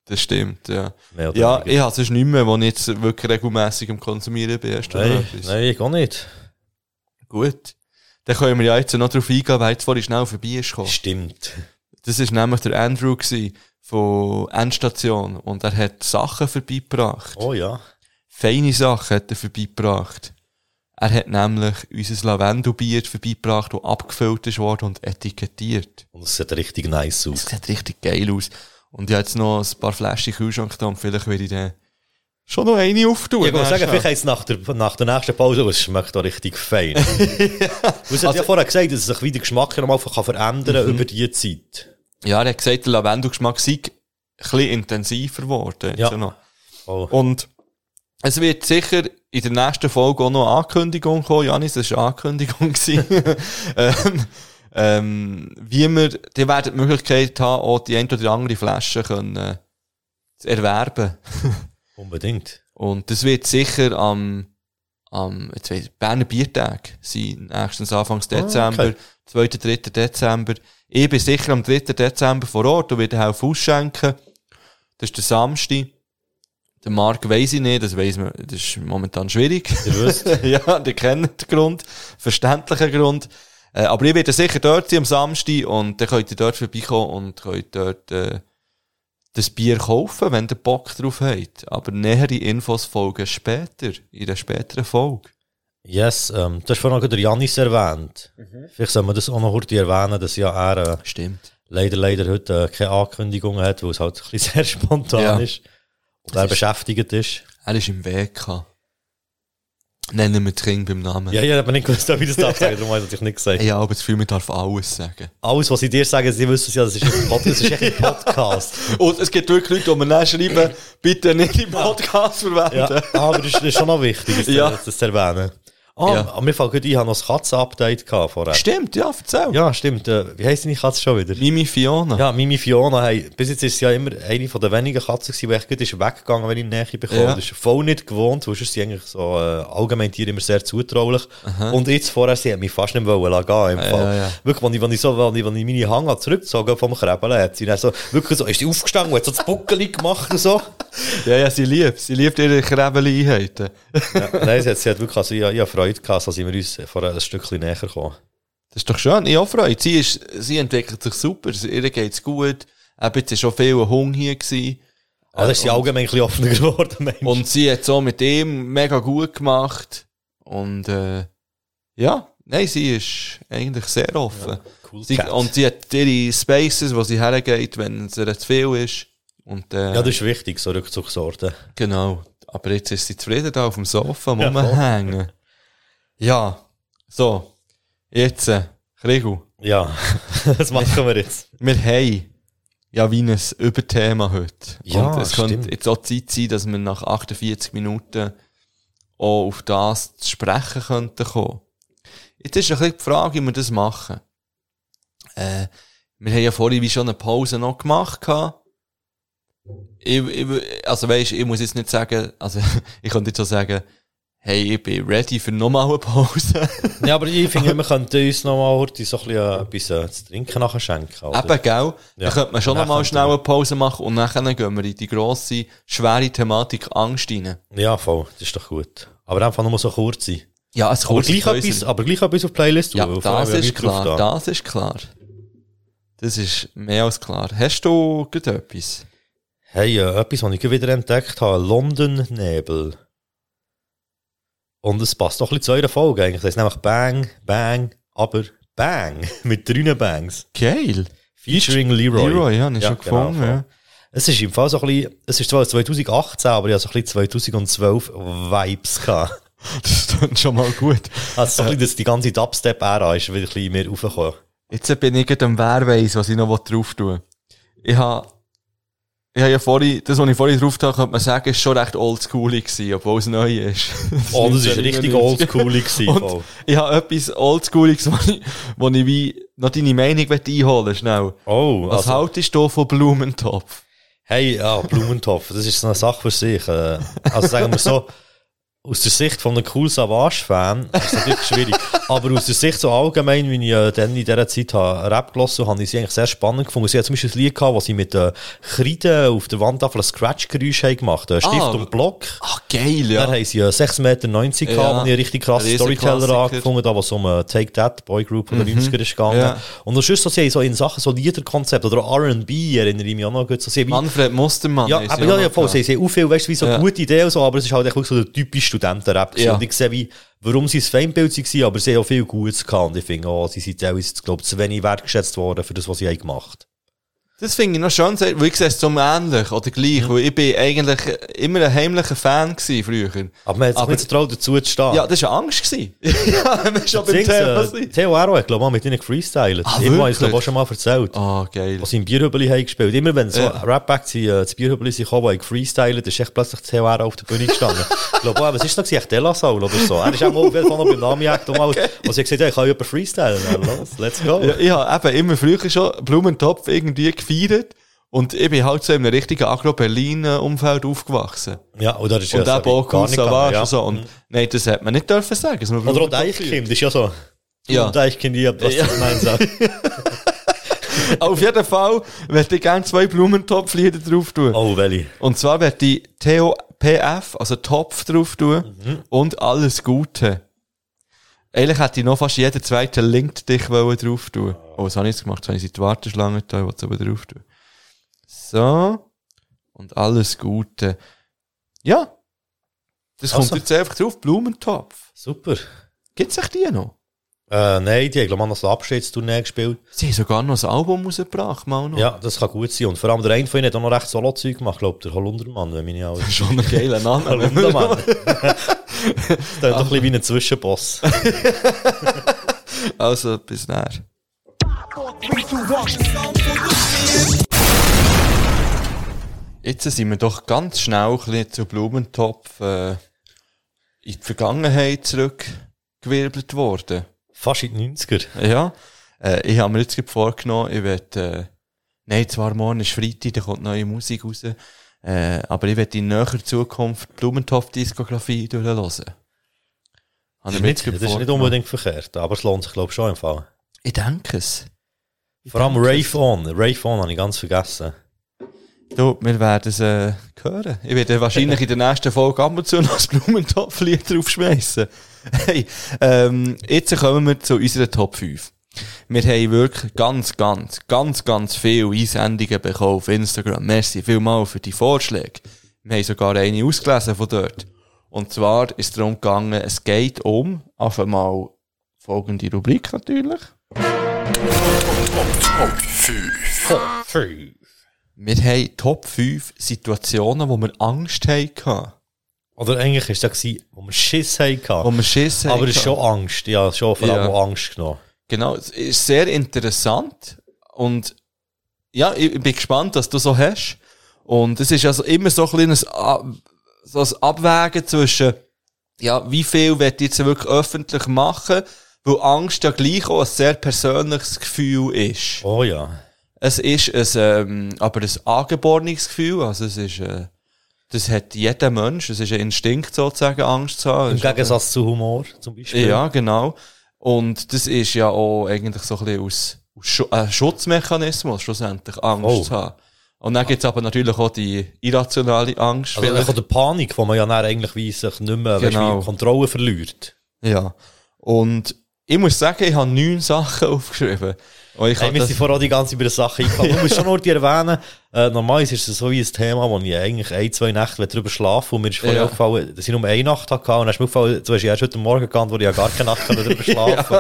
Das stimmt, ja. Ja, ich habe sonst nicht mehr, wo ich jetzt wirklich regelmässig am Konsumieren bin. Nein, nein, ich gar nicht. Gut. Dann können wir ja jetzt noch darauf eingehen, weil jetzt vorhin schnell vorbei ist gekommen. Stimmt. Das ist nämlich der Andrew von Endstation und er hat Sachen vorbeigebracht. Oh ja. Feine Sachen hat er vorbeigebracht. Er hat nämlich unser Lavendelbier vorbeigebracht, das abgefüllt ist worden und etikettiert. Und es sieht richtig nice aus. sieht richtig geil aus. Und ich habe jetzt noch ein paar Flaschen Kühlschrank da und vielleicht werde ich dann schon noch eine auftun. Ich würde sagen, vielleicht es nach der, nach der nächsten Pause, es schmeckt auch richtig fein. Du hast Also- ja vorher gesagt, dass sich wieder der Geschmack nochmal kann verändern Mhm. über die Zeit. Ja, er hat gesagt, der Lavendelgeschmack sei ein bisschen intensiver geworden. Ja. jetzt noch. Oh. Und es wird sicher in der nächsten Folge auch noch eine Ankündigung kommen. Janis, das war eine Ankündigung. ähm, ähm, wie wir, die werden die Möglichkeit haben, auch die ein oder andere Flasche können, äh, zu erwerben. Unbedingt. Und das wird sicher am, am, jetzt weiss ich, Berner Biertag sein, nächstens Anfangs Dezember, okay. 2. 3. Dezember. Ich bin sicher am 3. Dezember vor Ort und werde helfen ausschenken. Das ist der Samstag. Der Marc weiss ich nicht, das weiss man, das ist momentan schwierig. Ihr wisst. ja, die kennen den Grund, verständlichen Grund. Äh, aber ich werde sicher dort sein am Samstag und dann könnt ihr dort vorbeikommen und könnt dort äh, das Bier kaufen, wenn ihr Bock drauf habt. Aber nähere Infos folgen später, in einer späteren Folge. Yes, ähm, du hast vorhin noch der Janis erwähnt. Vielleicht soll man das auch noch kurz erwähnen, dass ja er äh, Stimmt. leider, leider heute äh, keine Ankündigung hat, weil es halt ein bisschen sehr spontan Ja. ist. Und er ist- beschäftigt ist. Er ist im WK. Nennen wir Kind beim Namen. Ja, ja, aber nicht gewusst, wie das darf sagen, darum habe ich natürlich nicht gesagt. Ja, aber das man darf alles sagen. Alles, was ich dir sage, sie wissen es ja, das ist ein Podcast, das ist echt ein Podcast. Und es gibt wirklich Leute, die mir dann schreiben, bitte nicht im Podcast verwenden. Ja, aber das ist, schon noch wichtig, das, Ja. das zu erwähnen. Ah, Ja. mir fällt gut ein, ich habe noch das Katzen-Update vorher. Stimmt, ja, erzähl. Ja, stimmt. Äh, wie heisst deine Katze schon wieder? Mimi Fiona. Ja, Mimi Fiona, hey, bis jetzt ist sie ja immer eine von den wenigen Katzen gewesen, die echt gut ist weggegangen, wenn ich Nähe bekomme. Ja. Das ist voll nicht gewohnt, weil sonst sind sie eigentlich so, äh, allgemein Tiere immer sehr zutraulich. Und jetzt vorher, sie hat mich fast nicht wollen lassen gehen, im Fall. Ja, ja. Wirklich, wenn ich, wenn ich so, wenn ich, wenn ich meine Hang zurückgezogen vom Krebeln, hat sie dann so, wirklich so, ist sie aufgestanden und hat so das Buckeli gemacht und so. Ja, ja, sie liebt. Sie liebt ihre Krebeli-Einheiten. ja, nein, sie hat, sie hat wirklich, also, ich habe Freude gehabt, als wir uns vor ein Stückchen näher kommen. Das ist doch schön. Ich habe Freude. Sie, ist, sie entwickelt sich super. Sie- Ihr geht's gut. Eben, jetzt war schon viel Hunger hier. Gewesen. Also ist sie allgemein ein bisschen offener geworden, Mensch. und sie hat so mit ihm mega gut gemacht. Und, äh, ja. Nein, sie ist eigentlich sehr offen. cool sie, und sie hat ihre Spaces, wo sie hergeht, wenn es ihr zu viel ist. Und, äh, ja, das ist wichtig, so Rückzugsorte. Genau. Aber jetzt ist sie zufrieden da auf dem Sofa Ja, voll. rumhängen. Ja. So. Jetzt, äh, Krigu. Ja, was machen wir jetzt? Wir haben ja wie ein Überthema heute. Ja, Und es könnte stimmt. jetzt auch Zeit sein, dass wir nach 48 Minuten auch auf das zu sprechen könnten kommen. Jetzt ist ein bisschen die Frage, wie wir das machen. Äh, wir haben ja vorhin wie schon eine Pause noch gemacht. gehabt. Ich, ich, also weisst, ich muss jetzt nicht sagen, also ich könnte jetzt so sagen, hey, ich bin ready für nochmal eine Pause. Ja, aber ich finde, wir könnten uns noch mal heute so ein bisschen äh, etwas äh, zu trinken nachher schenken. Oder? Eben, gell? Ja. Dann könnte man schon nochmal schnell eine Pause machen und dann gehen wir in die grosse, schwere Thematik Angst rein. Ja, voll, das ist doch gut. Aber einfach nur so kurz sein. Ja, es Aber gleich, etwas, aber gleich etwas auf die Playlist Ja, weil das ist klar, da. das ist klar. Das ist mehr als klar. Hast du gut etwas? Hey, äh, etwas, was ich gerade wieder entdeckt habe. London Nebel. Und es passt doch ein bisschen zu eurer Folge eigentlich. Das ist nämlich Bang, Bang, aber Bang. Mit drei Bangs. Geil. Featuring Leroy. Leroy, ja, nicht schon genau, gefunden, ja. Es ist im Fall so ein bisschen, es ist zwar 2018, aber ich hatte so ein bisschen 2012 Vibes gehabt. Das tut schon mal gut. Also so ein bisschen, dass die ganze Dubstep-Ära ist wieder ein bisschen mehr raufgekommen. Jetzt bin ich gerade am Wer weiss, was ich noch drauf tue. Ich habe, ich habe ja vorhin, das, was ich vorhin drauf tue, könnte man sagen, ist schon recht oldschoolig gewesen, obwohl es neu ist. Oh, das ist richtig 1999. oldschoolig gewesen. Ich habe etwas oldschooliges, wo ich, wo ich wie noch deine Meinung einholen schnell. Oh, Was also, haltest du von Blumentopf? hey, ja, Blumentopf, das ist so eine Sache für sich. Äh, Also sagen wir so, aus der Sicht von einem Cool Savage-Fan ist es natürlich schwierig. Aber aus der Sicht so allgemein, wie ich äh, dann in dieser Zeit habe Rap gelassen habe, habe ich sie eigentlich sehr spannend gefunden. Sie hat zum Beispiel ein Lied gehabt, wo sie mit äh, Kreide auf der Wand ein Scratch-Geräusch haben gemacht haben. Stift Ah. und Block. Ach, geil, Dann haben sie äh, 6,90 Meter gehabt, Ja. wo ich richtig Riesen Storyteller angefunden habe, was um äh, Take That, Boy Group von den 90er ist gegangen. Ja. Und dann sonst so, sie haben so in Sachen so Liederkonzept oder R&B erinnere ich mich auch noch gut. So, sie Manfred Mustermann. ja, aber ja, ja, voll. Sie haben auch viel, weißt du, wie so Ja. gute Ideen und so, aber es ist halt echt wirklich so der typische Studentenrap. Ja. Und ich sehe, wie, warum sie das Feindbild waren, aber sie haben auch viel Gutes gehabt. Und ich finde, oh, sie sind teilweise, glaube ich, zu wenig wertgeschätzt worden für das, was sie haben gemacht Das finde ich noch schön, weil ich sehe es so ähnlich oder gleich, weil ich bin eigentlich immer ein heimlicher Fan gewesen früher. Aber man hat sich Aber- nicht getraut, dazu zu stehen. Ja, das war Angst. gewesen. ja, wenn wir schon beim Thema sind. Theo Aro hat, glaube ich, mit ihnen gefreestylt. Ah, Immer habe ich es, schon mal erzählt. Ah, geil. Was sie im Bierhübeli haben gespielt. Immer wenn so Ja. Rap-Acts äh, das Bierhübeli sind gekommen, haben gefreestylt, ist echt plötzlich Theo Aro auf der Bühne gestanden. ich glaube, oh, was ist das gewesen? Echt Della Soul oder so. Er ist auch mal auf jeden Fall noch beim Nami-Act und sie gesagt haben, ich kann jemanden freestylen. Los, let's go. Ja, ich habe eben immer früher schon Blumentopf irgendwie gefeiert. Und ich bin halt so in einem richtigen Agro-Berlin-Umfeld aufgewachsen. Ja, und da ist Und ja eben auch cool gegangen, Savage ja. und so. Und nein, das hätte man nicht dürfen sagen. Oder auch Blumentopf feiert. Deichkind, ist ja so. Ja. Und Deichkind, ich hab was Ja. gemeinsam. Auf jeden Fall werde ich gerne zwei Blumentopf-Lieder drauf tun. Oh, welche? Und zwar werde ich TOPF, also Topf drauf tun Mhm. und alles Gute. Eigentlich hätte ich noch fast jeden zweiten Link dich drauf tun. Oh, was habe ich jetzt gemacht? Jetzt habe ich sie die Warteschlange da, ich wollte es aber drauf tun. So. Und alles Gute. Ja. Das Also. kommt jetzt einfach drauf. Blumentopf. Super. Gibt's echt die noch? Äh, nein, die haben, glaube ich, noch so eine Abschiedstournee gespielt. Sie haben sogar noch ein Album rausgebracht, mal noch. Ja, das kann gut sein. Und vor allem der eine von ihnen hat auch noch recht Solo-Zeug gemacht, glaube ich, der Holundermann, wenn nicht alles... Schon ein geiler Name. Holundermann. das ist doch ein bisschen wie ein Zwischenboss. also, bis näher. Jetzt sind wir doch ganz schnell ein bisschen zu Blumentopf äh, in die Vergangenheit zurückgewirbelt worden. Fast in die 90er. Ja, äh, ich habe mir jetzt vorgenommen, ich werde, äh, nein, zwar morgen ist Freitag, da kommt neue Musik raus, äh, aber ich werde in näher Zukunft Blumentopf-Diskografie durchhören. Habe Das ist, nicht, das ist nicht unbedingt verkehrt, aber es lohnt sich, glaube ich, schon im Fall. Ich denke es. Ich Vor allem Rave On. Rave On habe ich ganz vergessen. Du, wir werden es äh, hören. Ich werde wahrscheinlich in der nächsten Folge ab und zu noch das Blumentopflied draufschmeißen. Hey, ähm, jetzt kommen wir zu unserer Top 5. Wir haben wirklich ganz, ganz, ganz, ganz viele Einsendungen bekommen auf Instagram. Merci vielmal für die Vorschläge. Wir haben sogar eine ausgelesen von dort. Und zwar ist es darum gegangen, es geht um, auf einmal folgende Rubrik natürlich. Wir haben Top 5 Situationen, wo wir Angst hatten. Oder eigentlich war das, gewesen, wo wir Schiss hatten. Wo wir Schiss aber es ist hatten. schon Angst. Ja, schon vor allem Ja. Angst genommen. Genau, es ist sehr interessant und ja, ich bin gespannt, was du so hast. Und es ist also immer so ein kleines Ab- so ein Abwägen zwischen, ja, wie viel wird jetzt wirklich öffentlich machen, weil Angst ja gleich auch ein sehr persönliches Gefühl ist. Oh ja. Es ist ein, ähm, aber ein angeborenes Gefühl, also es ist, äh, das hat jeder Mensch, es ist ein Instinkt sozusagen, Angst zu haben. Im Es Gegensatz zu Humor zum Beispiel. ja, genau. Und das ist ja auch eigentlich so ein bisschen aus, aus Schu ein Schutzmechanismus, schlussendlich Angst Oh. zu haben. Und dann gibt's aber natürlich auch die irrationale Angst. Also vielleicht. auch der Panik, wo man ja dann eigentlich wie sich nicht mehr Genau. weißt, Kontrolle verliert. Ja. Und ich muss sagen, ich habe neun Sachen aufgeschrieben. Und ich Hey, das, sind vorher die ganze über die Sache eingefallen. Ich muss schon nur die erwähnen, äh, normalerweise ist es so wie ein Thema, wo ich eigentlich ein, zwei Nächte drüber schlafen und mir ist vorher Ja. aufgefallen, dass ich nur eine Nacht hatte und dann ist mir aufgefallen, du hast ja erst heute Morgen gehabt, wo ich ja gar keine Nacht drüber schlafen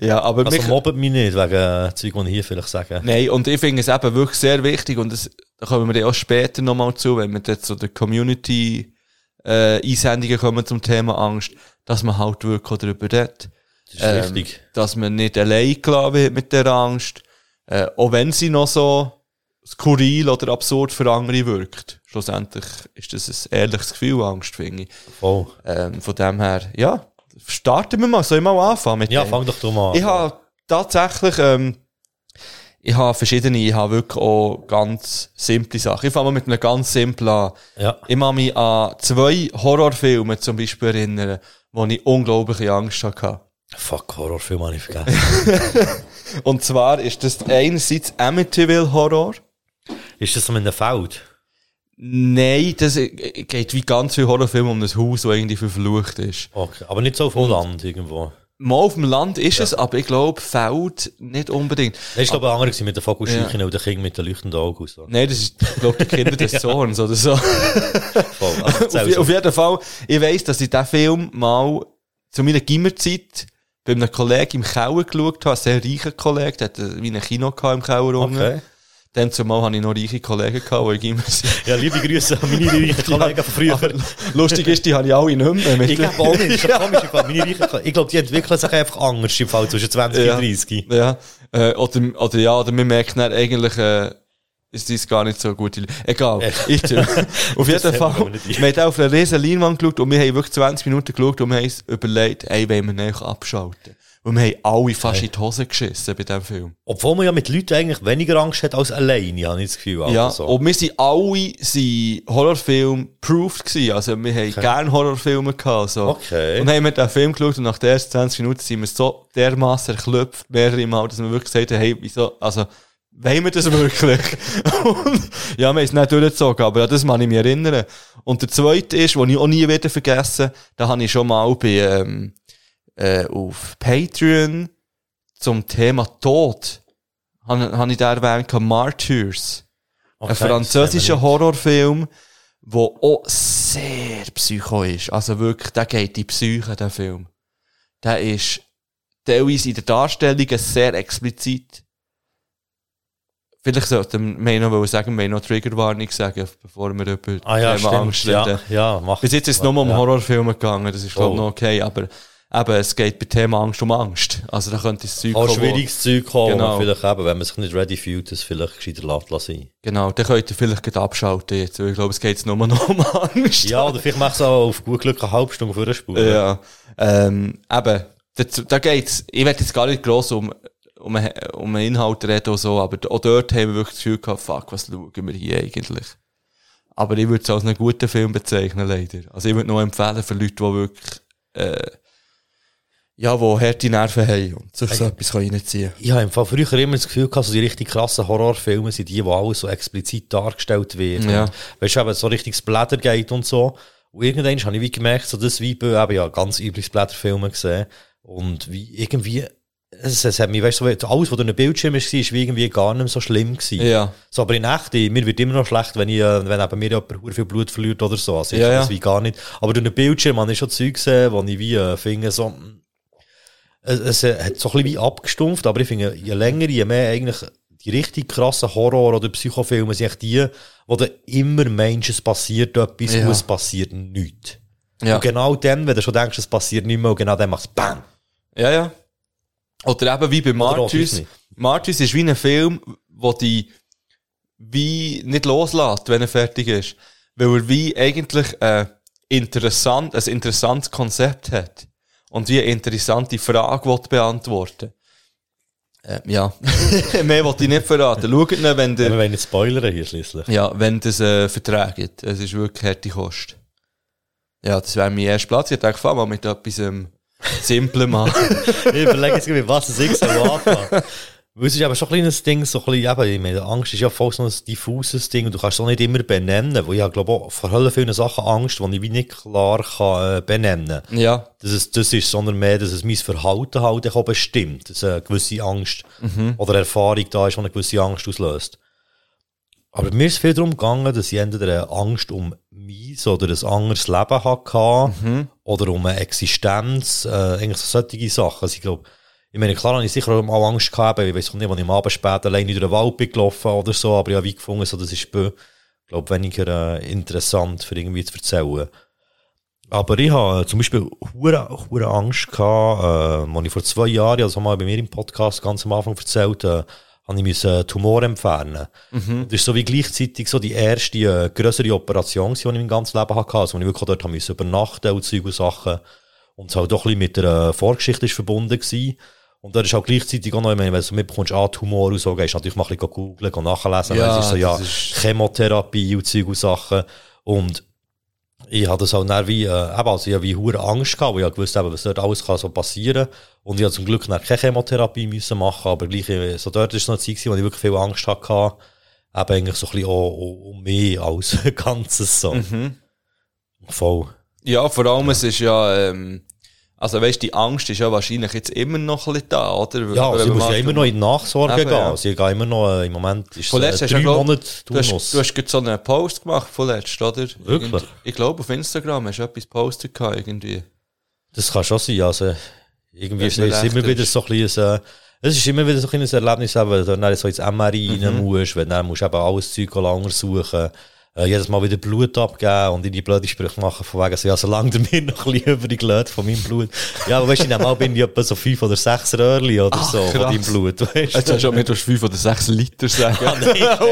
ja, aber Also mich- mobbt mich nicht, wegen äh, Zeug, die ich hier vielleicht sage. Nein, und ich finde es eben wirklich sehr wichtig und das, da kommen wir dann auch später nochmal zu, wenn wir jetzt zu der Community äh, Einsendungen kommen zum Thema Angst, dass man halt wirklich auch darüber redet. Das ist wichtig. Dass man nicht allein gelassen wird mit der Angst, äh, auch wenn sie noch so skurril oder absurd für andere wirkt. Schlussendlich ist das ein ehrliches Gefühl, Angst, finde ich. Voll. Ähm, von dem her, ja, starten wir mal, soll ich mal anfangen mit Ja, dem? fang doch du mal an. Ich habe tatsächlich, ähm, ich habe verschiedene, ich habe wirklich auch ganz simple Sachen. Ich fange mal mit einem ganz simplen an. Ja. Ich kann mich an zwei Horrorfilme zum Beispiel erinnern, wo ich unglaubliche Angst hatte. Fuck, Horrorfilm habe ich vergessen. Und zwar ist das einerseits Amityville Horror. ist das so in einem Feld? Nein, das geht wie ganz viele Horrorfilme um ein Haus, das irgendwie verflucht ist. Okay. Aber nicht so auf Holland irgendwo. Mal auf dem Land ist es, aber ich glaube, Feld nicht unbedingt. Das ist, glaube ich, ein anderer gewesen mit den Vogelscheuchen Ja. und den Kind mit den leuchtenden Augen. und So. Nein, das ist, ich glaube, die Kinder des Zorns oder so. Voll. Also, auf, auf jeden Fall, ich weiss, dass ich diesen Film mal zu meiner Gimmerzeit bei einem Kollegen im Keller geschaut habe, ein sehr reicher Kollege, der hatte wie ein Kino im Keller unten. Okay. Dann zumal hatte ich noch reiche Kollegen gehabt, die sind. Ja, liebe Grüße an meine reichen Kollegen von früher. Aber lustig ist, die habe ich alle nicht mehr. Ich glaube auch nicht. Das komisch. Meine reichen Kollegen- Ich glaube, die entwickeln sich einfach anders im Fall zwischen 20 Ja. und 30. Ja, äh, oder, oder ja, oder man merkt dann eigentlich, äh, ist das gar nicht so gut. Egal, ich chill. Auf jeden Fall, wir haben auf einer riesen Leinwand geschaut und wir haben wirklich 20 Minuten geschaut und wir haben uns überlegt, ey, wollen wir nicht abschalten? Und wir haben alle fast in die Hose geschissen bei diesem Film. Obwohl man ja mit Leuten eigentlich weniger Angst hat als alleine, habe ich das Gefühl. Ja, Also, und wir sind alle sind Horrorfilm-proofed gewesen. Also wir haben gerne Horrorfilme gehabt. So. Okay. Und haben wir den Film geschaut und nach den ersten 20 Minuten sind wir so dermassen erklopft, mehrere Mal, dass wir wirklich gesagt haben, hey, wieso, also, wollen wir das wirklich? und, ja, wir haben es nicht durchgezogen, aber an das kann ich mich erinnern. Und der zweite ist, den ich auch nie wieder vergessen, da habe ich schon mal bei, ähm, äh, auf Patreon zum Thema Tod, habe, habe ich da erwähnt, Martyrs. okay, Ein französischer Horrorfilm, der auch sehr psycho ist. Also wirklich, der geht in die Psyche, der Film. Der ist teilweise in der Darstellung sehr explizit. Vielleicht sollten wir noch sagen, wir noch Triggerwarnung sagen, bevor wir über Ah ja, Thema. Angst reden. Ja, ja, Bis jetzt ist es nur um ja. Horrorfilme gegangen, das ist glaube ich Oh. noch okay, aber eben, es geht bei Thema Angst um Angst. Also da könnte es Zeug Auch kommen, wo- schwieriges Zeug kommen, Genau. vielleicht eben, wenn man sich nicht ready fühlt, das vielleicht gescheiter lässt lassen. Genau, dann könnt ihr vielleicht abschalten jetzt, weil ich glaube, es geht nur noch um Angst. Ja, oder vielleicht machst du auch auf gut Glück eine halbe Stunde vorspulen. Ja, ähm, eben, da, da geht's, ich werde jetzt gar nicht gross um, um, einen- um einen Inhalt reden und so, aber auch dort haben wir wirklich das Gefühl gehabt, fuck, was schauen wir hier eigentlich? Aber ich würde es als einen guten Film bezeichnen, leider. Also ich würde noch empfehlen für Leute, die wirklich, äh, ja, die harte Nerven haben und sich so etwas reinziehen Ich habe im Fall früher immer das Gefühl gehabt, so die richtig krassen Horrorfilme sind die, wo alles so explizit dargestellt wird. Ja. Und, weißt du, eben so richtig Splatter geht und so. Und irgendwann habe ich wie gemerkt, so das wie, ich habe ja ganz üblich Splatterfilme gesehen. Und wie irgendwie, es, es hat mich, weißt du, so, alles, was auf einem Bildschirm war, ist wie irgendwie gar nicht so schlimm gewesen. Ja. So, aber in echt, mir wird immer noch schlecht, wenn ich, äh, wenn eben mir jemand viel Blut verliert oder so. Also ich Ja, ja. wie gar nicht. Aber durch einen Bildschirm habe ich schon Zeug gesehen, wo ich wie, äh, finde, so, mm, es, äh, hat so ein bisschen wie abgestumpft, aber ich finde, je länger, je mehr eigentlich die richtig krassen Horror- oder Psychofilme sind die, wo du immer meinst, es passiert etwas Ja. und es passiert nichts. Ja. Und genau dann, wenn du schon denkst, es passiert nicht mehr, und genau dann machst du BAM! Ja, ja. Oder eben wie bei nicht. Martyrs ist wie ein Film, wo die wie nicht loslässt, wenn er fertig ist. Weil er wie eigentlich äh, interessant, ein interessantes Konzept hat. Und wie eine interessante Frage beantworten äh, Ja. Mehr wollte ich nicht verraten. Schaut ihn, wenn der, wollen nicht spoilern hier schließlich. ja, wenn das äh, verträgt. Es ist wirklich harte Kost. Ja, das wäre mein erster Platz. Ich dachte, fang mal mit etwas ähm, Simplem an. Ich überlege jetzt, was es ich soll anfangen. Weil es ist eben schon ein kleines Ding, so ein bisschen, eben, ich meine, Angst ist ja voll so ein diffuses Ding und du kannst es auch nicht immer benennen, weil ich habe, glaube auch vor allem vielen Sachen Angst, die ich wie nicht klar kann, äh, benennen kann. Ja. Dass es das ist, sondern mehr, dass es mein Verhalten halt auch bestimmt, dass eine gewisse Angst oder Erfahrung da ist, die eine gewisse Angst auslöst. Aber mir ist viel darum gegangen, dass ich entweder eine Angst um mich oder ein anderes Leben hatte oder um eine Existenz, äh, eigentlich so solche Sachen. Also ich glaube, ich meine, klar habe ich sicher auch mal Angst gehabt, ich weiß nicht, wann ich am Abend später alleine durch den Wald bin gelaufen oder so, aber ich habe wie gefunden, so, das ist, ich glaube weniger äh, interessant für irgendwie zu erzählen. Aber ich habe zum Beispiel hure, hure Angst gehabt, äh, als ich vor zwei Jahren, also mal bei mir im Podcast ganz am Anfang erzählt, äh, ich müssen Tumor entfernen. Das ist so wie gleichzeitig so die erste äh, größere Operation, die ich mein ganzes Leben hatte, also wo ich wirklich dort müssen übernachten und und Sachen. Und es halt doch ein bisschen mit der äh, Vorgeschichte ist verbunden gewesen. Und da ist auch gleichzeitig auch noch, wenn du mitbekommst, ah, Tumor und so, gehst du natürlich mal ein bisschen googeln und nachlesen. Ja, es ist so, ja, ist- Chemotherapie und und Sachen. Und ich hatte das halt dann wie, äh, also ich habe wie hure Angst gehabt, weil ich gewusst eben, was dort alles kann so passieren. Und ich habe zum Glück dann keine Chemotherapie müssen machen, aber gleich, äh, so dort ist es noch eine Zeit wo ich wirklich viel Angst hatte, eben eigentlich so ein bisschen auch, auch um mich als Ganzes so. Voll. Ja, vor allem, es ist ja, ähm, also weißt, die Angst ist ja wahrscheinlich jetzt immer noch ein bisschen da, oder? Ja, Wenn man muss ja immer noch in die Nachsorge Eben, gehen. ja. Also ich gehe immer noch, äh, im Moment ist es äh, du drei glaub, Monate Du hast, du hast gerade so einen Post gemacht, vorletzt, oder? Wirklich? Irgend- Ich glaube, auf Instagram hast du etwas gepostet gehabt, irgendwie. Das kann schon sein, also irgendwie ist es immer wieder so ein bisschen, es ist immer wieder so ein Erlebnis, wenn du dann so ins MRI Mhm. rein musst, wenn du dann musst eben alles Zeug untersuchen äh, jedes Mal wieder Blut abgeben und in die blöde Sprüche machen, von wegen so, ja, solange der mir noch ein bisschen übrig lädt von meinem Blut. Ja, aber weißt du, in dem Mal bin ich etwa so fünf oder sechs Röhrli oder so von krass. deinem Blut, weißt Jetzt hast du mit fünf oder sechs Liter sagen.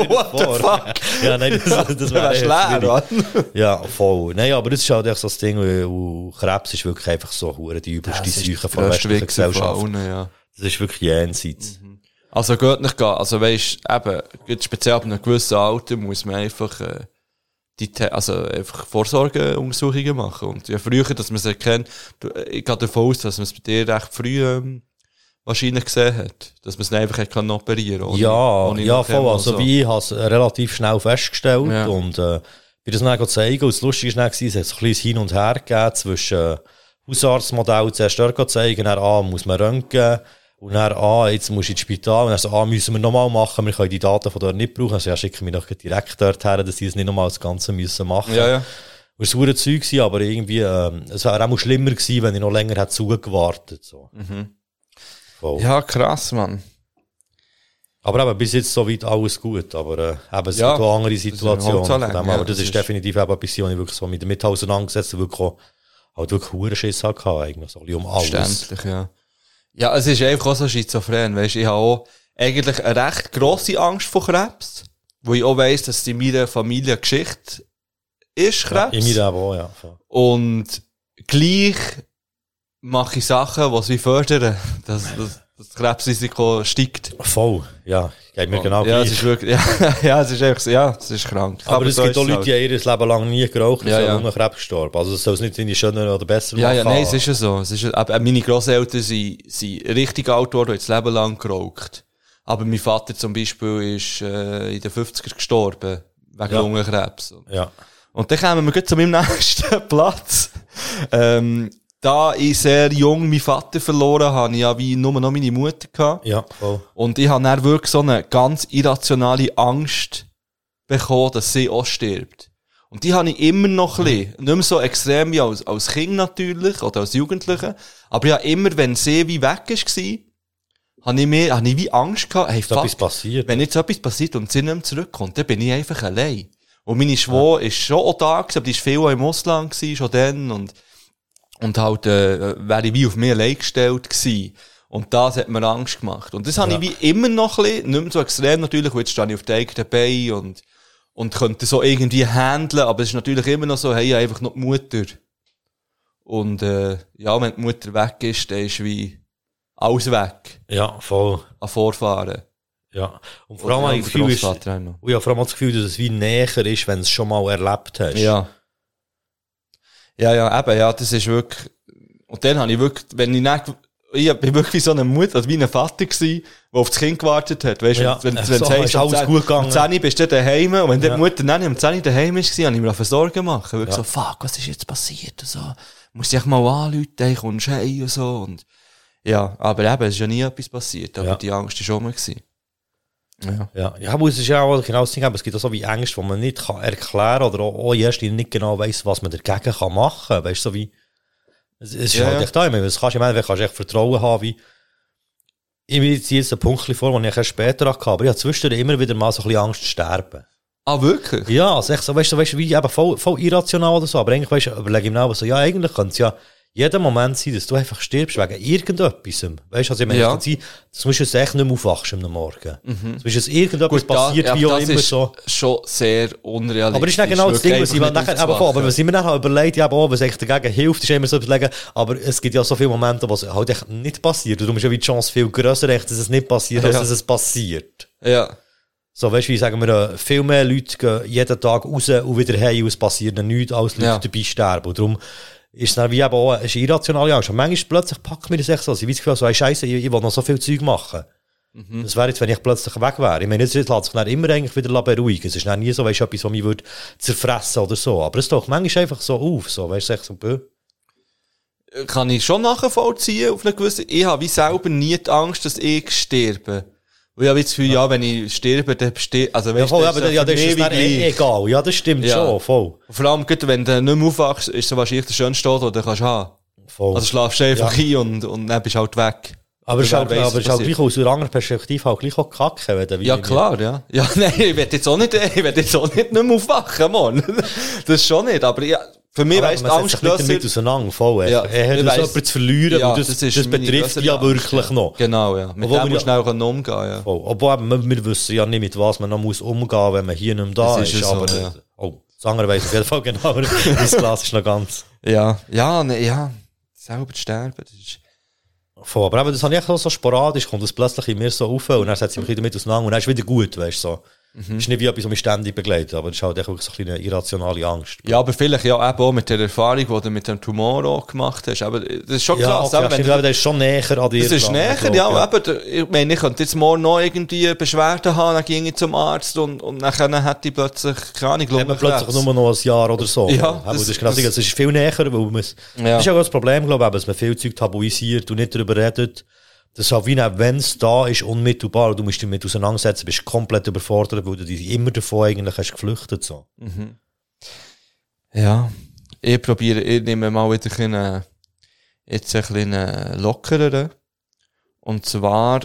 What the fuck? Ja, nein, das, das Das wäre leer, oder? Ja, voll. Nein, aber das ist halt echt so das Ding, weil Krebs ist wirklich einfach so die übelste Seuche von der von Gesellschaft. allen, ja. Das ist wirklich jenseits. Also geht nicht gehen. Also weisst, eben, speziell ab einem gewissen Alter muss man einfach, äh, die, also einfach Vorsorgeuntersuchungen machen. Und ja, früher, dass man es erkennt, ich gehe davon aus, dass man es bei dir recht früh, ähm, wahrscheinlich gesehen hat. Dass man es einfach hat können operieren ohne- Ja, ohne ja, voll. Also so. wie ich habe es relativ schnell festgestellt Ja. und äh, bin das dann zeigen. Und das Lustige war es hat so ein kleines Hin und Her gegeben zwischen äh, Hausarztmodell zuerst dort zeigen, dann ah, muss man röntgen und dann ah, jetzt musst du ins Spital und dann so, ah, müssen wir nochmal machen, wir können die Daten von dort nicht brauchen. Also ja, schicken wir doch direkt dort her, dass die es nicht nochmal das Ganze müssen machen. Ja, ja. Und es war Zeug, gewesen, aber irgendwie, ähm, es wäre auch schlimmer gewesen, wenn ich noch länger hätte zugewartet. So. Voll. Ja, krass, Mann. Aber eben, bis jetzt soweit alles gut. Aber äh, eben, es Ja, gibt auch andere das ist Situationen. lang, dem, ja, aber das, das ist ist- definitiv eben etwas, wo ich wirklich so mit damit auseinandergesetzt habe, wirklich auch, halt wirklich hohen Schiss hatte, eigentlich, so um alles. Verständlich, ja. Ja, es ist einfach auch so schizophren, weisst ich habe auch eigentlich eine recht grosse Angst vor Krebs, wo ich auch weiss, dass es in meiner Familie eine Geschichte ist, Krebs. In mir aber auch, ja. Und gleich mache ich Sachen, die sie fördern, dass, dass das Krebsrisiko steigt. Voll, ja. Geht mir genau ja, gleich. es ist wirklich, ja, ja, es ist so- ja, es ist krank. aber, es so gibt auch Leute, die halt. haben ihr Leben lang nie geraucht und Ja, ja. nur Krebs gestorben. Also, das soll es nicht in die schöner oder besser Ja, machen. ja, nein, es ist ja so. Es ist, ja- aber meine Grosseltern sind, sind richtig alt geworden, haben das Leben lang geraucht. Aber mein Vater zum Beispiel ist äh, in den 50er gestorben, wegen Ja. Lungenkrebs. Ja. Und dann kommen wir gleich zu meinem nächsten Platz. Ähm, da ich sehr jung meinen Vater verloren habe, habe ich ja wie nur noch meine Mutter gehabt. Ja, voll. Und ich habe dann wirklich so eine ganz irrationale Angst bekommen, dass sie auch stirbt. Und die habe ich immer noch ein bisschen. Nicht mehr so extrem wie als, als Kind natürlich, oder als Jugendliche. Aber ja, immer, wenn sie wie weg war, habe ich mir, habe ich wie Angst gehabt, hey, etwas fuck, passiert? wenn jetzt etwas passiert und sie nicht mehr zurückkommt, dann bin ich einfach allein. Und meine Schwester ist schon auch da gewesen, aber die ist viel auch im Ausland gewesen, schon dann, und, und halt, äh, wäre ich wie auf mich allein gestellt gewesen. Und das hat mir Angst gemacht. Und das habe ich wie immer noch ein bisschen, nicht mehr so extrem natürlich, weil jetzt stehe ich auf der eigenen Beine und, und könnte so irgendwie handeln, aber es ist natürlich immer noch so, hey, einfach noch die Mutter. Und, äh, ja, wenn die Mutter weg ist, dann ist wie alles weg Ja, voll. an Vorfahren. Ja. Und vor allem das Gefühl, ist, und habe vor allem das Gefühl, dass es wie näher ist, wenn du es schon mal erlebt hast. Ja. Ja, ja, eben, ja, das ist wirklich, und dann habe ich wirklich, wenn ich nicht ich bin wirklich wie so eine Mutter, also wie ein Vater gewesen, der auf das Kind gewartet hat. Weißt du, Ja, wenn, wenn, so, es heisst, alles 10 gut gegangen. Um 10 Uhr bist du daheim und wenn Ja. die Mutter dann um 10 Uhr daheim ist, habe ich mir auf Sorgen machen. Wirklich so, fuck, was ist jetzt passiert? Und so, muss ich mal anrufen, ey, kommst du heim und so. Und, ja, aber eben, es ist ja nie etwas passiert, aber Ja. die Angst war schon mal. Gewesen. Ja. Ja, ja, aber es ist ja auch genau das Ding, aber es gibt auch so wie Ängste, die man nicht kann erklären oder auch, erst nicht genau weiss, was man dagegen kann machen. Weißt du, so wie, es, es ist Ja, halt ja. echt da, ich meine, das kannst du, ich meine, kannst du echt Vertrauen haben, wie, ich mir ziehe jetzt ein Punkt vor, den ich erst später hatte, aber ich habe zwischendurch immer wieder mal so ein bisschen Angst zu sterben. Ah, wirklich? Ja, also echt so, weißt du, weißt wie eben voll, voll irrational oder so, aber eigentlich, weißt überlege ich mir auch so, ja, eigentlich könnte es ja jeden Moment sein, dass du einfach stirbst wegen irgendetwas. Weißt du, also ich meine, Ja. das musst du jetzt echt nicht mehr aufwachsen am Morgen. Das ist irgendetwas passiert, da- wie ja, auch immer ist so. schon sehr unrealistisch. Aber das ist nicht genau das Ding, was ich nachher, aber, aber was ich mir nachher überlegt habe, oh, was echt dagegen hilft, ist immer so überlegen, aber es gibt ja so viele Momente, wo es halt echt nicht passiert. Darum ist ja die Chance viel grösser, echt, dass es nicht passiert, als Ja. dass es passiert. ja. Ja. So, weißt du, wie sagen wir, äh, viel mehr Leute gehen jeden Tag raus und wieder heim und es passiert nichts, als Leute Ja. dabei sterben. Und darum ist es dann wie eben auch eine irrationale Angst. Und manchmal plötzlich packt mir das echt so, ich weiß das Gefühl, so, hey, Scheiße, ich, ich will noch so viel Zeug machen. Mhm. Das wäre jetzt, wenn ich plötzlich weg wäre. Ich meine, jetzt lässt sich dann immer eigentlich wieder beruhigen. Es ist dann nie so, weißt du, etwas, was mich würde zerfressen oder so. Aber es taucht manchmal einfach so auf, so, weißt du, so, bö. kann ich schon nachvollziehen auf eine gewisse, ich habe wie selber nie die Angst, dass ich sterbe. Ich habe das Gefühl, ja, wenn ich sterbe, dann stehe, also Ja, weißt voll, du, aber, ja, das ist es dann eh egal. Ja, das stimmt Ja. schon, voll. Vor allem, gut, wenn du nicht mehr aufwachst, ist es wahrscheinlich der schönste Tod, den du kannst haben. voll. Also schlafst du einfach Ja. ein und, und dann bist du halt weg. aber es ist halt, aber ist halt gleich aus einer anderen Perspektive halt gleich auch kacke, wenn du Ja, klar, ja. Ja, nein, ich werde jetzt auch nicht, ich werde jetzt auch nicht, nicht mehr aufwachen, Mann. Das schon nicht, aber ja, für mich man setzt Angst sich nicht damit grösser. auseinander, voll. Ja, er hat weiss. jemanden zu verlieren, Ja, und das, das das, betrifft ja Angst, wirklich ja. noch. Genau, ja. Mit Obwohl dem wir musst du ja- schnell umgehen, ja. Voll. Obwohl eben, wir, wir wissen ja nicht, mit was man noch muss umgehen wenn man hier nicht mehr da Das ist. ist ja so, aber, ja. Oh, das andere weiss ich auf jeden Fall genau, aber das Glas ist noch ganz. Ja, ja, ne, ja. Selber zu sterben, das ist, Voll. Aber eben, das habe ich auch so sporadisch, kommt das plötzlich in mir so auf und dann setze ich mich damit auseinander und dann ist wieder gut, weißt du, so. Mhm. ist nicht wie etwas, was mich ständig begleitet, aber das ist halt wirklich so eine irrationale Angst. Ja, aber vielleicht ja eben auch mit der Erfahrung, die du mit dem Tumor auch gemacht hast. Aber das ist schon Ja, krass, okay, ja, wenn stimmt, du- aber das ist schon näher an dir. Das ist näher, glaub, ja, aber der- ich meine, ich könnte jetzt morgen noch irgendwie Beschwerden haben, dann ging ich zum Arzt und, und dann hätte ich plötzlich, keine Haben wir plötzlich nur noch ein Jahr oder so. Ja, das- das, ist genau das- ist viel näher, weil man es, Ja. das ist ja auch das Problem, glaube ich, dass man viel Zeug tabuisiert und nicht darüber redet. Das ist halt wie, wenn es da ist, unmittelbar, du musst dich damit auseinandersetzen, bist komplett überfordert, weil du dich immer davon eigentlich hast geflüchtet, so. Ja, ich probiere, ich nehme mal wieder ein bisschen, äh, jetzt ein bisschen äh, lockereren. Und zwar,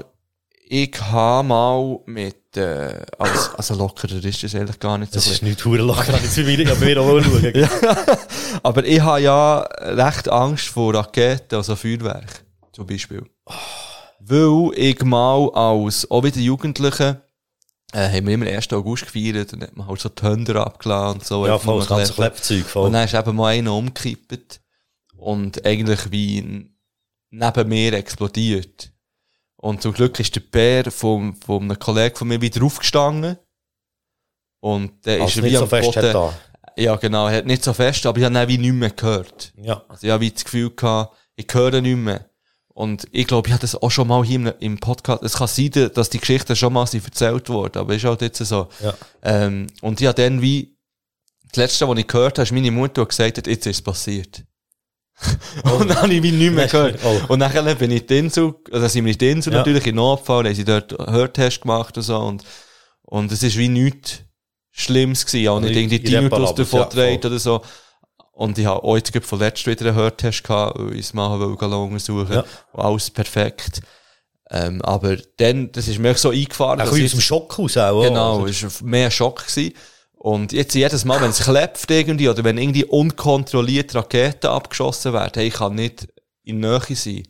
ich habe mal mit, äh, also, also lockerer ist das ehrlich gar nicht so. Das ist nicht hure kann ich zu mir, ja, bei mir auch schauen. Aber ich habe ja recht Angst vor Raketen, also Feuerwerk, zum Beispiel. Weil ich mal als, auch wieder Jugendliche, äh, haben wir immer 1. August gefeiert, dann hat man halt so die Hände abgeladen und so. Ja, voll, das ganze. Klebzeug, voll. Und dann ist eben mal einer umgekippt und eigentlich wie neben mir explodiert. Und zum Glück ist der Bär von, von einem Kollegen von mir wieder aufgestanden. Und der Also ist nicht wie so am fest Boden. Ja, genau, er hat nicht so fest, aber ich habe dann wie nicht mehr gehört. Ja. Also ich habe wie das Gefühl gehabt, ich höre nicht mehr. Und ich glaube, ich habe das auch schon mal hier im, Podcast, es kann sein, dass die Geschichte schon mal sind erzählt wurde, aber ist halt jetzt so. Ja. Ähm, und ich habe dann wie, das letzte, was ich gehört habe, ist meine Mutter, die gesagt hat, jetzt ist es passiert. und dann habe ich wie nicht mehr gehört. Oh. Und nachher bin ich die Insel, also sind wir in die Insel Ja. natürlich in Notfall, haben sie dort Hörtest gemacht und so, und, und es ist wie nichts Schlimmes gewesen, auch nicht Also irgendwie Tinnitus irreparabel, davon ja, voll. oder so. Und ich habe heute gerade vorletzt wieder Hörtest gehabt, weil ich es gehen untersuchen. Ja. Alles perfekt. Ähm, aber dann, das ist mir so eingefahren. Ich- aus dem Schock raus auch. Genau, es war mehr Schock. Gewesen. Und jetzt jedes Mal, wenn es klebt irgendwie, oder wenn irgendwie unkontrolliert Raketen abgeschossen werden, hey, ich kann nicht in der Nähe sein.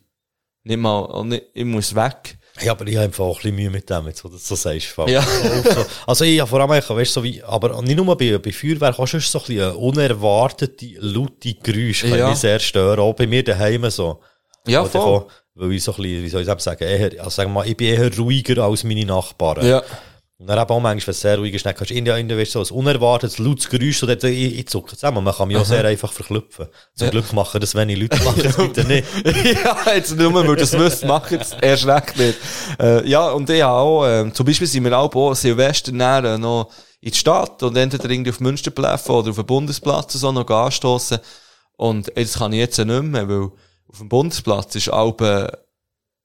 Nicht mal, nicht, ich muss weg. Ja, aber ich habe einfach auch ein bisschen Mühe mit dem, jetzt, wo du das so sagst. Ja. So, also ich habe vor allem, weißt du, so wie, aber nicht nur bei, bei Feuerwerk, auch schon so ein bisschen unerwartete, laute Geräusche, Ja. mich sehr stören, auch bei mir daheim so. Ja, Oder voll. auch, Weil ich so ein bisschen, wie soll ich sagen, eher, also sagen wir mal, ich bin eher ruhiger als meine Nachbarn. Ja. Und dann eben auch manchmal, wenn es sehr ruhig ist, dann kannst du in weißt du, so ein unerwartetes, lautes Geräusch, so, dort, ich, ich zucke zusammen. Man kann mich auch sehr einfach verklüpfen. Zum Glück machen das wenig Leute, machen das bitte nicht. ja, jetzt nur, weil du das wüsst, mach jetzt erst recht nicht. Äh, ja, und ich habe auch, äh, zum Beispiel sind wir auch, auch Silvester näher noch in die Stadt und entweder irgendwie auf Münsterplätze oder auf den Bundesplatz so noch anstossen. Und das kann ich jetzt nicht mehr, weil auf dem Bundesplatz ist auch, äh,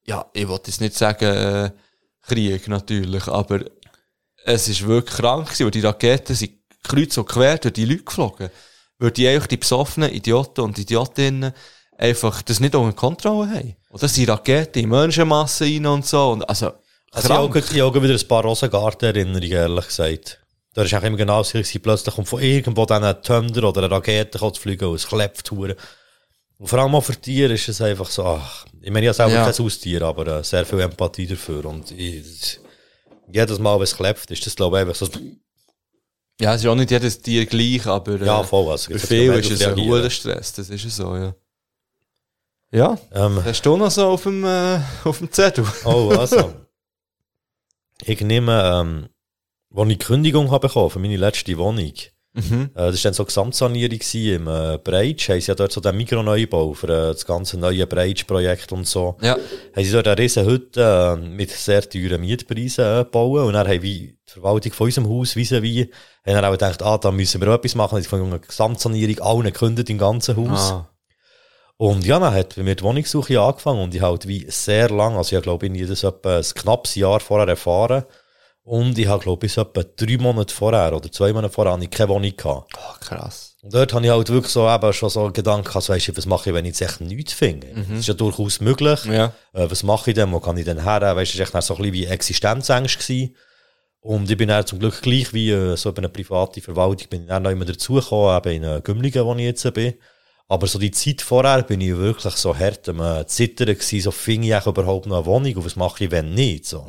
ja, ich wollte jetzt nicht sagen, äh, Krieg natürlich, aber es ist wirklich krank gewesen, weil die Raketen sind kreuz und quer durch die Leute geflogen. Weil die eigentlich die besoffenen Idioten und Idiotinnen einfach das nicht unter Kontrolle haben. Das sind Raketen in Menschenmassen rein und so. Und also, Also ich habe auch, krank. ich habe auch wieder ein paar Rosengarten-Erinnerungen, ehrlich gesagt. Da ist auch immer genau so, gewesen, plötzlich kommt von irgendwo dann ein Thunder oder eine Rakete zu fliegen und es klebt hure. Und vor allem auch für Tiere ist es einfach so, ach, ich meine, ich habe selber Ja. kein Haustier, aber äh, sehr viel Empathie dafür. Und ich, jedes Mal, wenn es klebt, ist das, glaube ich, einfach so, Ja, es ist auch nicht jedes Tier gleich, aber äh, ja, voll was. für viele ist es ein hoher Stress, das ist so, ja. Ja, Ähm, hast du noch so auf dem, äh, auf dem Zettel? oh, also. ich nehme, ähm, wo ich die Kündigung habe bekommen für meine letzte Wohnung, Mhm. Äh, Das war dann so eine Gesamtsanierung gewesen im äh, Breitsch. Haben sie ja dort so den Mikroneubau für äh, das ganze neue Breitsch-Projekt und so. Ja. Haben sie dort eine riesen Hütte äh, mit sehr teuren Mietpreisen gebaut. Und dann haben wie die Verwaltung von unserem Haus, wie wie, haben dann auch gedacht, ah, da müssen wir auch etwas machen. Sie haben eine Gesamtsanierung allen gekündigt im ganzen Haus. Ah. Und ja, dann hat bei mir die Wohnungssuche angefangen und ich halt wie sehr lang, also ich glaube, ich das etwa ein knappes Jahr vorher erfahren. Und ich habe, glaube ich, bis etwa drei Monate vorher oder zwei Monate vorher habe ich keine Wohnung gehabt. Oh, krass. Und dort habe ich halt wirklich so eben schon so Gedanken, also weißt du, was mache ich, wenn ich jetzt echt nichts finde? Das ist ja durchaus möglich. Ja. Äh, was mache ich denn? Wo kann ich denn her? Weißt du, das war so ein bisschen wie Existenzängst gewesen. Und ich bin dann zum Glück gleich wie äh, so über eine private Verwaltung bin ich dann noch immer dazugekommen, eben in äh, Gümligen, wo ich jetzt bin. Aber so die Zeit vorher bin ich wirklich so hart am äh, Zittern gewesen, so finde ich überhaupt noch eine Wohnung und was mache ich, wenn nicht, so.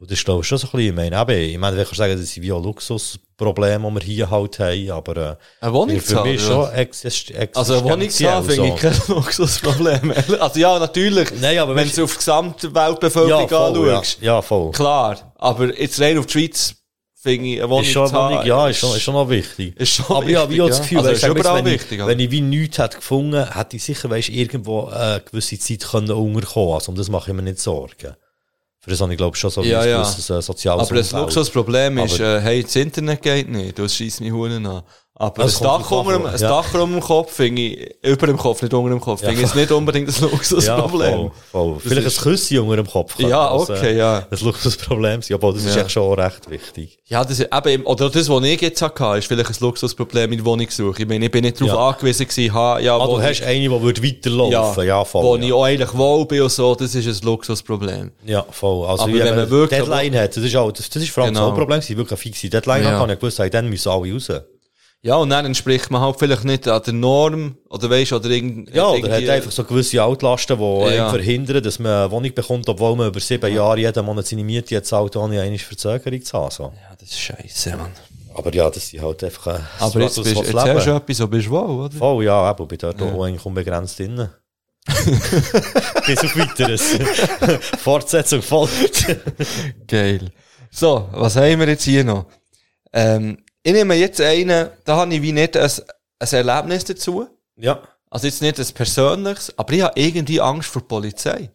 Und das ist, glaube ich, schon so ein bisschen, ich meine, eben, ich meine, ich kann sagen, das sind wie auch Luxusprobleme, die wir hier halt haben, aber, äh, Eine Wohnung für mich schon exist Also eine Wohnung zu haben, finde ich kein Luxusproblem. Also ja, natürlich, Nein, aber wenn du auf die gesamte Weltbevölkerung ja, voll, ja, anschaust, ja, voll. klar. Aber jetzt rein auf die Schweiz, finde ich, eine Wohnung Ist schon, Wohnung, ja, ist schon, ist schon noch wichtig. ist schon aber ja, wie auch das wichtig, Gefühl, ja. Also weißt, ist überall wenn, wichtig, ich, aber- wenn ich wie nichts hätte gefunden, hätte ich sicher, weißt, irgendwo äh, eine gewisse Zeit können unterkommen. Also, um das mache ich mir nicht Sorgen. Für das habe ich, glaube ich, schon so Ja, ein ja. gewisses äh, soziales Aber das. Luxusproblem ist, äh, hey, das Internet geht nicht, das schießt mich Huren an. Aber Das das Dach, das ja. Dach um dem Kopf finde ich, über dem Kopf, nicht unter dem Kopf, Ja. finde ich nicht unbedingt ein ja, Luxusproblem. voll, voll. Vielleicht ist- ein Küsschen unter dem Kopf. Ja, das, okay, äh, ja. Das Luxusproblem sein, aber das ist Ja. echt schon recht wichtig. Ja, das ist eben, oder das, was ich jetzt hatte, ist vielleicht ein Luxusproblem in der Wohnungssuche. Ich meine, ich bin nicht darauf Ja. angewiesen gewesen, ha, ja, Ah, du hast ich, eine, die würde weiterlaufen. Ja, voll. wo ja. ich auch eigentlich wohl bin und so, das ist ein Luxusproblem. Ja, voll. Also, Aber wie wenn man wirklich- Deadline hat, das ist auch, das, das ist vor allem Genau. so ein Problem, gewesen, wirklich eine fixe Deadline Ja. ja. kann ich gewusst, hey, dann müssen alle raus. Ja, und dann entspricht man halt vielleicht nicht an der Norm, oder weisst, oder irgend, Ja, oder irgendwie- hat einfach so gewisse Altlasten, die Ja. verhindern, dass man eine Wohnung bekommt, obwohl man über sieben Jahre jeden Monat seine Miete jetzt zahlt, ohne eine Verzögerung zu haben. So. Ja, das ist scheiße, Mann. Aber ja, das sind halt einfach, äh, Aber jetzt, bist, jetzt hast du etwas, so bist du wohl, oder? Voll, ja, eben, bin dort auch eigentlich unbegrenzt drin. Bis auf weiteres. Fortsetzung folgt. Geil. So, was haben wir jetzt hier noch? Ähm, ich nehme jetzt einen, da habe ich wie nicht ein, ein Erlebnis dazu. ja. Also jetzt nicht ein persönliches, aber ich habe irgendwie Angst vor der Polizei.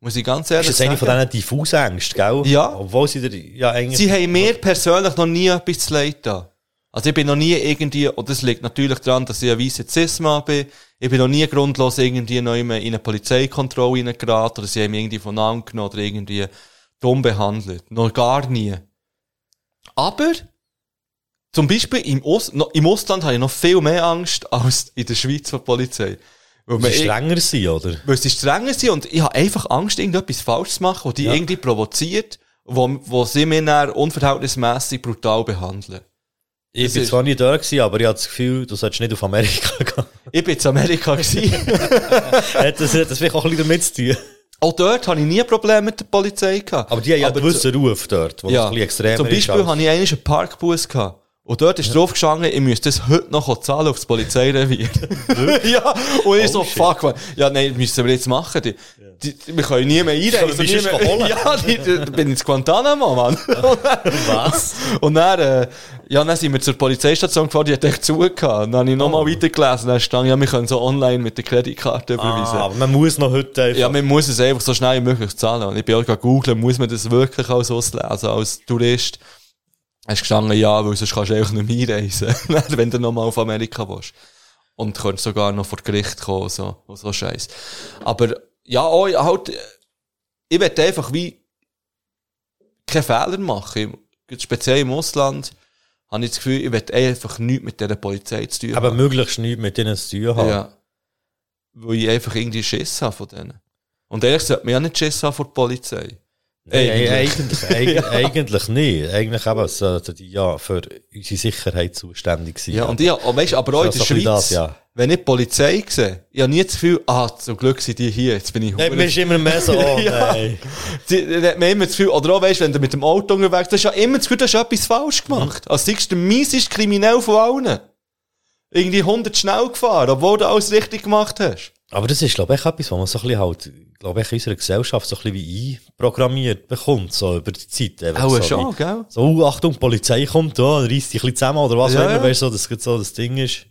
Muss ich ganz ehrlich Ist das eine sagen. von diesen diffusen Ängsten, gell? Ja. Obwohl sie dir, ja, eigentlich. Sie haben mir persönlich noch nie etwas zu leid da. Also ich bin noch nie irgendwie, und das liegt natürlich daran, dass ich ein weißer Cis-Mann bin, ich bin noch nie grundlos irgendwie noch in eine Polizeikontrolle reingeraten oder sie haben mich irgendwie von genommen oder irgendwie dumm behandelt. Noch gar nie. Aber, zum Beispiel im, Ost, noch, im Ausland habe ich noch viel mehr Angst als in der Schweiz vor der Polizei. Weil sie man- strenger sein, oder? weil sie strenger sind und ich habe einfach Angst, irgendetwas falsch zu machen, wo die Ja. irgendwie provoziert, wo, wo sie mich dann unverhältnismäßig brutal behandeln. Ich Das bin ist- zwar nicht da gewesen, aber ich habe das Gefühl, du solltest nicht auf Amerika gehen. Ich bin in Amerika gewesen. hat das, hat das vielleicht auch ein bisschen damit zu tun? Auch dort habe ich nie Probleme mit der Polizei gehabt. Aber die haben ja einen zu- gewissen Ruf dort, wo ja, es ein bisschen extremer Zum ist. Beispiel als- hatte ich einen Parkbus gehabt. Und dort ist drauf gestanden, ich müsste das heute noch zahlen aufs Polizeirevier. ja, und ich so, fuck, man. Ja, nein, müssen wir jetzt machen. Die, die, wir können nie mehr einreisen. Nie mehr- holen? Ja, die, die, bin ins Guantanamo, Mann. Was? Und dann, äh, ja, dann sind wir zur Polizeistation gefahren, die hat echt zugehört. Dann habe ich nochmal Oh. weitergelesen, dann stand, ja, wir können so online mit der Kreditkarte überweisen. Ah, aber man muss noch heute einfach. Ja, man muss es einfach so schnell wie möglich zahlen. Und ich bin auch gerade googeln, muss man das wirklich als auslesen, als Tourist? Hast gestanden, ja, weil sonst kannst du einfach nicht mehr einreisen, wenn du nochmal auf Amerika willst. Und könntest sogar noch vor Gericht kommen, so, und so Scheiß. Aber, ja, auch, halt, ich will einfach wie keine Fehler machen. Speziell im Ausland habe ich das Gefühl, ich will einfach nichts mit dieser Polizei zu tun aber haben. möglichst nichts mit denen zu tun haben. Ja. Weil ich einfach irgendwie Schiss habe von denen. Und ehrlich sollte man ja nicht Schiss haben vor der Polizei. Nein, Eigentlich. eigentlich, eigentlich, eigentlich nicht. Eigentlich eben sollten die ja für unsere Sicherheit zuständig sein. Ja, und ja, und weißt, aber auch in So- der Schweiz, das, ja. wenn ich die Polizei sehe, ich habe nie das Gefühl, ah, zum Glück sind die hier, jetzt bin ich Nein, hure- mir ist immer mehr so, oh Ja. nein. Dann man immer das Gefühl, oder auch weißt, wenn du mit dem Auto unterwegs bist, hast du ja immer das Gefühl, du hast etwas falsch gemacht. Als seist du der mieseste Kriminell von allen. Irgendwie 100 schnell gefahren, obwohl du alles richtig gemacht hast. Aber das ist, glaube ich, etwas, was man so ein bisschen halt, glaube ich, in unserer Gesellschaft so ein bisschen wie einprogrammiert bekommt, so über die Zeit. Auch so schon, wie- gell? So, oh, Achtung, die Polizei kommt da, reißt dich ein bisschen zusammen oder was Ja, auch immer, ja. weißt du, so, dass so das Ding ist.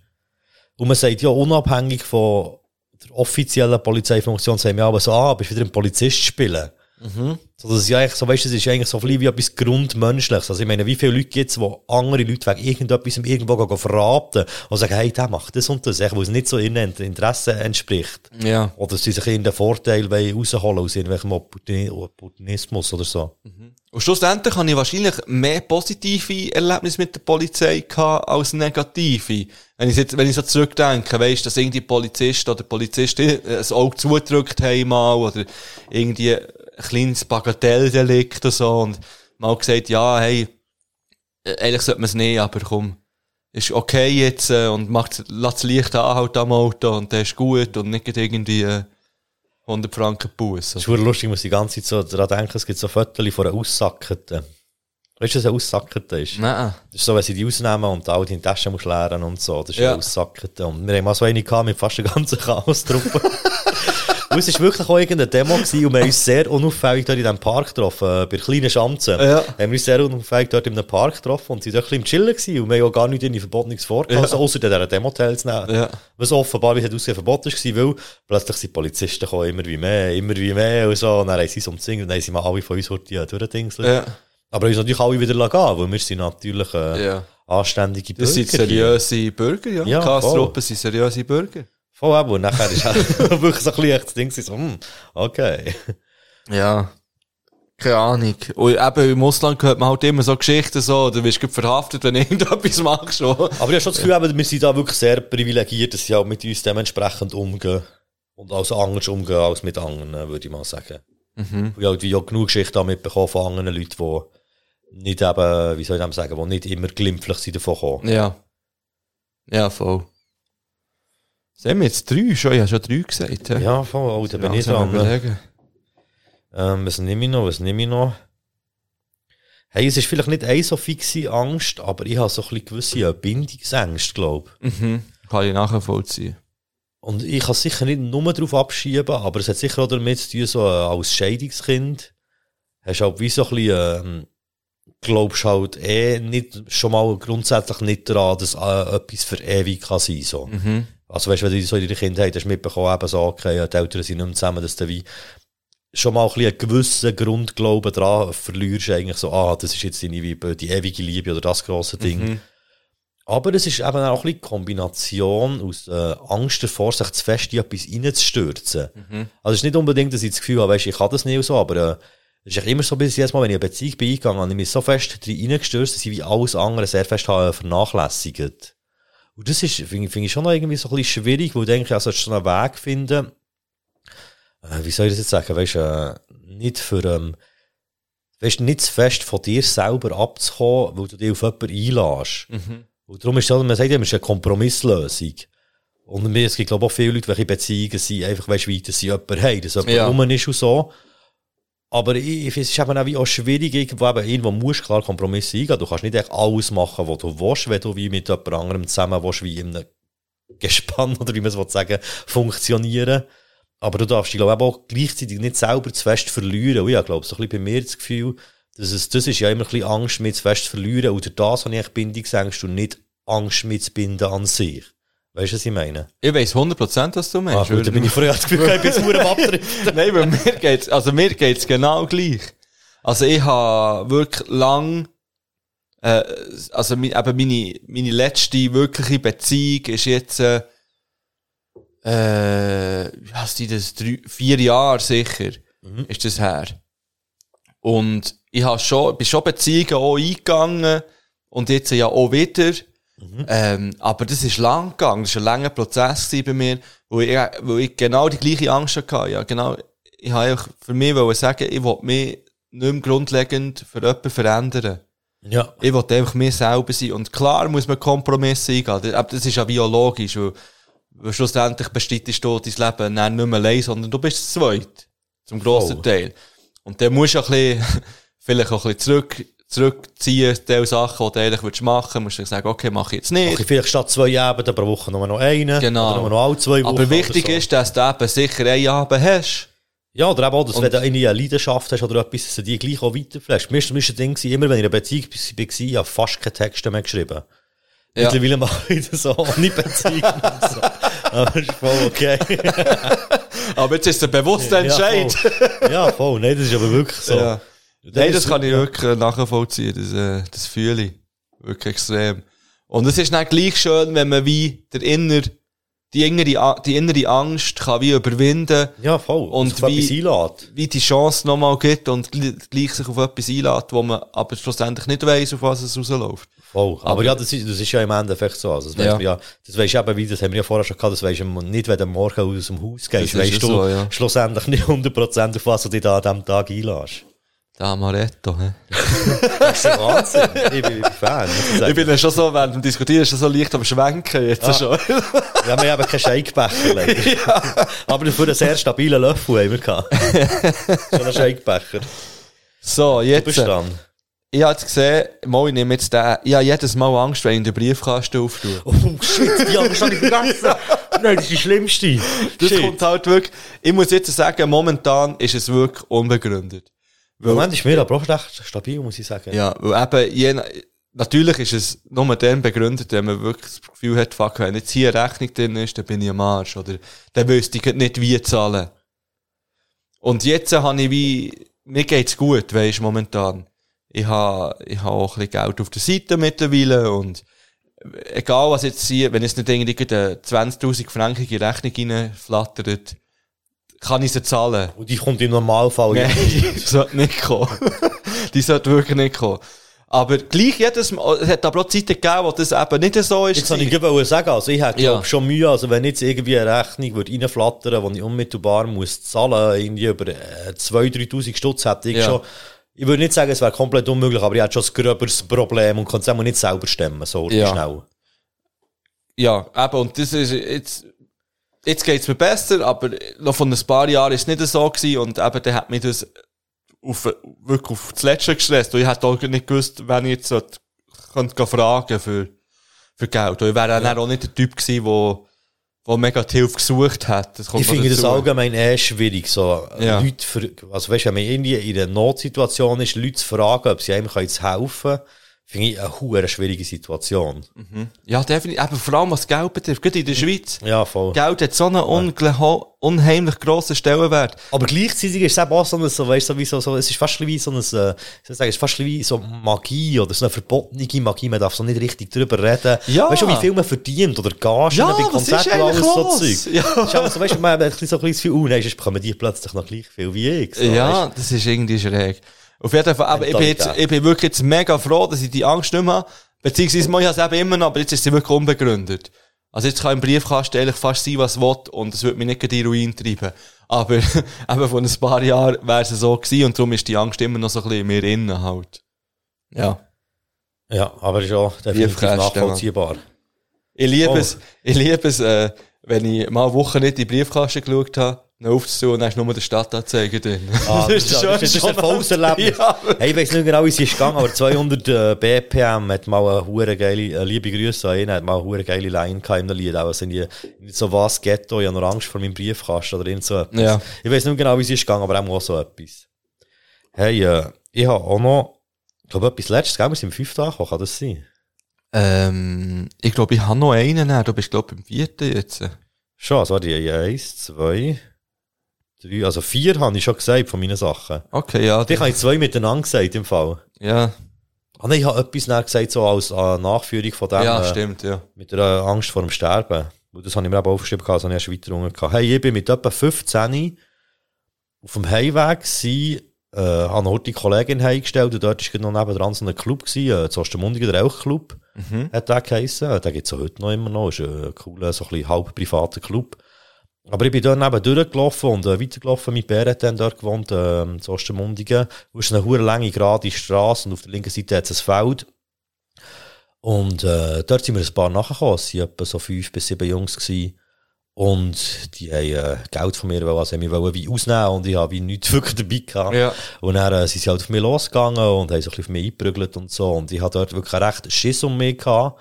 Und man sagt ja, unabhängig von der offiziellen Polizeifunktion, sagen wir aber so, ah, bist wieder ein Polizist spielen. Mhm. So, das ist ja eigentlich so, weißt du, das ist eigentlich so bisschen wie etwas Grundmenschliches. Also, ich meine, wie viele Leute gibt's, wo andere Leute wegen irgendetwas irgendwo gehen verraten und sagen, hey, der macht das und das, weil es nicht so ihren Interessen entspricht. Ja. Oder sie sich irgendeinen Vorteil rausholen aus irgendwelchem Opportuni- Opportunismus oder so. Und schlussendlich habe ich wahrscheinlich mehr positive Erlebnisse mit der Polizei gehabt als negative. Wenn ich, jetzt, wenn ich so zurückdenke, weisst, dass irgendwie Polizist oder Polizistin ein Auge zugedrückt haben mal, oder irgendwie kleines Bagatelldelikt oder so, und mal gesagt, ja, hey, eigentlich sollte man es nicht, aber komm, ist okay jetzt, äh, und macht, lass das Licht anhalten am Auto, und der ist gut, und nicht irgendwie, äh, 100 Franken Buß. Das ist lustig, ich muss die ganze Zeit so daran denken, es gibt so Fotos von einer Aussackerten. Weißt du, was eine Aussackerte ist? Nein. Das ist so, wenn sie die ausnehmen und all deine Taschen musst leeren und so. Das ist Ja. eine Aussackerte. Und wir haben mal so eine gehabt mit fast der ganzen Chaos-Truppe. und es war wirklich auch irgendeine Demo gewesen und wir haben uns sehr unauffällig dort in diesem Park getroffen, äh, bei kleinen Schanzen. Ja. Haben wir uns sehr unauffällig dort in einem Park getroffen und waren dort ein bisschen im Chillen gewesen und wir haben auch gar nicht in die Verbotenes vorgehauen, Ja. also außer in dieser Demo teilzunehmen. Ja. Was offenbar, wie es ausgesehen, verboten war, weil plötzlich sind Polizisten gekommen, immer wie mehr, immer wie mehr und so. Und dann haben sie es umzingelt und dann haben sie mal alle von uns heute ja, durchdingselt. Ja. Aber uns natürlich alle wieder gehen, weil wir sind natürlich äh, Ja. anständige Bürger. Das sind seriöse Bürger, ja. Ja, Kastruppen sind seriöse Bürger. Voll eben. Und nachher ist halt wirklich so ein bisschen das Ding so, hm, okay. Ja. Keine Ahnung. Und eben im Ausland hört man halt immer so Geschichten so, du wirst verhaftet, wenn du irgendetwas machst. Schon. Aber ich habe schon das Gefühl, eben, wir sind da wirklich sehr privilegiert, dass sie auch mit uns dementsprechend umgehen. Und als anders umgehen als mit anderen, würde ich mal sagen. Mhm. Ich habe ja genug Geschichten mitbekommen von anderen Leuten, die nicht eben, wie soll ich sagen, die nicht immer glimpflich sind davon gekommen. Ja. Ja, voll. Sehen wir jetzt drei schon? Ich habe schon drei gesagt. hä? Ja, voll, oh, da bin ich dran. ne? Ähm, was nehme ich noch, was nehme ich noch? Hey, es ist vielleicht nicht eine so fixe Angst, aber ich habe so ein bisschen gewisse Bindungsängste, glaube ich. Mhm. Kann ich nachvollziehen. Und ich kann es sicher nicht nur darauf abschieben, aber es hat sicher auch damit zu tun, so äh, als Scheidungskind hast du halt wie so ein bisschen, ähm, glaubst halt eh nicht, schon mal grundsätzlich nicht daran, dass äh, etwas für ewig kann sein, so. Mhm. Also weißt du, wenn du so in deiner Kindheit hast mitbekommen, eben so, okay, ja, die Eltern sind nicht mehr zusammen, dass du wie schon mal ein bisschen einen gewissen Grundglauben dran verlierst, eigentlich so, ah, das ist jetzt deine, wie, die ewige Liebe oder das grosse Ding. Mhm. Aber es ist eben auch ein bisschen Kombination aus äh, Angst davor, sich zu fest in etwas reinzustürzen. Also es ist nicht unbedingt, dass ich das Gefühl habe, weißt, ich kann das nicht so, aber äh, es ist immer so, bis jedes Mal, wenn ich eine Beziehung bin eingegangen habe, ich mich so fest reingestürzt, dass ich wie alles andere sehr fest habe vernachlässigt. Und das ist, finde ich, finde ich schon noch irgendwie so ein bisschen schwierig, weil ich denke, also schon einen Weg finden, äh, wie soll ich das jetzt sagen, weißt, äh, nicht für, ähm, weißt, nicht zu fest von dir selber abzukommen, weil du dich auf jemanden einlässt. Und darum ist es, man sagt ja, es ist eine Kompromisslösung. Und mir, es gibt, glaube ich, auch viele Leute, welche Beziehungen sind, einfach, weißt, wie, dass sie jemanden haben, dass jemand Ja. rum ist und so. Aber ich, ich es ist eben auch, wie auch schwierig, irgendwo eben, irgendwo musst du klar Kompromisse eingehen. Du kannst nicht echt alles machen, was du willst, wenn du wie mit jemand anderem zusammen willst, wie in einem Gespann, oder wie man es sagen, funktionieren. Aber du darfst glaube ich, eben auch gleichzeitig nicht selber zu fest verlieren. Und ich glaube so ein bisschen bei mir das Gefühl, dass es, das ist ja immer ein bisschen Angst, mich zu fest verlieren. Durch das habe ich eigentlich Bindungsängste und nicht Angst, mich zu binden an sich. Weißt du, was ich meine? Ich weiss 100% was du Ah, meinst. gut, dann bin ich Gefühl, ich bin jetzt nur am. Nein, weil mir geht's, also mir geht's genau gleich. Also ich habe wirklich lang, äh, also mi- eben meine, meine letzte wirkliche Beziehung ist jetzt, äh, äh, ja, sind das drei, vier Jahre sicher, ist das her. Und ich habe schon, bin schon Beziehungen auch eingegangen und jetzt ja auch wieder. Ähm, aber das ist lang gegangen, das war ein langer Prozess bei mir, wo ich, wo ich genau die gleiche Angst hatte. Ja, genau, ich einfach für mich wollen sagen, ich will mich nicht mehr grundlegend für jemanden verändern. Ja. Ich will einfach mir selber sein. Und klar muss man Kompromisse eingehen. Aber das ist ja biologisch, weil, weil schlussendlich bestreitest du dein Leben dann nicht mehr allein, sondern du bist zweit. Zum grossen Voll. Teil. Und dann musst du ein bisschen, vielleicht auch ein bisschen zurück, zurückziehen, die Sachen, die du eigentlich willst machen willst. Du musst sagen, okay, mach ich jetzt nicht. Okay, vielleicht statt zwei Abenden pro Woche nur noch einen. Genau. Oder nur noch alle zwei Wochen. Aber wichtig so. ist, dass du eben sicher einen Abend hast. Ja, oder eben auch, dass Und- wenn du eine Leidenschaft hast oder etwas, dass du die gleich auch weiterfläschst. Mir war das ein Ding, immer wenn ich in einer Beziehung war, war ich habe fast keine Texte mehr geschrieben. Ja. Mittlerweile mache ich das so ohne Beziehung. so. Aber ist voll okay. Aber jetzt ist es ein bewusster Entscheid. Ja, voll. ja, voll. Nein, das ist aber wirklich so. Ja. Nein, das kann ich wirklich nachvollziehen. Das, äh, das fühle ich. Wirklich extrem. Und es ist dann gleich schön, wenn man wie der inner, die innere, die innere Angst kann wie überwinden, Ja, voll. Und wie- wie die Chance nochmal gibt und gl- gleich sich auf etwas einlädt, wo man aber schlussendlich nicht weiss, auf was es rausläuft. Voll. Aber, ja, das ist, das ist ja im Endeffekt so. Also, das weiss Ja. ja, das weisst du eben, wie, das haben wir ja vorher schon gehabt, das weisst du nicht, wenn du morgen aus dem Haus gehst, weisst du so, ja. schlussendlich nicht 100% auf was du dich da an diesem Tag einlässt. Der Amaretto, hä? Das ist Wahnsinn. ich bin, Fan. ich bin ja schon so, während dem Diskutieren, schon so leicht am Schwenken jetzt Ah. schon. Wir haben eben keinen Shakebecher leider. Aber dafür einen sehr stabilen Löffel haben wir gehabt. Schon einen Shakebecher. So, Du jetzt. bist dran. Ich habe jetzt gesehen, mal, ich nehme jetzt den, ich habe jedes Mal Angst, wenn ich den Briefkasten auftue. Oh shit, die Angst habe ich vergessen. Nein, das ist die schlimmste. Das Shit. kommt halt wirklich, ich muss jetzt sagen, momentan ist es wirklich unbegründet. Im Moment ist mir aber auch recht stabil, muss ich sagen. Ja, weil eben, je, natürlich ist es nur dann begründet, wenn man wirklich das Gefühl hat, fuck, wenn jetzt hier eine Rechnung drin ist, dann bin ich am Arsch, oder dann wüsste ich nicht, wie zahlen. Und jetzt habe ich wie, mir geht's gut, weisst momentan. Ich habe, ich habe auch ein bisschen Geld auf der Seite mittlerweile und egal was jetzt hier, wenn jetzt nicht irgendwie eine 20.000 frankige Rechnung reinflattert, kann ich sie zahlen. Und die kommt im Normalfall. Nein, die sollte nicht kommen. die sollte wirklich nicht kommen. Aber gleich jedes Mal, es hat aber auch Zeiten gegeben, wo das eben nicht so ist. Jetzt kann ich gerade sagen, also ich hätte Ja. schon Mühe, also wenn jetzt irgendwie eine Rechnung würde reinflattern, die ich unmittelbar muss zahlen, irgendwie über äh, 2'000, 3'000 Stutz hätte ich Ja. schon, ich würde nicht sagen, es wäre komplett unmöglich, aber ich hätte schon ein gröberes Problem und kann es auch nicht selber stemmen, so Ja. schnell. Ja, eben, und das ist jetzt, jetzt geht's mir besser, aber noch von ein paar Jahren ist es nicht so gewesen und eben, dann hat mich das auf, wirklich auf das Letzte gestresst. Und ich hätte auch nicht gewusst, wenn ich jetzt sollte, könnte fragen für, für Geld. Und ich wäre dann auch nicht der Typ gewesen, wo, wo mega die Hilfe gesucht hat. Ich finde das allgemein eh schwierig, so Ja. Leute, für, also weißt, wenn man irgendwie in einer Notsituation ist, Leute zu fragen, ob sie einem können helfen können, finde ich eine hure schwierige Situation. Ja, definitiv. Eben, vor allem was Geld betrifft. Gerade in der Schweiz. Ja, voll. Geld hat so einen ungl- unheimlich grossen Stellenwert. Aber gleichzeitig ist es eben auch so ein, so, weißt, so, wie so, so, es ist fast wie so ein, äh, ich sagen, es ist fast wie so Magie oder so eine verbotene Magie, man darf so nicht richtig drüber reden. Ja. Weißt du, wie viel man verdient oder Gagen Ja, bei Konzerten und eigentlich alles so? Zeug. Ja. Das ist aber so, weißt du, man hat so ein bisschen Gefühl, oh nein, sonst bekommen die plötzlich noch gleich viel wie ich. So, ja, das ist irgendwie schräg. Auf jeden Fall, aber ich bin, jetzt, ich bin wirklich jetzt mega froh, dass ich die Angst nicht mehr habe. Beziehungsweise, mal, ich habe es eben immer noch, aber jetzt ist sie wirklich unbegründet. Also jetzt kann im Briefkasten eigentlich fast sein, was will, und es wird mich nicht in die Ruin treiben. Aber eben vor ein paar Jahren wäre es so gewesen, und darum ist die Angst immer noch so ein bisschen in mir innen halt. Ja. Ja, aber ist auch definitiv nachvollziehbar. Ich liebe Oh. es, ich liebe es, äh, wenn ich mal eine Woche nicht in den Briefkasten geschaut habe, aufzutun und dann ist nur der Stadtanzeiger drin. Ah, das, ist, das, ist, das ist ein volles Erlebnis. Ja. Hey, ich weiss nicht genau, wie sie ist gegangen, aber 200 äh, BPM hat mal eine hure geile, äh, liebe Grüße an ihn, hat mal eine hure geile Line gehabt in der Lied. Auch sind die, so was Ghetto, ich habe noch Angst vor meinem Briefkasten oder irgend so etwas. Ja. Ich weiss nicht genau, wie sie ist gegangen, aber auch so etwas. Hey, äh, ich habe auch noch, ich glaube, etwas letztes, gell? Wir sind im fünften angekommen, kann das sein? Ähm, ich glaube, ich habe noch einen, du bist, glaube ich, beim vierten jetzt. Schon, also warte, ich eins, zwei, drei, also vier habe ich schon gesagt von meinen Sachen. Okay, ja. Ich habe ich zwei miteinander gesagt im Fall. Ja, Ah, nein, ich habe etwas dann gesagt, so als äh, Nachführung von dem. ja, äh, stimmt, ja. Mit der äh, Angst vor dem Sterben. Und das habe ich mir eben aufgeschrieben, das habe ich erst weiter. Hey, ich bin mit etwa 15 auf dem Heimweg gewesen, äh, habe eine Kollegin heimgestellt und dort war noch nebendran so ein Club gewesen, äh, zu Ostermundigen, der Elchclub, Mhm. hat der geheissen. Den gibt's auch heute noch immer noch, ist ein cooler, so ein bisschen halb privater Club. Aber ich bin dort neben durchgelaufen und äh, weitergelaufen. Mein Bär hat dann dort gewohnt, äh, zu Ostermundigen. Und es ist eine hure lange, gerade Straße und auf der linken Seite hat es ein Feld. Und äh, dort sind wir ein paar nachgekommen. Es waren etwa so fünf bis sieben Jungs. Gewesen. Und die haben äh, Geld von mir wollen, also mich wollen wie ausnehmen und ich habe wie nichts wirklich dabei gehabt. Ja. Und dann äh, sind sie halt auf mich losgegangen und haben so ein bisschen auf mich eingeprügelt und so. Und ich hatte dort wirklich recht Schiss um mich gehabt.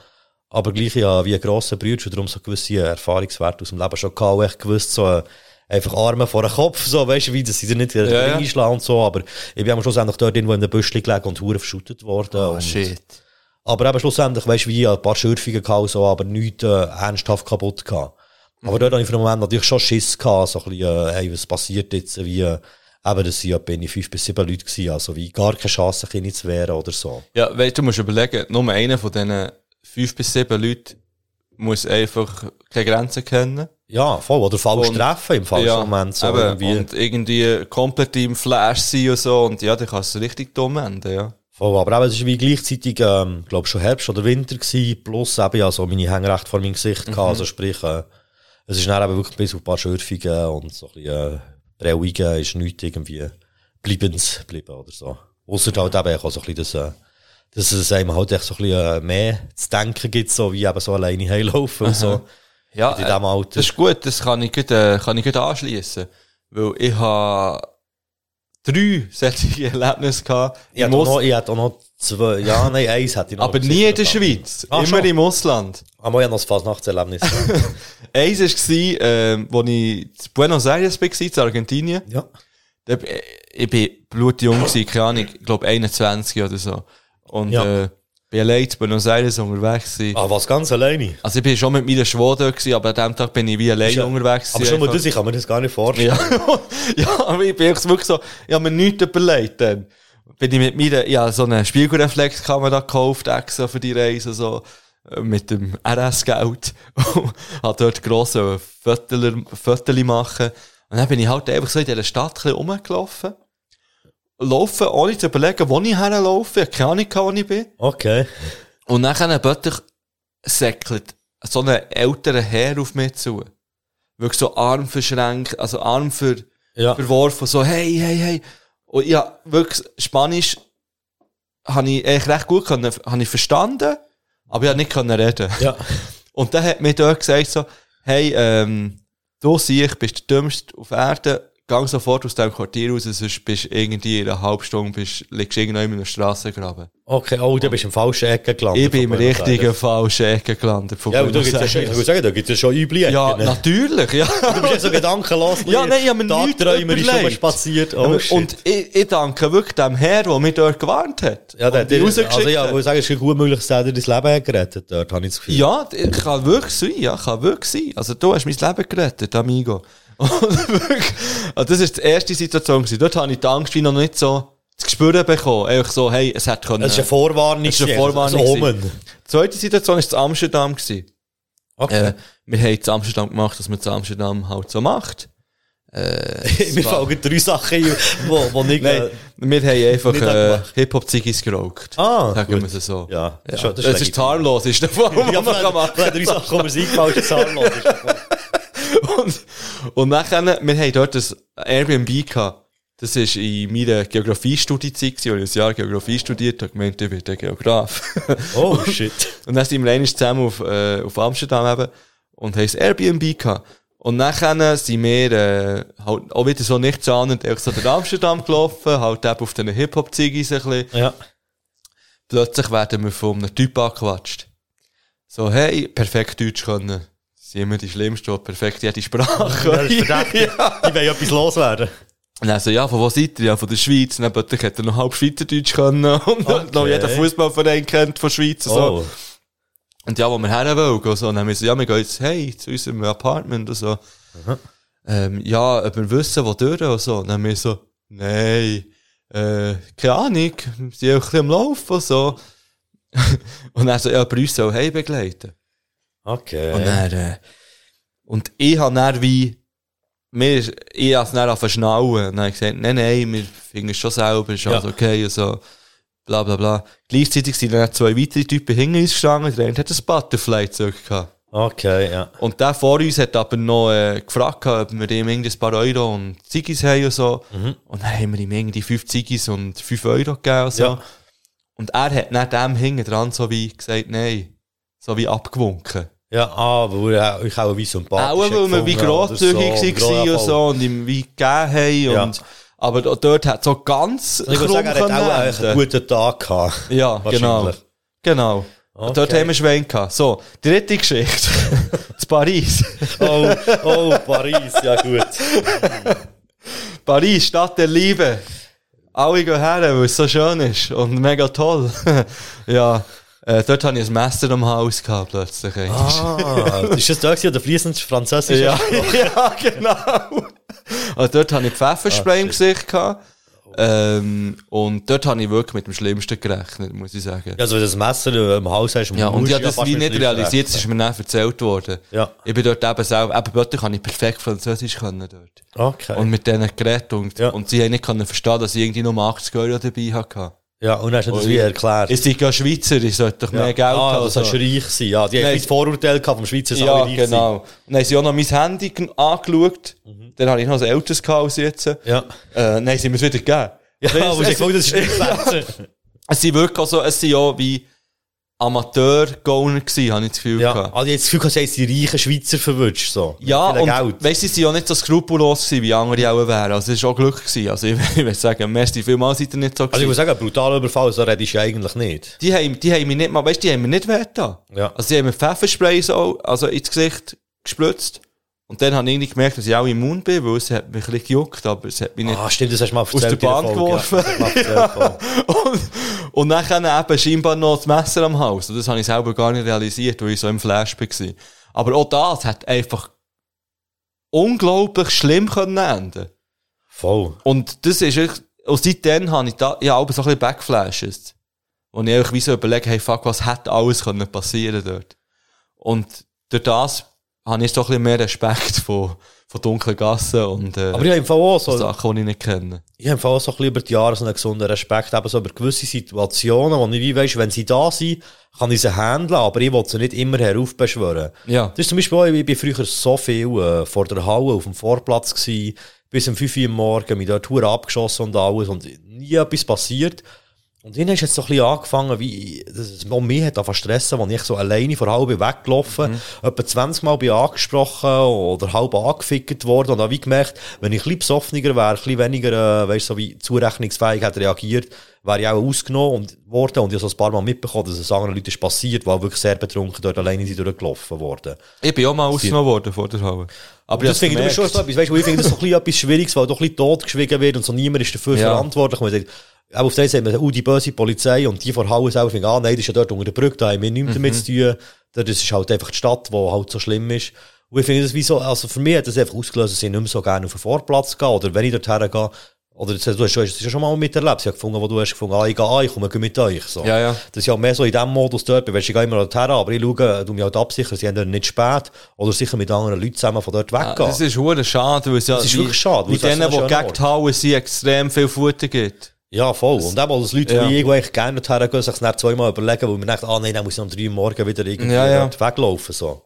Aber gleich ja, wie ein grosser Bruder, und darum so gewisse Erfahrungswerte aus dem Leben schon gehabt. Ich gewusst, so, äh, einfach Arme vor den Kopf, so, weißt du, wie, sie dir nicht ja, ja. einschlagen und so. Aber ich bin am schlussendlich dort irgendwo in einem Büschli gelegen und hure verschüttet worden. Oh, und, shit. aber eben schlussendlich, weißt du, wie ein paar Schürfungen gehabt, so, aber nichts äh, ernsthaft kaputt gehabt. Aber dort habe ich für den Moment natürlich schon Schiss gehabt, so ein bisschen, äh, hey, was passiert jetzt, wie, äh, eben, das sind ja ich fünf bis sieben Leute gewesen, also wie gar keine Chance, Kinder zu wehren oder so. Ja, weißt du, du musst überlegen, nur einer von diesen fünf bis sieben Leuten muss einfach keine Grenzen kennen. Ja, voll, oder falsch Und- treffen im falschen Moment, so eben, irgendwie. Und irgendwie komplett im Flash sein und so. Und ja, dann kann es richtig dumm enden, ja. Voll, aber eben, es ist wie gleichzeitig, ähm, glaub schon Herbst oder Winter gewesen, plus eben ja so meine Hänge recht vor meinem Gesicht gehabt, also sprich, äh, es ist dann eben wirklich bis auf ein paar Schürfungen und so ein bisschen, äh, Prellungen ist nichts irgendwie bleibens geblieben oder so. Ausser halt eben auch so ein bisschen das, äh, dass es einem halt echt so ein bisschen äh, mehr zu denken gibt, so wie eben so alleine heimlaufen und so. Ja, in diesem Alter. das ist gut, das kann ich gut, äh, kann ich gut anschliessen. Weil ich habe drei solche Erlebnisse gehabt. Ich hätte im auch noch, ich auch noch zwei, ja, nein, eins hätte ich noch. aber nie in der Schweiz. Ah, immer schon? im Ausland. Aber ich habe noch das Fasnachtserlebnis. Eins war, ähm, wo ich in Buenos Aires war, in Argentinien. ja. Ich bin blutjung keine Ahnung, ich glaube 21 oder so. Und, Ja. äh, bin allein in Buenos Aires unterwegs gewesen. Ah, was ganz alleine? Also ich bin schon mit meiner Schwester dort gewesen, aber an dem Tag bin ich wie allein ja- unterwegs Aber schon mal das, ich kann mir das gar nicht vorstellen. Ja, ja, aber ich bin wirklich so, ich habe mir nichts überlegt dann. Bin ich mit mir, ja, so eine Spiegelreflexkamera gekauft, extra für die Reise, so, äh, mit dem RS-Geld. Hat dort grosse Fotos machen. Und dann bin ich halt einfach so in dieser Stadt ein bisschen rumgelaufen. Laufen, ohne zu überlegen, wo ich herlaufe. Ich habe keine Ahnung, wo ich bin. Okay. Und dann plötzlich säckelt so ein älterer Herr auf mich zu. Wirklich so Arm verschränkt, also Arm für, Ja. verworfen, so, hey, hey, hey. Und ja, wirklich, Spanisch habe ich eigentlich recht gut können, habe ich verstanden, aber ich habe nicht können reden. Ja. Und dann hat mir dort gesagt so, hey, ähm, du siehst, bist der Dümmste auf Erden, gang sofort aus diesem Quartier raus, sonst bist du irgendwie in einer halben Stunde, bist, liegst irgendwo in einem Strassengraben. Okay, oh, du bist im falschen Ecke gelandet. Ich bin im richtigen falschen Ecke gelandet. Ja, aber da Buenos gibt's ja schon, ich würde sagen, da gibt's ja schon üble Ecken. Ja, ne? natürlich, ja. Du bist ja so gedankenlos. Ja, nein, ich habe mir nichts Tagträumerisch schon spaziert. Oh, shit. und ich, ich danke wirklich dem Herr, der mich dort gewarnt hat. ja, der, der, rausgeschickt also ja, hat. ich sagen, es ist gut möglich, dass der dein Leben gerettet dort, habe ich das Gefühl. Ja, kann wirklich sein, ja, kann wirklich sein. Also du hast mein Leben gerettet, amigo. Also das ist die erste Situation gewesen. Dort habe ich die Angst wie noch nicht so zu spüren bekommen. Einfach so, hey, es hat können. Es ist eine Vorwarnung. Es ist eine gewesen, Vorwarnung Ein. Omen. Die zweite Situation war in Amsterdam. Gewesen. Okay. Äh, wir haben in Amsterdam gemacht, was man in Amsterdam halt so macht. Mir fallen drei Sachen ein, wo, wo nicht... Nein, äh, wir haben einfach äh. Hip-Hop-Ziggis geraucht. Ah, Sagen gut. wir es so. Ja, das ist Ja. das ist legitim. harmlos, ist der Fall, Ja, man kann von machen den drei Sachen, die mir eingefallen ist. Und, und nachher, wir haben dort ein Airbnb gehabt. Das war in meiner Geografiestudiezeit, gewesen, wo ich ein Jahr Geografie studiert habe, gemeint, ich werde Geograf. Oh, shit. und dann sind wir einmal zusammen auf, äh, auf Amsterdam eben und haben ein Airbnb gehabt. Und nachher sind wir äh, halt auch wieder so nicht ahnend, echt so durch Amsterdam gelaufen, halt eben auf den Hip-Hop-Ziggis ein bisschen. Ja. Plötzlich werden wir von einem Typ angequatscht. So, hey, perfekt Deutsch können. Immer die Schlimmsten, die perfekt jede Sprache Ja, das ist verdächtig. Die wollen etwas loswerden. Und dann so, ja, von wo seid ihr? Ja, von der Schweiz. Und dann plötzlich hat er noch halb Schweizerdeutsch können. Und Okay. noch jeder Fußballverein kennt von Schweiz. und So. Oh. Und ja, wo wir her wollen. Und so. Und dann haben wir so, ja, wir gehen jetzt, hey, zu unserem Apartment und so. Ähm, ja, ob wir wissen, wo durch und so. Und dann haben wir so, nein, äh, keine Ahnung, wir sind auch ein bisschen am Laufen und so. und dann so, ja, bei uns soll heim begleiten. Okay. Und dann, äh, und ich habe dann wie, mir ich habe es dann verschnallen. Und dann habe ich gesagt, nein, nein, wir finden es schon selber, ist alles Ja. okay und so. Bla, bla, bla. Gleichzeitig sind dann zwei weitere Typen hinter uns gestanden, der eine hat ein Butterfly-Zeug gehabt. Okay, ja. Und der vor uns hat aber noch äh, gefragt, ob wir ihm irgendwie ein paar Euro und Ziggis haben und so. Und dann haben wir ihm irgendwie fünf Ziggis und fünf Euro gegeben und so. Ja. Und er hat dann dem hinten dran so wie gesagt, nein. So wie abgewunken. Ja, ah, weil er euch auch wie sympathisch Auch weil wir wie grosszügig waren und so und ihm wie gegeben haben. Ja. Und, aber dort hat so ganz Ich würde sagen, er hat auch einen enden. guten Tag gehabt. Ja, genau. Genau. Und dort Okay. haben wir Schwein gehabt. So, dritte Geschichte. Zu Paris. Oh, oh, Paris, ja gut. Paris, Stadt der Liebe. Alle gehen her, weil es so schön ist und mega toll. ja, äh, dort hatte ich ein Messer am Haus gehabt, plötzlich. Ah, ist das da gewesen, oder fließend Französisch? ja, ja, genau. Und dort hatte ich Pfefferspray im Gesicht gehabt. Ähm, und dort habe ich wirklich mit dem Schlimmsten gerechnet, muss ich sagen. Also, wenn du das Messer äh, im Haus hast, Ja, und ich habe das wie nicht realisiert, es ist mir dann erzählt worden. Ja. Ich bin dort eben selber, eben plötzlich kann ich perfekt Französisch können dort. Okay. Und mit denen geredet und, Ja. und sie haben nicht können verstehen, dass ich irgendwie nur 80 Euro dabei hatte. Ja, und dann hast du das wie erklärt. Ich bin ja Schweizer, ich sollte doch mehr Geld ah, haben. das so. sollst du reich sein. Ja, die haben ein Vorurteil gehabt vom Schweizer, Ja, reich genau. Und dann haben sie auch noch mein Handy angeschaut. Dann habe ich noch ein älteres gehabt als jetzt. Äh, Ja. dann haben sie mir es wieder gegeben. Ja, aber ich gefunden, das ist nicht Messer. Es sind wirklich auch so, es sind ja wie Amateur-Gauner gewesen, habe ich das Gefühl Ja, gehabt. also jetzt das Gefühl, dass die reichen Schweizer verwünscht, so. Ja, und Geld. weißt du, sie sind ja nicht so skrupellos gewesen, wie andere auch wären. Also, es war auch Glück gewesen. Also, ich, ich würde sagen, merci vielmals seid ihr nicht so Also ich gewesen. muss sagen, brutaler Überfall, so redest du eigentlich nicht. die haben, die haben mich nicht mal, weißt du, die haben mir nicht wehgetan. Ja. Also, die haben mir Pfefferspray so, also ins Gesicht gespritzt. Und dann habe ich irgendwie gemerkt, dass ich auch immun bin, weil es hat mich ein bisschen gejuckt, aber es hat mich nicht Ah, stimmt, das hast du mal erzählt. der Bahn geworfen. Ja, und, und dann eben scheinbar noch das Messer am Haus. Und das habe ich selber gar nicht realisiert, weil ich so im Flash war. Aber auch das hat einfach unglaublich schlimm können enden. Voll. Und das ist echt, und seitdem habe ich da, ja, aber so ein bisschen Backflashes. Und ich einfach wie so überlege, hey, fuck, was hätte alles können passieren dort? Und durch das habe ich so ein bisschen mehr Respekt von, von dunklen Gassen und, äh, Aber ich habe auch so, Sachen, die ich nicht kenne. ich habe auch so ein bisschen über die Jahre so einen gesunden Respekt, eben so über gewisse Situationen, wo ich wie weiss, wenn sie da sind, kann ich sie handeln, aber ich will sie nicht immer heraufbeschwören. Ja. Das ist zum Beispiel auch, ich bin früher so viel äh, vor der Halle auf dem Vorplatz gewesen, bis um 5 Uhr am Morgen, mit der Tour abgeschossen und alles und nie etwas passiert. Und dann ist jetzt so ein bisschen angefangen, wie, dass es auch mich hat zu stressen, als ich so alleine vor bin weggelaufen, Mhm. etwa 20 Mal bin angesprochen oder halb angefickt worden und habe wie gemerkt, wenn ich ein bisschen besoffener wäre, ein bisschen weniger, äh, weißt, so wie zurechnungsfähig hätte reagiert, wäre ich auch ausgenommen und worden und ich habe so ein paar Mal mitbekommen, dass es anderen Leuten ist passiert, die wirklich sehr betrunken dort alleine sind durchgelaufen worden. Ich bin auch mal ausgenommen worden vor der Halle. Aber Und das ich finde ich schon so etwas, weißt du, ich finde das so ein bisschen etwas Schwieriges, weil doch ein bisschen totgeschwiegen wird und so niemand ist dafür Ja. verantwortlich. Man sagt, auch auf der Seite sagt man, oh, die böse Polizei und die vor Haus selber finden, ah, nein, das ist ja dort unter der Brücke, da haben wir nichts damit zu tun. Das ist halt einfach die Stadt, die halt so schlimm ist. Und ich finde das wie so, also für mich hat das einfach ausgelöst, dass ich nicht mehr so gerne auf den Vorplatz gehe oder wenn ich dort hergehe, oder das- du hast, es ja schon mal miterlebt, ich habe gefunden, wo du hast gefunden, ah, ich gehe an, ich komme mit euch. So. Ja, ja. Das ist ja mehr so in dem Modus dort, weil ich gehe immer dorthin, aber ich schaue, du mich halt absichern, sie haben dort nicht spät oder sicher mit anderen Leuten zusammen von dort Ja, weggehen. das ist schade, weil es ja Das ist wirklich schade, echt denen, die gegen die Halle sind, extrem viel Futter gibt. Ja, voll. Und eben, als Leute, Ja. die ich gerne dorthin gehen, sich dann zweimal überlegen, weil man denkt, ah, nein, dann muss ich um drei Uhr morgen wieder irgendwie Ja, ja. weglaufen, so.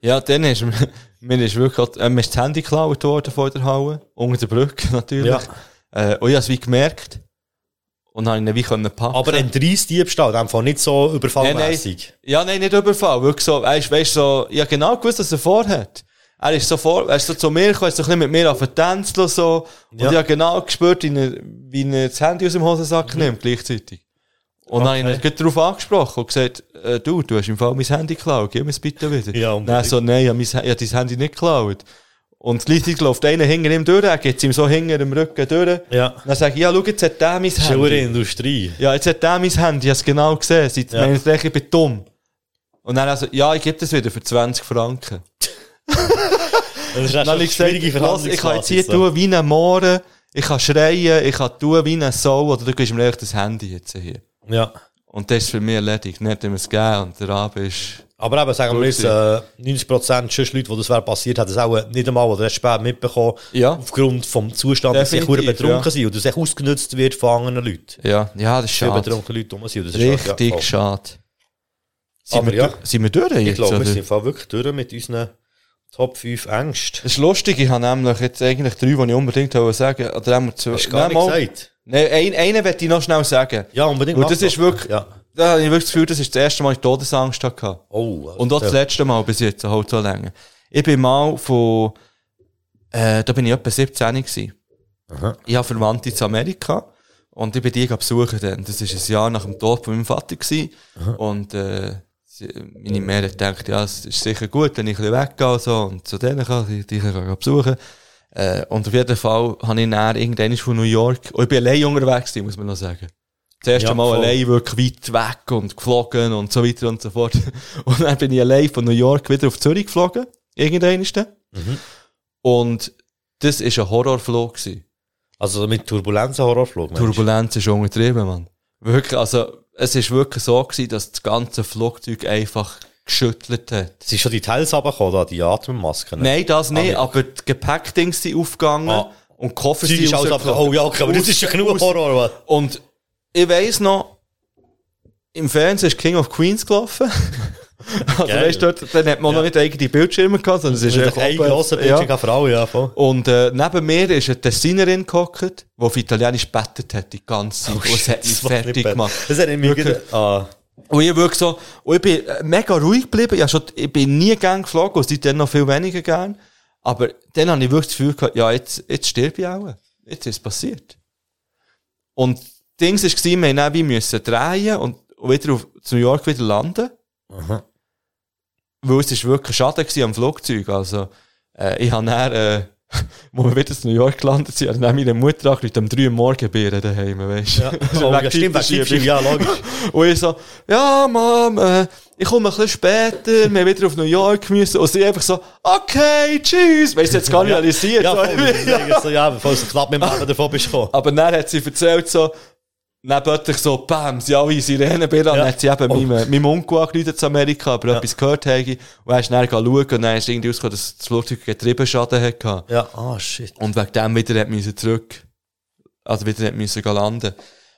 Ja, dann ist mir, ist wirklich, äh, mir ist das Handy geklaut worden vor der Halle. Unter der Brücke, natürlich. Äh, und ich habe es wie gemerkt. Und habe ihn wie können packen. Aber ein Diebstahl, in dem nicht so Nein, nein. überfallmässig. Ja, nein, nicht Überfall. Wirklich so, weißt, weißt, so, ja genau gewusst, was er vorhat. Er ist so vor, er ist so zu mir gekommen, ist so ein bisschen mit mir auf den Tänzel so. Und Ja. ich habe genau gespürt, wie er, wie er das Handy aus dem Hosensack nimmt, gleichzeitig. Und dann habe ich ihn darauf angesprochen und gesagt, äh, du, du hast im Fall mein Handy geklaut, gib mir es bitte wieder. Ja, Und unbedingt. so, nein, ich habe, mein, ich habe dein Handy nicht geklaut. Und gleichzeitig läuft einer hinter ihm durch, er geht ihm so hinter dem Rücken durch. Ja. Und dann sage ich, ja, schau, jetzt hat der mein Handy. Industrie. Ja, jetzt hat der mein Handy, ich habe es genau gesehen. Seit Ja. ich bin dumm. Und dann also, ja, ich gebe das wieder für 20 Franken. Das ist eine schwierige «Lass, ich kann jetzt hier Verhandlungsbasis, tun wie ein Mohren, ich kann schreien, ich kann tun wie ein Sau, oder du gibst mir einfach das Handy jetzt hier. so. Ja. Und das ist für mich erledigt. Nicht, er mir es gegeben und der Abend ist... Aber eben, sagen wir jetzt, äh, 90% sonst Leute, wo das wäre passiert, hat das auch nicht einmal oder erst spät mitbekommen. Ja. Aufgrund vom Zustand, dass sie betrunken ja. sind das echt ausgenutzt wird von anderen Leuten. Ja, ja, das ist schade. betrunkene Leute rum sind. Das ist Richtig ja, voll. schade. Sind, Aber wir, ja. sind wir durch jetzt, Ich glaube, wir oder? sind wirklich durch mit unseren Top 5 Ängsten. Das ist lustig, ich habe nämlich jetzt eigentlich drei, die ich unbedingt wollte sagen Oder haben wir zwei. Hast du gar Nein, nicht gesagt? Nein, ein, einen möchte ich noch schnell sagen. Ja, unbedingt. Mach das ist wirklich, Ja. da habe ich wirklich das Gefühl, das ist das erste Mal, ich Todesangst hatte. Oh, also Und auch das letzte Mal bis jetzt, halt so lange. Ich bin mal von, äh, da bin ich etwa 17 gewesen. Aha. Ich habe Verwandte in Amerika. Und ich bin die besuchen dann. Das ist ein Jahr nach dem Tod von meinem Vater gewesen. Und, äh, meine Mutter hat gedacht, ja, es ist sicher gut, wenn ich ein bisschen weggehe und so, und zu denen kann, die, die kann ich besuchen. Äh, und auf jeden Fall habe ich dann irgendwann von New York, und ich bin allein unterwegs muss man noch sagen. Das erste Ja, Mal voll. allein wirklich weit weg und geflogen und so weiter und so fort. Und dann bin ich allein von New York wieder auf Zürich geflogen. Irgendwann ist. Mhm. Und das ist ein Horrorflug gewesen. Also mit Turbulenzen Horrorflug. meinst du? Turbulenz ist untertrieben, Mann. Wirklich, also, es ist wirklich so gewesen, dass das ganze Flugzeug einfach geschüttelt hat. Es ist schon die Teils runtergekommen, die Atemmasken. Nein, das nicht, nicht. aber die Gepäckdings sind aufgegangen Ah. und die Koffer sind ist alles einfach, oh ja, okay, aber das ist ja genug Horror. was? Und ich weiss noch, im Fernsehen ist King of Queens gelaufen. also Geil. weißt du, dort, dann hat man noch nicht eigene Bildschirme gehabt, sondern es ist einfach ein grosser ja. Bildschirm für alle, ja, voll. Und äh, neben mir ist eine Tessinerin gehockt, die auf Italienisch bettet hat, die ganze Zeit. und es hat mich fertig gemacht. Das hat mich Wirklich. ah, Und ich wirklich so, und ich bin äh, mega ruhig geblieben. Ich, schon, ich bin nie gern geflogen, und seitdem noch viel weniger gern. Aber dann habe ich wirklich das Gefühl gehabt, ja, jetzt, jetzt sterbe ich auch. Jetzt ist es passiert. Und das Ding war, wir mussten dann wie müssen drehen und und wieder auf zu New York wieder landen. Aha. Weil es ist wirklich Schaden gewesen am Flugzeug. Also, äh, ich habe dann, äh, wo wir wieder zu New York gelandet sind, dann meine Mutter angerufen, um drei Uhr morgen Bier daheim, weisst du. Ja, oh, ja stimmt, wegen Tiefschiff, ja, logisch. Und ich so, ja, Mom, äh, ich komme ein bisschen später, wir wieder auf New York müssen. Und sie einfach so, okay, tschüss. Weißt du, jetzt gar nicht realisiert. Ja, voll, sage so, ja, bevor es knapp mit dem Leben davon bist gekommen. Aber dann hat sie erzählt so, dann plötzlich so, bam, sie alle Sirenenbilder. Ja. Dann hat sie eben Oh. meinem, meinem Onkel angerufen zu Amerika, aber etwas gehört habe. Und er ist dann schauen und dann ist irgendwie rausgekommen, dass das Flugzeug Getriebeschaden hatte. Ja, ah, shit. Und wegen dem wieder hat müssen zurück, also wieder hat müssen landen.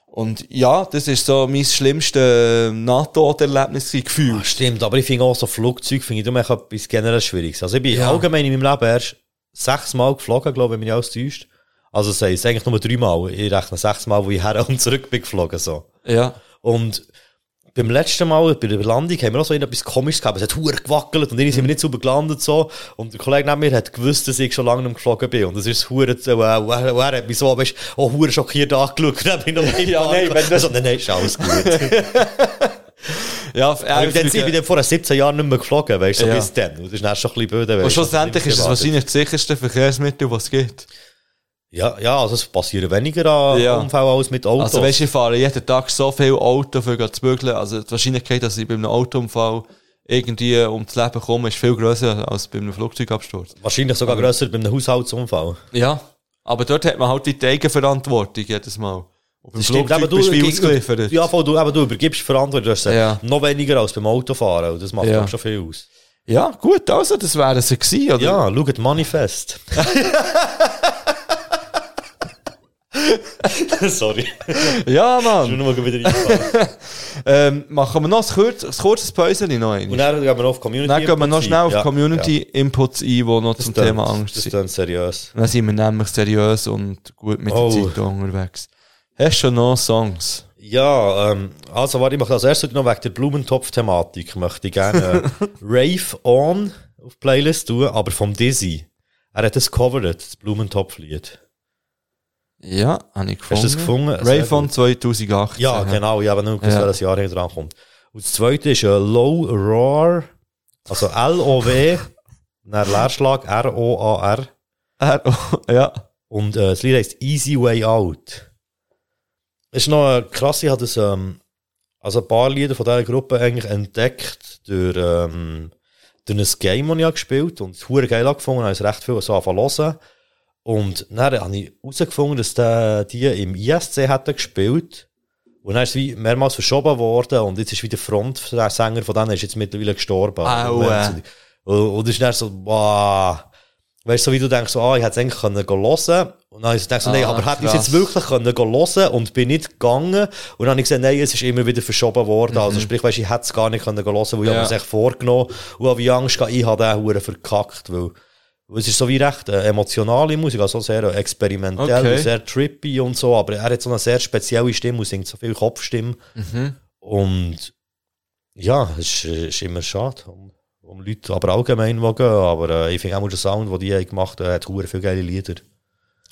Und ja, das ist so mein schlimmstes NATO-Erlebnis Gefühl. Ah, stimmt, aber ich finde auch so Flugzeug, finde ich darum echt etwas generell Schwieriges. Also ich bin Ja. allgemein in meinem Leben erst sechsmal geflogen, glaube ich, wenn mich alles täuscht. Also das heisst eigentlich nur dreimal. Ich rechne sechsmal, wo ich her und zurück bin geflogen, so. Ja. Und beim letzten Mal, bei der Landung, haben wir auch so etwas Komisches gehabt. Es hat hure gewackelt und irgendwie sind wir nicht sauber gelandet, so. Und der Kollege neben mir hat gewusst, dass ich schon lange nicht geflogen bin. Und das ist hure, so, äh, er, er hat mich so, weißt, auch hure schockiert angeschaut. Dann bin ich noch Ja, nein, wenn das- also, nein, nein, ist alles gut. Ja, Aber dann, ich bin vor 17 Jahren nicht mehr geflogen, weißt du, so Ja. bis dann. Und das ist dann schon ein bisschen blöd. Und schlussendlich ist es wahrscheinlich das sicherste Verkehrsmittel, was es gibt. Ja, ja, also es passieren weniger an Ja. Unfällen als mit Autos. Also weißt du, ich fahre jeden Tag so viel Auto für zu bügeln. Also die Wahrscheinlichkeit, dass ich bei einem Autounfall irgendwie ums Leben komme, ist viel grösser als bei einem Flugzeugabsturz. Wahrscheinlich sogar grösser bei einem Haushaltsunfall. Ja. Aber dort hat man halt die Eigenverantwortung jedes Mal. Und beim Das stimmt, Flugzeug aber bist du du, ausgeliefert. ja, voll, du, aber du übergibst Verantwortung, du äh, Ja. noch weniger als beim Autofahren. Und das macht Ja. auch schon viel aus. ja, gut, also das wäre es gewesen, oder? Ja, schaut Manifest. Sorry. Ja, Ich Mann. bin nur mal wieder. Ähm, machen wir noch ein, kurz, ein kurzes Päuschen noch Und einmal. dann gehen wir noch auf Community. Dann gehen wir noch Inputs schnell auf Ja, Community-Inputs ein, die noch Das zum tönt- Thema Angst Das sind. klingt seriös. Dann sind wir nämlich seriös und gut mit Oh. der Zeit unterwegs. Hast du schon noch Songs? Ja, ähm, also warte, ich mache als erstes noch wegen der Blumentopf-Thematik möchte ich gerne äh, Rave On auf Playlist tun, aber vom Dizzy. Er hat das covered, das Blumentopf-Lied. Ja, habe ich gefunden. Hast du das gefunden? Rayfon gut. 2018. Ja, genau, ich habe nur gewusst, Ja. welches Jahr hier dran kommt. Und das zweite ist äh, Low Roar, also L-O-W, dann Leerschlag, R-O-A-R. Oh, ja. Und äh, das Lied heisst Easy Way Out. Es ist noch äh, krass, ich habe das, ähm, also ein paar Lieder von dieser Gruppe eigentlich entdeckt durch, ähm, durch ein Game, das ich habe gespielt und es hure geil angefangen, habe ich es recht viel so angefangen zu hören. Und dann habe ich herausgefunden, dass der, die im ISC hätten gespielt. Und dann ist es wie mehrmals verschoben worden und jetzt ist wieder der Frontsänger von denen ist jetzt mittlerweile gestorben. Aua. Und, und es ist dann so, wow. Weißt du, so wie du denkst, so, ah, ich hätte es eigentlich können hören. Und dann habe ich gedacht, so, nein, Ah, aber hätte ich es jetzt wirklich können hören und bin nicht gegangen. Und dann habe ich gesagt, nein, es ist immer wieder verschoben worden. Also sprich, weißt ich hätte es gar nicht können hören, weil ich Mhm. Ja. habe mir es echt vorgenommen und habe wie Angst gehabt, ich habe den Huren verkackt, weil es ist so wie recht äh, emotionale Musik, also sehr äh, experimentell, Okay. sehr trippy und so, aber er hat so eine sehr spezielle Stimme und singt so viel Kopfstimme. Mhm. Und ja, es ist, ist immer schade um, um Leute, aber allgemein, die gehen. Aber äh, ich finde auch der Sound, den die gemacht haben, hat hure viele geile Lieder.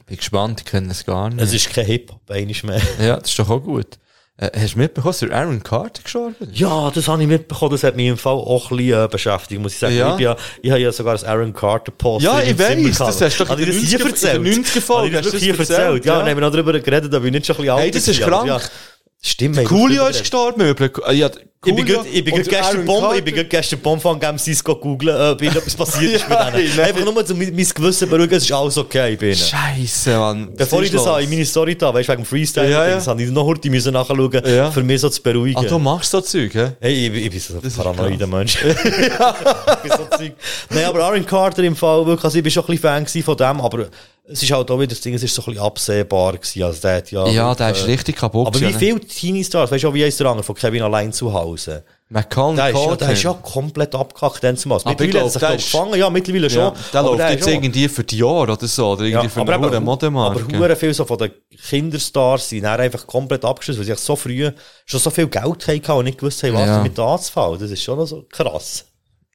Bin gespannt, ich kenne es gar nicht. Es ist kein Hip-Hop, einiges mehr. ja, das ist doch auch gut. Äh, hast du mitbekommen, dass Aaron Carter gestorben ist? Ja, das habe ich mitbekommen. Das hat mich im Fall auch ein bisschen äh, beschäftigt, muss ich sagen. Ja. Ich, ja, ich habe ja sogar das Aaron Carter Post. Ja, ich weiss, das hast du doch in den das hier 90er erzählt? in den 90er Folgen hast du hier das erzählt? erzählt, Ja, ja. dann haben wir noch darüber geredet, ob ich nicht schon ein bisschen alt Hey, das ist aber krank. Ja. Stimmt, Coolio ist gestorben. Äh, Ja, Ich bin Coolio gut, ich bin und gut gestern Bomb, ich bin gut gestern Bomb von Gamsis googeln, äh, ob etwas passiert ist Ja, mit denen. Einfach nur, um mein, mein Gewissen beruhigen, es ist alles okay bei ihnen. Scheiße, Mann. Bevor ich das habe, in meine Story da, weißt du, wegen dem Freestyle, Ja, ja. habe ich noch heute müssen nachschauen, Ja. für mich so zu beruhigen. Ah, du machst so Zeug, hä? Hey, ich, ich bin so ein paranoider Mensch. ich bin so Zeug. Nein, aber Aaron Carter im Fall, wirklich, also ich bin schon ein bisschen Fan von dem, aber es ist halt auch wieder das Ding, es ist so ein bisschen absehbar gewesen, also der hat ja... Ja, der ist äh, richtig kaputt. Aber wie gewesen, viele Teenie-Stars, weißt du auch, wie heisst der andere von Kevin allein zu Hause? ne? McCall Der ist, ja, der ist ja komplett abgekackt, dann zumal. Aber Mittlerweile hat er sich ist- gefangen, ja, mittlerweile schon. Ja, der Aber läuft ist jetzt irgendwie für die Jahre oder so, oder irgendwie für aber eine hohe Modemarke. Aber hure viel so von den Kinderstars sind dann einfach komplett abgeschlossen, weil sie echt so früh schon so viel Geld hatten und nicht gewusst haben, was Ja. damit anzufangen. Das ist schon noch so krass.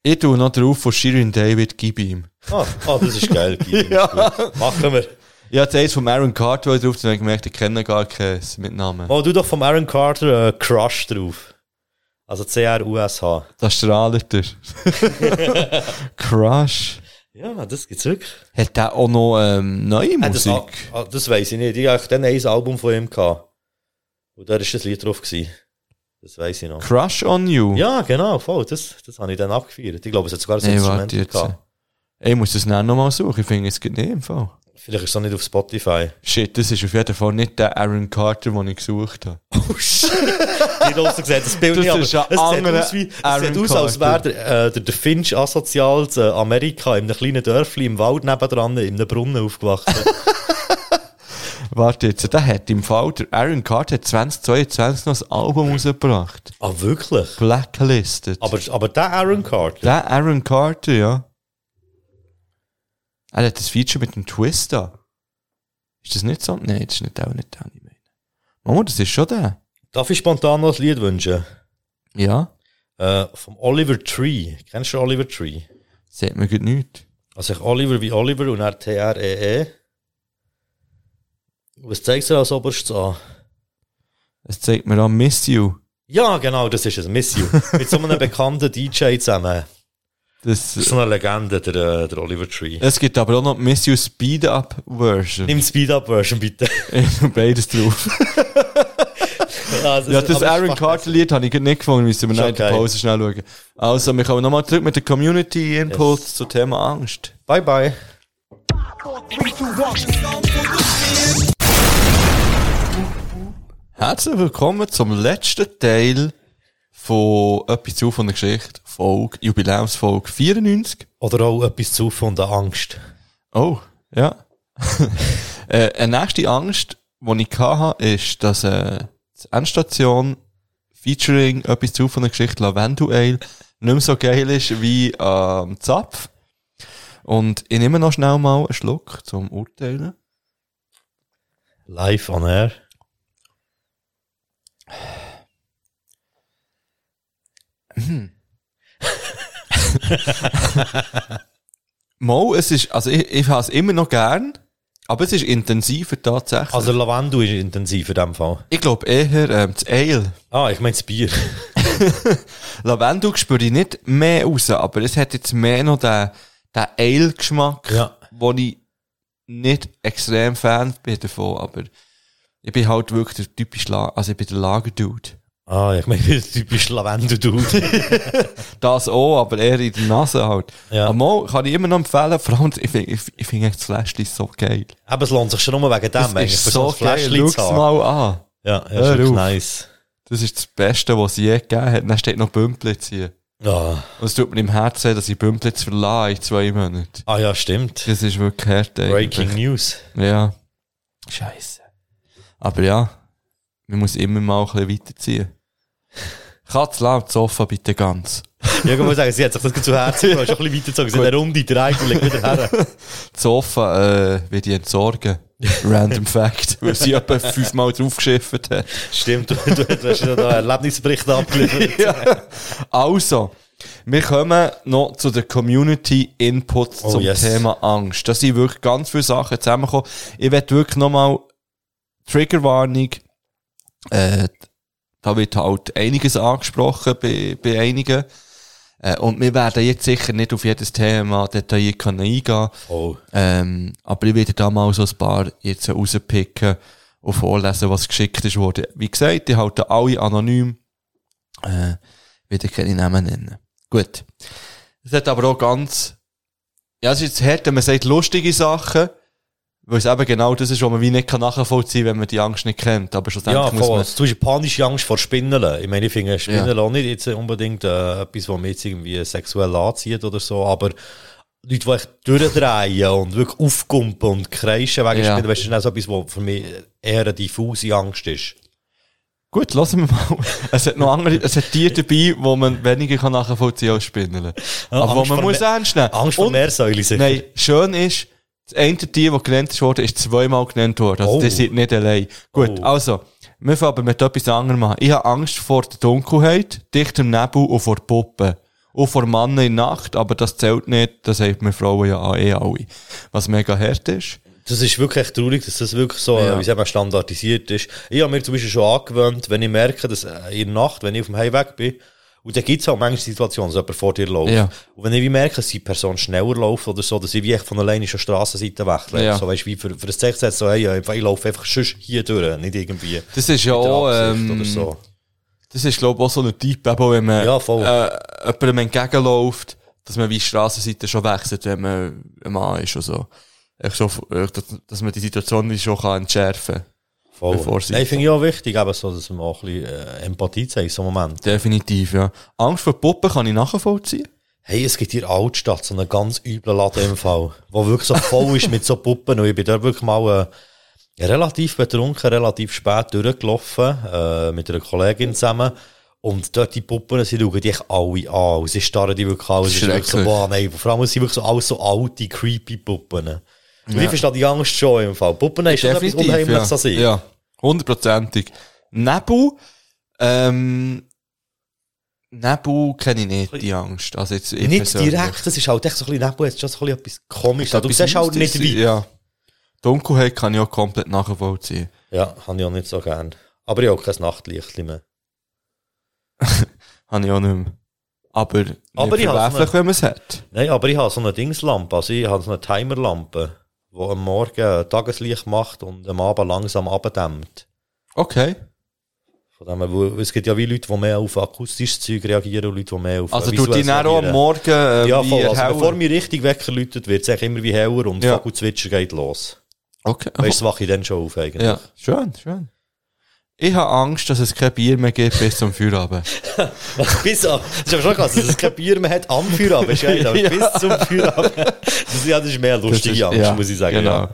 Ich tue noch drauf von Shirin David, gib ihm. Ah, ah das ist geil. Ja. Machen wir. Ich hatte eins von Aaron Carter drauf, dann habe ich gemerkt, ich kenne gar keinen mit Namen. Mal du doch vom Aaron Carter äh, Crush drauf. Also C-R-U-S-H. Das strahlt er. Crush. Ja, das gibt's wirklich. Hat der auch noch ähm, neue das, Musik? ah, das weiss ich nicht. Ich hatte dann ein Album von ihm. Gehabt. Und da war das Lied drauf. Gewesen. Das weiss ich noch. Crush on You? Ja, genau, voll. Das, das habe ich dann abgefeiert. Ich glaube, es hat sogar ein Instrument warte jetzt. gehabt. Ich muss das dann nochmal suchen. Ich finde, es gibt nicht im Fall. Vielleicht ist es noch nicht auf Spotify. Shit, das ist auf jeden Fall nicht der Aaron Carter, den ich gesucht habe. Oh shit. Die Rose gesehen, das Bild Das nicht, aber ist ein es sieht anderer aus, wie, es Aaron sieht aus als wäre Carter. der, äh, der, der Finch asozial zu Amerika in einem kleinen Dörfli im Wald nebendran in einem Brunnen aufgewachsen. Warte jetzt, der hat im Fall, der Aaron Carter hat 2022 noch ein Album rausgebracht. ah, wirklich? Blacklisted. Aber, aber der Aaron Carter? der Aaron Carter, ja. Er hat das Feature mit dem Twister. Ist das nicht so? Nein, das ist nicht auch nicht der, ich meine. Mama, das ist schon der. Darf ich spontan noch ein Lied wünschen? Ja. Äh, vom Oliver Tree. Kennst du Oliver Tree? Sagt mir gut nichts. Also ich Oliver wie Oliver und er T-R-E-E. Was zeigst du als oberstes an? Es zeigt mir an Miss You. Ja, genau, das ist es. Miss You. Mit so einem bekannten DJ zusammen. Das, Das ist so eine Legende, der, äh, der Oliver Tree. es gibt aber auch noch Miss You Speed Up Version. Nimm Speed-Up-Version bitte. Beides drauf. Ja, das aber Aaron macht- Carter Lied habe ich gerade nicht gefunden, müssen wir nach der geil. Pause schnell schauen. Also, wir kommen nochmal zurück mit der Community Input Yes. zum Thema Angst. Bye, bye. Herzlich willkommen zum letzten Teil von etwas zu von der Geschichte, Folge, Jubiläumsfolge 94. Oder auch etwas zu von der Angst. Oh, ja. äh, eine nächste Angst, die ich hatte, ist, dass äh, die Endstation featuring etwas zu von der Geschichte Lavendel Ale nicht mehr so geil ist wie ähm, Zapf. Und ich nehme noch schnell mal einen Schluck zum Urteilen. Live on air. Mal, es ist, also ich, ich habe es immer noch gern, aber es ist intensiver tatsächlich. Also Lavendel ist intensiv in dem Fall. ich glaube eher ähm, das Ale. Ah, ich meine das Bier. Lavendel spüre ich nicht mehr raus, aber es hat jetzt mehr noch den, den Ale-Geschmack, Ja. wo ich nicht extrem Fan bin davon, aber ich bin halt wirklich der typische, La also ich bin der Lagerdude. Ah, ich meine, das typisch Lavendel-Dude. Das auch, aber eher in der Nase halt. Ja. Aber kann ich immer noch empfehlen, vor allem, ich finde ich, ich find das Fläschchen so geil. Aber es lohnt sich schon nur wegen dem, Das eigentlich, ist so ein geil, schau's mal an. Ja, ja, Hör ist nice. Das ist das Beste, was es je gegeben hat. Dann steht noch Bümplitz hier. Ah, Und es tut mir im Herzen, dass ich Bümplitz verlasse in zwei Monaten. ah ja, stimmt. Das ist wirklich hart. eigentlich. Breaking News. Ja. Scheiße. Aber ja, man muss immer mal ein bisschen weiterziehen. Katz laut, Sofa bitte ganz. Ja, ich muss sagen, sie hat sich das zu Herzen genommen, schon ein bisschen weitergezogen. Sie hat eine Runde, der eigentlich wieder her. Das Sofa äh, wird ich entsorgen. Random Fact. Weil sie etwa fünfmal draufgeschifft hat. Stimmt, du, du, du hast ja da einen Erlebnisbericht abgeliefert. ja. Also, wir kommen noch zu den Community Inputs Oh, zum yes. Thema Angst. Da sind wirklich ganz viele Sachen zusammengekommen. Ich werde wirklich nochmal Triggerwarnung. Äh, da wird halt einiges angesprochen bei, bei einigen. Äh, und wir werden jetzt sicher nicht auf jedes Thema detailliert eingehen Oh. ähm, aber ich werde da mal so ein paar jetzt rauspicken und vorlesen, was geschickt ist worden. Wie gesagt, ich halte alle anonym. Äh, wieder keine Namen nennen. Gut. Es hat aber auch ganz, ja, es ist hart, wenn man sagt lustige Sachen, weil es eben genau das ist, was man wie nicht kann nachvollziehen kann, wenn man die Angst nicht kennt. Aber schlussendlich Ja, muss voll. man, Zum Beispiel panische Angst vor Spinnen. Ich meine, ich finde Spinnen auch nicht jetzt unbedingt äh, etwas, was mich jetzt irgendwie sexuell anzieht oder so, aber Leute, die echt durchdrehen und wirklich aufkumpen und kreischen wegen Ja. Spinnen, weißt du, das ist auch so etwas, was für mich eher eine diffuse Angst ist. Gut, lassen wir mal. Es hat noch andere, es hat Tiere dabei, wo man weniger kann nachvollziehen als Spinnen. Aber wo Angst man vor muss ernst nehmen. Angst vor Meersäule sicher. Nein, schön ist, das eine Tier, das genannt worden, ist zweimal genannt worden. Also, Oh. die sind nicht allein. Gut, Oh. also, wir fangen aber mit etwas anderem an. Ich habe Angst vor der Dunkelheit, dichtem Nebel und vor Puppen. Und vor Mannen in der Nacht, aber das zählt nicht, das sagt mir Frauen ja eh alle. Was mega hart ist. Das ist wirklich traurig, dass das wirklich so, Ja. wie sagen wir, standardisiert ist. Ich habe mir zum Beispiel schon angewöhnt, wenn ich merke, dass äh, in der Nacht, wenn ich auf dem Heimweg bin, und dann gibt es auch manchmal Situationen, dass jemand vor dir läuft. Ja. Und wenn ich wie merke, dass die Person schneller läuft oder so, dass ich wie echt von alleine schon Strassenseite wechsle. Ja. So weißt wie für, für das Zeichen setzt, so, hey, ich laufe einfach sonst hier durch, nicht irgendwie. Das ist ja auch, Absicht ähm, oder so. das ist, glaube ich, auch so ein Typ, wenn man, Ja, voll. äh, jemandem entgegenläuft, dass man wie die Strassenseite schon wechselt, wenn man ein Mann ist und so. Echt so, dass, dass man die Situation wie schon kann entschärfen kann. Voll. bevor sie- Nein, finde ich auch wichtig, eben so, dass man auch ein bisschen äh, Empathie zeigt, so Moment. Definitiv, ja. Angst vor Puppen kann ich nachvollziehen. Hey, es gibt hier Altstadt so einen ganz üblen Laden im Fall, wo wirklich so voll ist mit so Puppen. Und ich bin da wirklich mal äh, relativ betrunken, relativ spät durchgelaufen, äh, mit einer Kollegin zusammen. Und dort die Puppen, sie schauen dich alle an. Und sie starren die wirklich an. Es ist wirklich so, boah, nein, vor allem sind wirklich so alles so alte, creepy Puppen. Und ich verstehe die Angst schon im Fall. Puppen ist schon etwas Unheimliches ja. an sich. Ja, hundertprozentig. Nebel, ähm, Nebel kenne ich nicht, die Angst. Also jetzt, ich Nicht persönlich. direkt, das ist halt echt so ein bisschen, Nebel, jetzt schon so ein bisschen etwas komisches. Du siehst halt nicht weit. Ja. Dunkelheit kann ich auch komplett nachvollziehen. Ja, habe ich auch nicht so gern. Aber ich habe auch kein Nachtlicht mehr. Habe ich auch nicht mehr. Aber, Aber nicht ich habe so verwerflich, eine- wenn man es hat. Nein, aber ich habe so eine Dingslampe, also ich habe so eine Timerlampe, die am Morgen Tageslicht macht und am Abend langsam abdämmt. Okay. Von dem, wo- es gibt ja wie Leute, die mehr auf akustisches Zeug reagieren und Leute, die mehr auf Also die visuelles dann auch am. Morgen äh, Ja, voll. Also bevor mir richtig Wecker läutet, wird es eigentlich immer wie heller und Ja. Vogelzwitscher geht los. Okay. Weißt du, wache ich dann schon auf eigentlich. Ja, schön, schön. Ich habe Angst, dass es kein Bier mehr gibt bis zum Feierabend. bis an, das ist aber schon krass, dass es kein Bier mehr hat am Feierabend, ist geil, aber Ja. bis zum Feierabend. Das, ja, das ist mehr lustige ist- Angst, ja, muss ich sagen. Genau. Ja.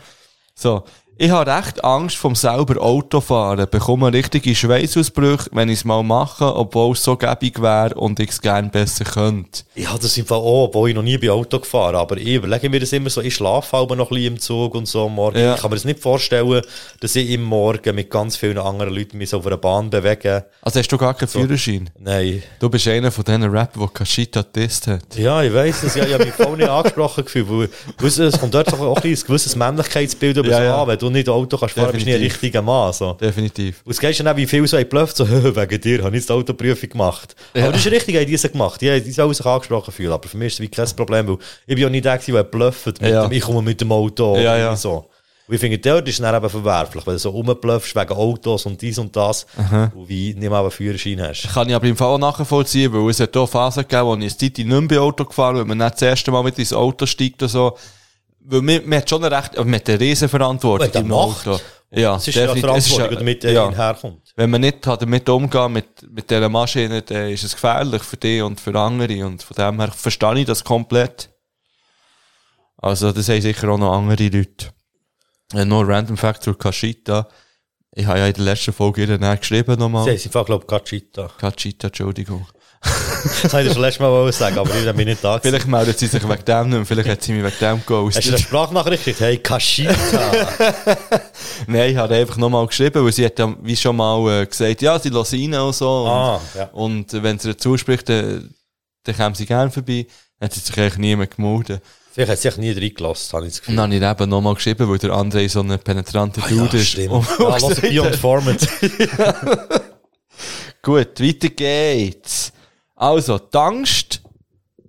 So. Ich habe recht Angst vom selber Autofahren, bekomme richtige Schweißausbrüche, wenn ich es mal mache, obwohl es so gäbig wäre und ich es gerne besser könnte. Ich habe das im Fall auch, obwohl ich noch nie bei Auto gefahren aber ich überlege mir das immer so, ich schlafe aber noch ein bisschen im Zug und so am Morgen. Ja. Ich kann mir das nicht vorstellen, dass ich im Morgen mit ganz vielen anderen Leuten mich so auf einer Bahn bewege. Also hast du gar keinen Führerschein? Nein. Du bist einer von diesen Rapper, der Kashita Test hat. Ja, ich weiss es. Ja, ich habe mich voll nicht angesprochen gefühlt. Weil, es kommt dort auch ein gewisses Männlichkeitsbild über Ja, so ja. an. Wenn du nicht Auto kannst fahren, bist du nicht ein Definitiv. richtiger Mann. So. Definitiv. Und es geht schon auch, wie viel so geblufft, so, wegen dir, habe ich jetzt die Autoprüfung gemacht. Ja. Aber das ist richtig, haben die es gemacht. Die, die sollen sich angesprochen fühlen. Aber für mich ist es wie kein Problem, weil ich bin ja nicht der, der blufft mit Ja. dem, ich komme mit dem Auto. Ja, ja. So. Und ich finde, dort ist es dann eben verwerflich, wenn du so rumbluffst wegen Autos und dies und das, und wie nicht mal einen Führerschein hast. Kann ich aber im Fall auch nachvollziehen, weil es hat auch Phasen gegeben, wo ich eine Zeit nicht mehr Auto gefahren bin, wenn man nicht das erste Mal mit ins Auto steigt oder so. Weil man, man hat schon eine recht, man hat eine riesen Verantwortung im Macht. Auto. Ja, Es ist ja Verantwortung, ja- damit ja. herkommt. Wenn man nicht kann damit umgehen mit, mit dieser Maschine, dann ist es gefährlich für dich und für andere. Und von dem her verstehe ich das komplett. Also, das haben sicher auch noch andere Leute. Ein Random Fact zur Kashita. Ich habe ja in der letzten Folge ihr dann geschrieben Sie nochmal. haben einfach, glaube ich, Gachita. Kashita, Entschuldigung. Das habe ich schon letztes Mal sagen, aber ich bin nicht da. gewesen. Vielleicht meldet sie sich wegen dem nicht mehr, vielleicht hat sie mich wegen dem Hast du eine geghostet. Sprachnachricht gekriegt? Hey, Kashita. Nein, ich habe einfach nochmal geschrieben, weil sie hat ja wie schon mal äh, gesagt, ja, sie lässt rein und so. Und, Ah, ja. und äh, wenn sie ihr zuspricht, dann, dann kommen sie gerne vorbei. Dann hat sie sich eigentlich niemand gemeldet. Vielleicht hat sie sich nie reingelassen, habe ich das Gefühl. dann habe ich eben nochmal geschrieben, weil der André so ein penetranter Dude ist. stimmt. Und- Ja, und lass gesagt Beyond Format. Gut, weiter geht's. Also, die Angst,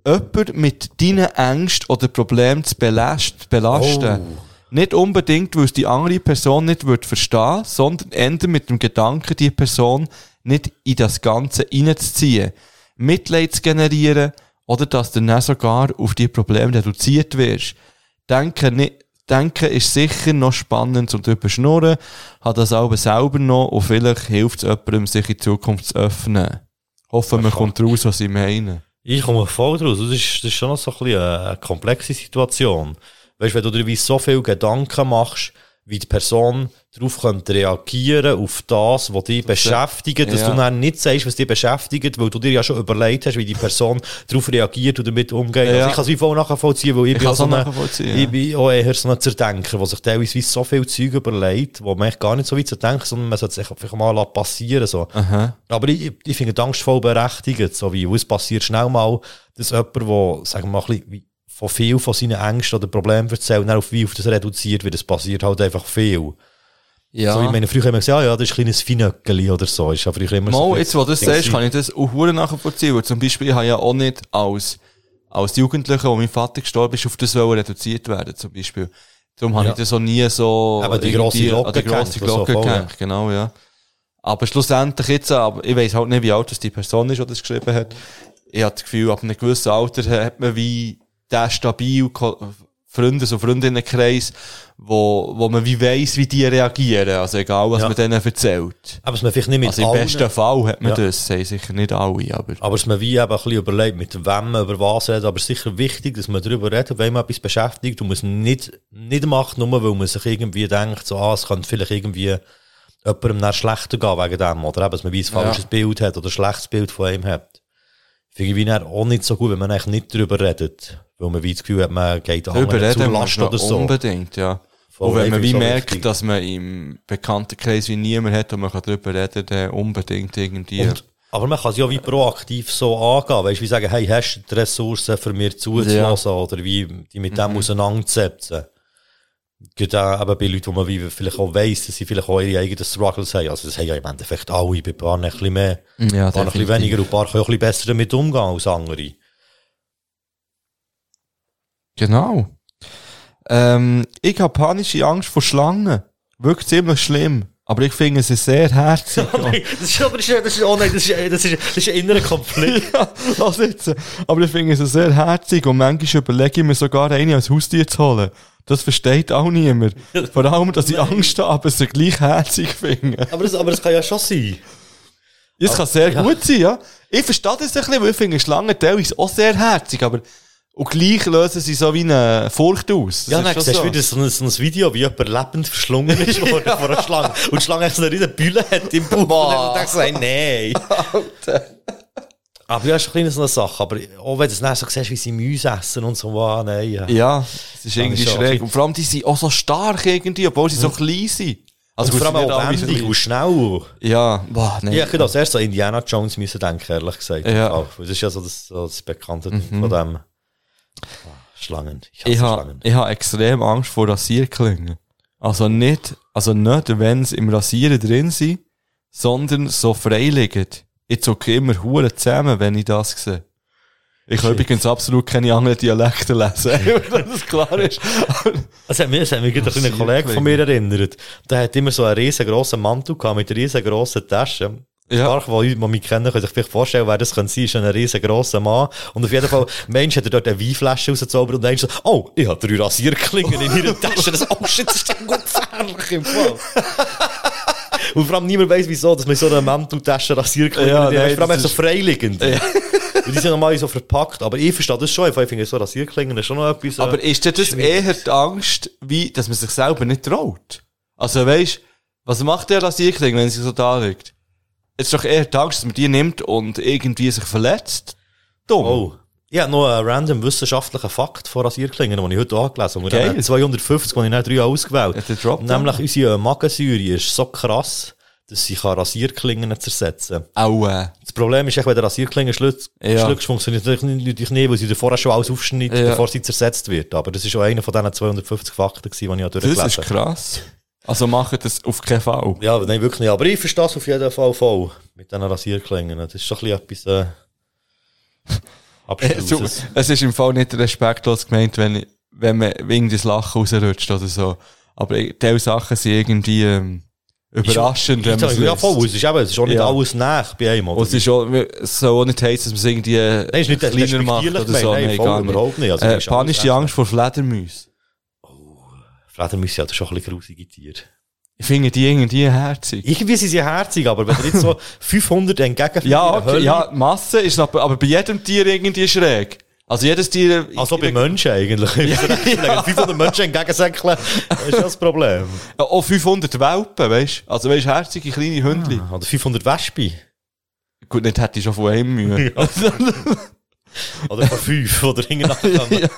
jemand mit deinen Ängsten oder Problemen zu belast- belasten. Oh. Nicht unbedingt, weil es die andere Person nicht wird verstehen, sondern eher mit dem Gedanken, die Person nicht in das Ganze reinzuziehen. Mitleid zu generieren oder dass du dann sogar auf die Probleme reduziert wirst. Denken, nicht, denken ist sicher noch spannend zum drüber schnurren, hat das aber selber noch und vielleicht hilft es jemandem, sich in Zukunft zu öffnen. Hoffen, man kommt raus, was ich meine. Ich komme voll draus. Das ist, das ist schon so ein bisschen eine, komplexe Situation. Weißt du, wenn du dir so viel Gedanken machst, wie die Person darauf könnte reagieren auf das, was dich beschäftigt, dass ja. du dann nicht sagst, was dich beschäftigt, weil du dir ja schon überlegt hast, wie die Person darauf reagiert und damit umgeht. Ja. Also ich kann es wie voll nachvollziehen, weil ich, Ich bin auch so eine, nachvollziehen, ich ja. bin auch eher so ein Zerdenker, der sich teilweise so viel Zeug überlegt, wo man echt gar nicht so weit zu denken, sondern man sollte es einfach mal passieren so. Aber ich, ich finde die Angst voll berechtigt, so wie, es passiert schnell mal, dass jemand, der, sagen wir mal, ein bisschen von viel von seinen Ängsten oder Problemen erzählt, auf wie auf das reduziert wird, es passiert halt einfach viel. Ja. So wie meine früher immer gesagt, ja, ja, das ist ein kleines Finöckeli oder so, ist früher immer so. Mal, ein jetzt, wo du das sagst, kann ich das auch nachvollziehen. Weil zum Beispiel, ich habe ja auch nicht als, als Jugendlicher, wo mein Vater gestorben ist, auf das wollen reduziert werden, zum Beispiel. Darum habe Ja. ich das auch nie so, Aber die grosse Glocke die grosse so Glocke voll, ja. gehängt, genau, ja. Aber schlussendlich jetzt, aber ich weiss halt nicht, wie alt das die Person ist, die das geschrieben hat. Ich habe das Gefühl, ab einem gewissen Alter hat man wie der stabil Freundes- und Freundinnenkreis, wo, wo man wie weiss, wie die reagieren. Also egal, was Ja. man denen erzählt. Aber es man vielleicht nicht mit Also im allen, besten Fall hat man Ja. das, sagen sicher nicht alle, aber. aber es man wie eben ein bisschen überlegt, mit wem man über was redet, aber es ist sicher wichtig, dass man darüber redet, wenn man etwas beschäftigt und man es nicht, nicht macht, nur weil man sich irgendwie denkt, so, ah, es könnte vielleicht irgendwie jemandem dann schlechter gehen wegen dem, oder eben, dass man wie ein falsches Bild hat oder ein schlechtes Bild von ihm hat. Finde ich wie auch nicht so gut, wenn man eigentlich nicht darüber redet, weil man wie das Gefühl hat, man geht Darüber anderen reden zur muss Last oder so. unbedingt, ja. Voll, und wenn man wie auch merkt, wichtig. dass man im Bekanntenkreis wie niemand hat und man kann darüber reden, dann unbedingt irgendwie. Und, aber man kann es ja wie proaktiv so angehen, weißt du, wie sagen, hey, hast du die Ressourcen für mir zuzulassen oder wie die mit Mhm. dem auseinandersetzen. Gerade eben bei Leuten, wo man wie vielleicht auch weiss, dass sie vielleicht auch ihre eigenen Struggles haben. Also das haben ja im Endeffekt alle, bei ein paar ein bisschen mehr, Ja, ein paar ein bisschen weniger und ein paar können auch ein bisschen besser damit umgehen als andere. Genau. Ähm, ich habe panische Angst vor Schlangen. Wirklich ziemlich schlimm. Aber ich finde sie sehr herzig. das ist aber, das ist, das ist, oh nein, das ist, das ist, das ist ein innerer Konflikt. ja, lass jetzt. Aber ich finde sie sehr herzig und manchmal überlege ich mir sogar eine als Haustier zu holen. Das versteht auch niemand. Vor allem, dass ich Angst habe, sie gleich herzig finde. aber, das, aber das kann ja schon sein. Das kann sehr ja. gut sein, ja. Ich verstehe das ein bisschen, weil ich finde Schlangen teilweise auch sehr herzig, aber Und gleich lösen sie so wie eine Furcht aus. Das Ja, ist dann siehst du wieder so ein, so ein Video, wie jemand lebend verschlungen ist worden von einer Schlange. Und die Schlange so eine riesen Bülle hat im Bauch. Und dann denkst du, nein. Aber ja, ist ein so eine Sache. Aber auch wenn du es dann so siehst, wie sie Mäuse essen und so, wow, nein. Ja. Ja, es ist irgendwie schräg. Und vor allem, die sind auch so stark irgendwie, obwohl sie so klein sind. Also Und vor allem auch nicht wendig und schnell. Ja, boah, nein. Ja, ich hätte als erstes an Indiana Jones müssen denken, ehrlich gesagt. Ja. Auch, Das ist ja so das, so das bekannte Ding von dem. Ah, Schlangen. Ich ich habe ha extrem Angst vor Rasierklingen. Also nicht, also nicht, wenn sie im Rasieren drin sind, sondern so freiliegend. Ich zucke immer Huren zusammen, wenn ich das sehe. Ich kann übrigens absolut keine anderen Dialekte lesen, wenn das klar ist. Das hat mich, das hat mich gerade ein kleiner Kollege von mir erinnert. Der hat immer so einen riesengroßen Mantel gehabt mit riesengroßen Taschen. Ja. Stark, die, die mich kennen, können sich vielleicht vorstellen, wer das könnte sein, ist ein riesengroßer Mann. Und auf jeden Fall, Mensch hat er dort eine Weinflasche rausgezaubert und dann so, oh, ich habe drei Rasierklingen in ihrer Tasche. Das, oh shit, das ist doch gut gefährlich im Fall. Und vor allem niemand weiss, wieso, dass man so eine Manteltasche Rasierklingen Ja, ja, nein, Vor allem so freiliegend. Und die sind normal so verpackt. Aber ich verstehe das schon. Ich finde so Rasierklingen ist schon noch etwas. äh, Aber ist denn das eher die Angst, wie, dass man sich selber nicht traut? Also weisst, was macht der Rasierkling, wenn sie so da liegt? Es ist doch eher die Angst, dass man die nimmt und irgendwie sich verletzt. Dumm. Oh. Ich habe noch einen random wissenschaftlichen Fakt von Rasierklingen, den ich heute angelesen habe. Okay. 250, den ich dann drei ausgewählt Dropdown. Nämlich unsere Magensäure ist so krass, dass sie Rasierklingen zersetzen kann. Auch, äh, Das Problem ist, echt, wenn der Rasierklingen schluckst, Ja. funktioniert das natürlich nicht, weil sie vorher schon alles aufschneidet, Ja. bevor sie zersetzt wird. Aber das ist schon einer von diesen 250 Fakten, die ich auch durchgelesen das ist habe. krass. Also machen das auf keinen Fall. Ja, nein, wirklich nicht. Aber ich verstehe es auf jeden Fall voll. Mit diesen Rasierklingen. Das ist schon ein bisschen etwas, äh, Äh, so, es ist im Fall nicht respektlos gemeint, wenn, wenn man irgendwie das Lachen rausrutscht oder so. Aber diese Sachen sind irgendwie ähm, überraschend, wenn man es ja, voll. Es ist, eben, es ist auch nicht Ja. alles nach bei einem. Oder? Und es ist auch, es soll auch nicht heißen, dass man es irgendwie äh, Nein, ist nicht kleiner macht oder so. Nein, voll, gar nicht. überhaupt nicht. Also, äh, ist panische Angst vor Fledermäusen. Fledermäuse sind schon ein bisschen grusige Tiere. Ich finde die irgendwie herzig. Irgendwie sind sie herzig, aber wenn du jetzt so 500 entgegen Ja, okay, ja, Masse ist aber, aber bei jedem Tier irgendwie schräg. Also jedes Tier... Also bei Menschen eigentlich. Ja, 500 Menschen entgegensäckeln, ist das Problem. Ja, Auch 500 Welpen, weißt du? Also weißt herzige kleine Hündchen. Oder 500 Wespen. Gut, nicht hätte ich schon von einem Mühe. Oder von 5, oder hintereinander. ja.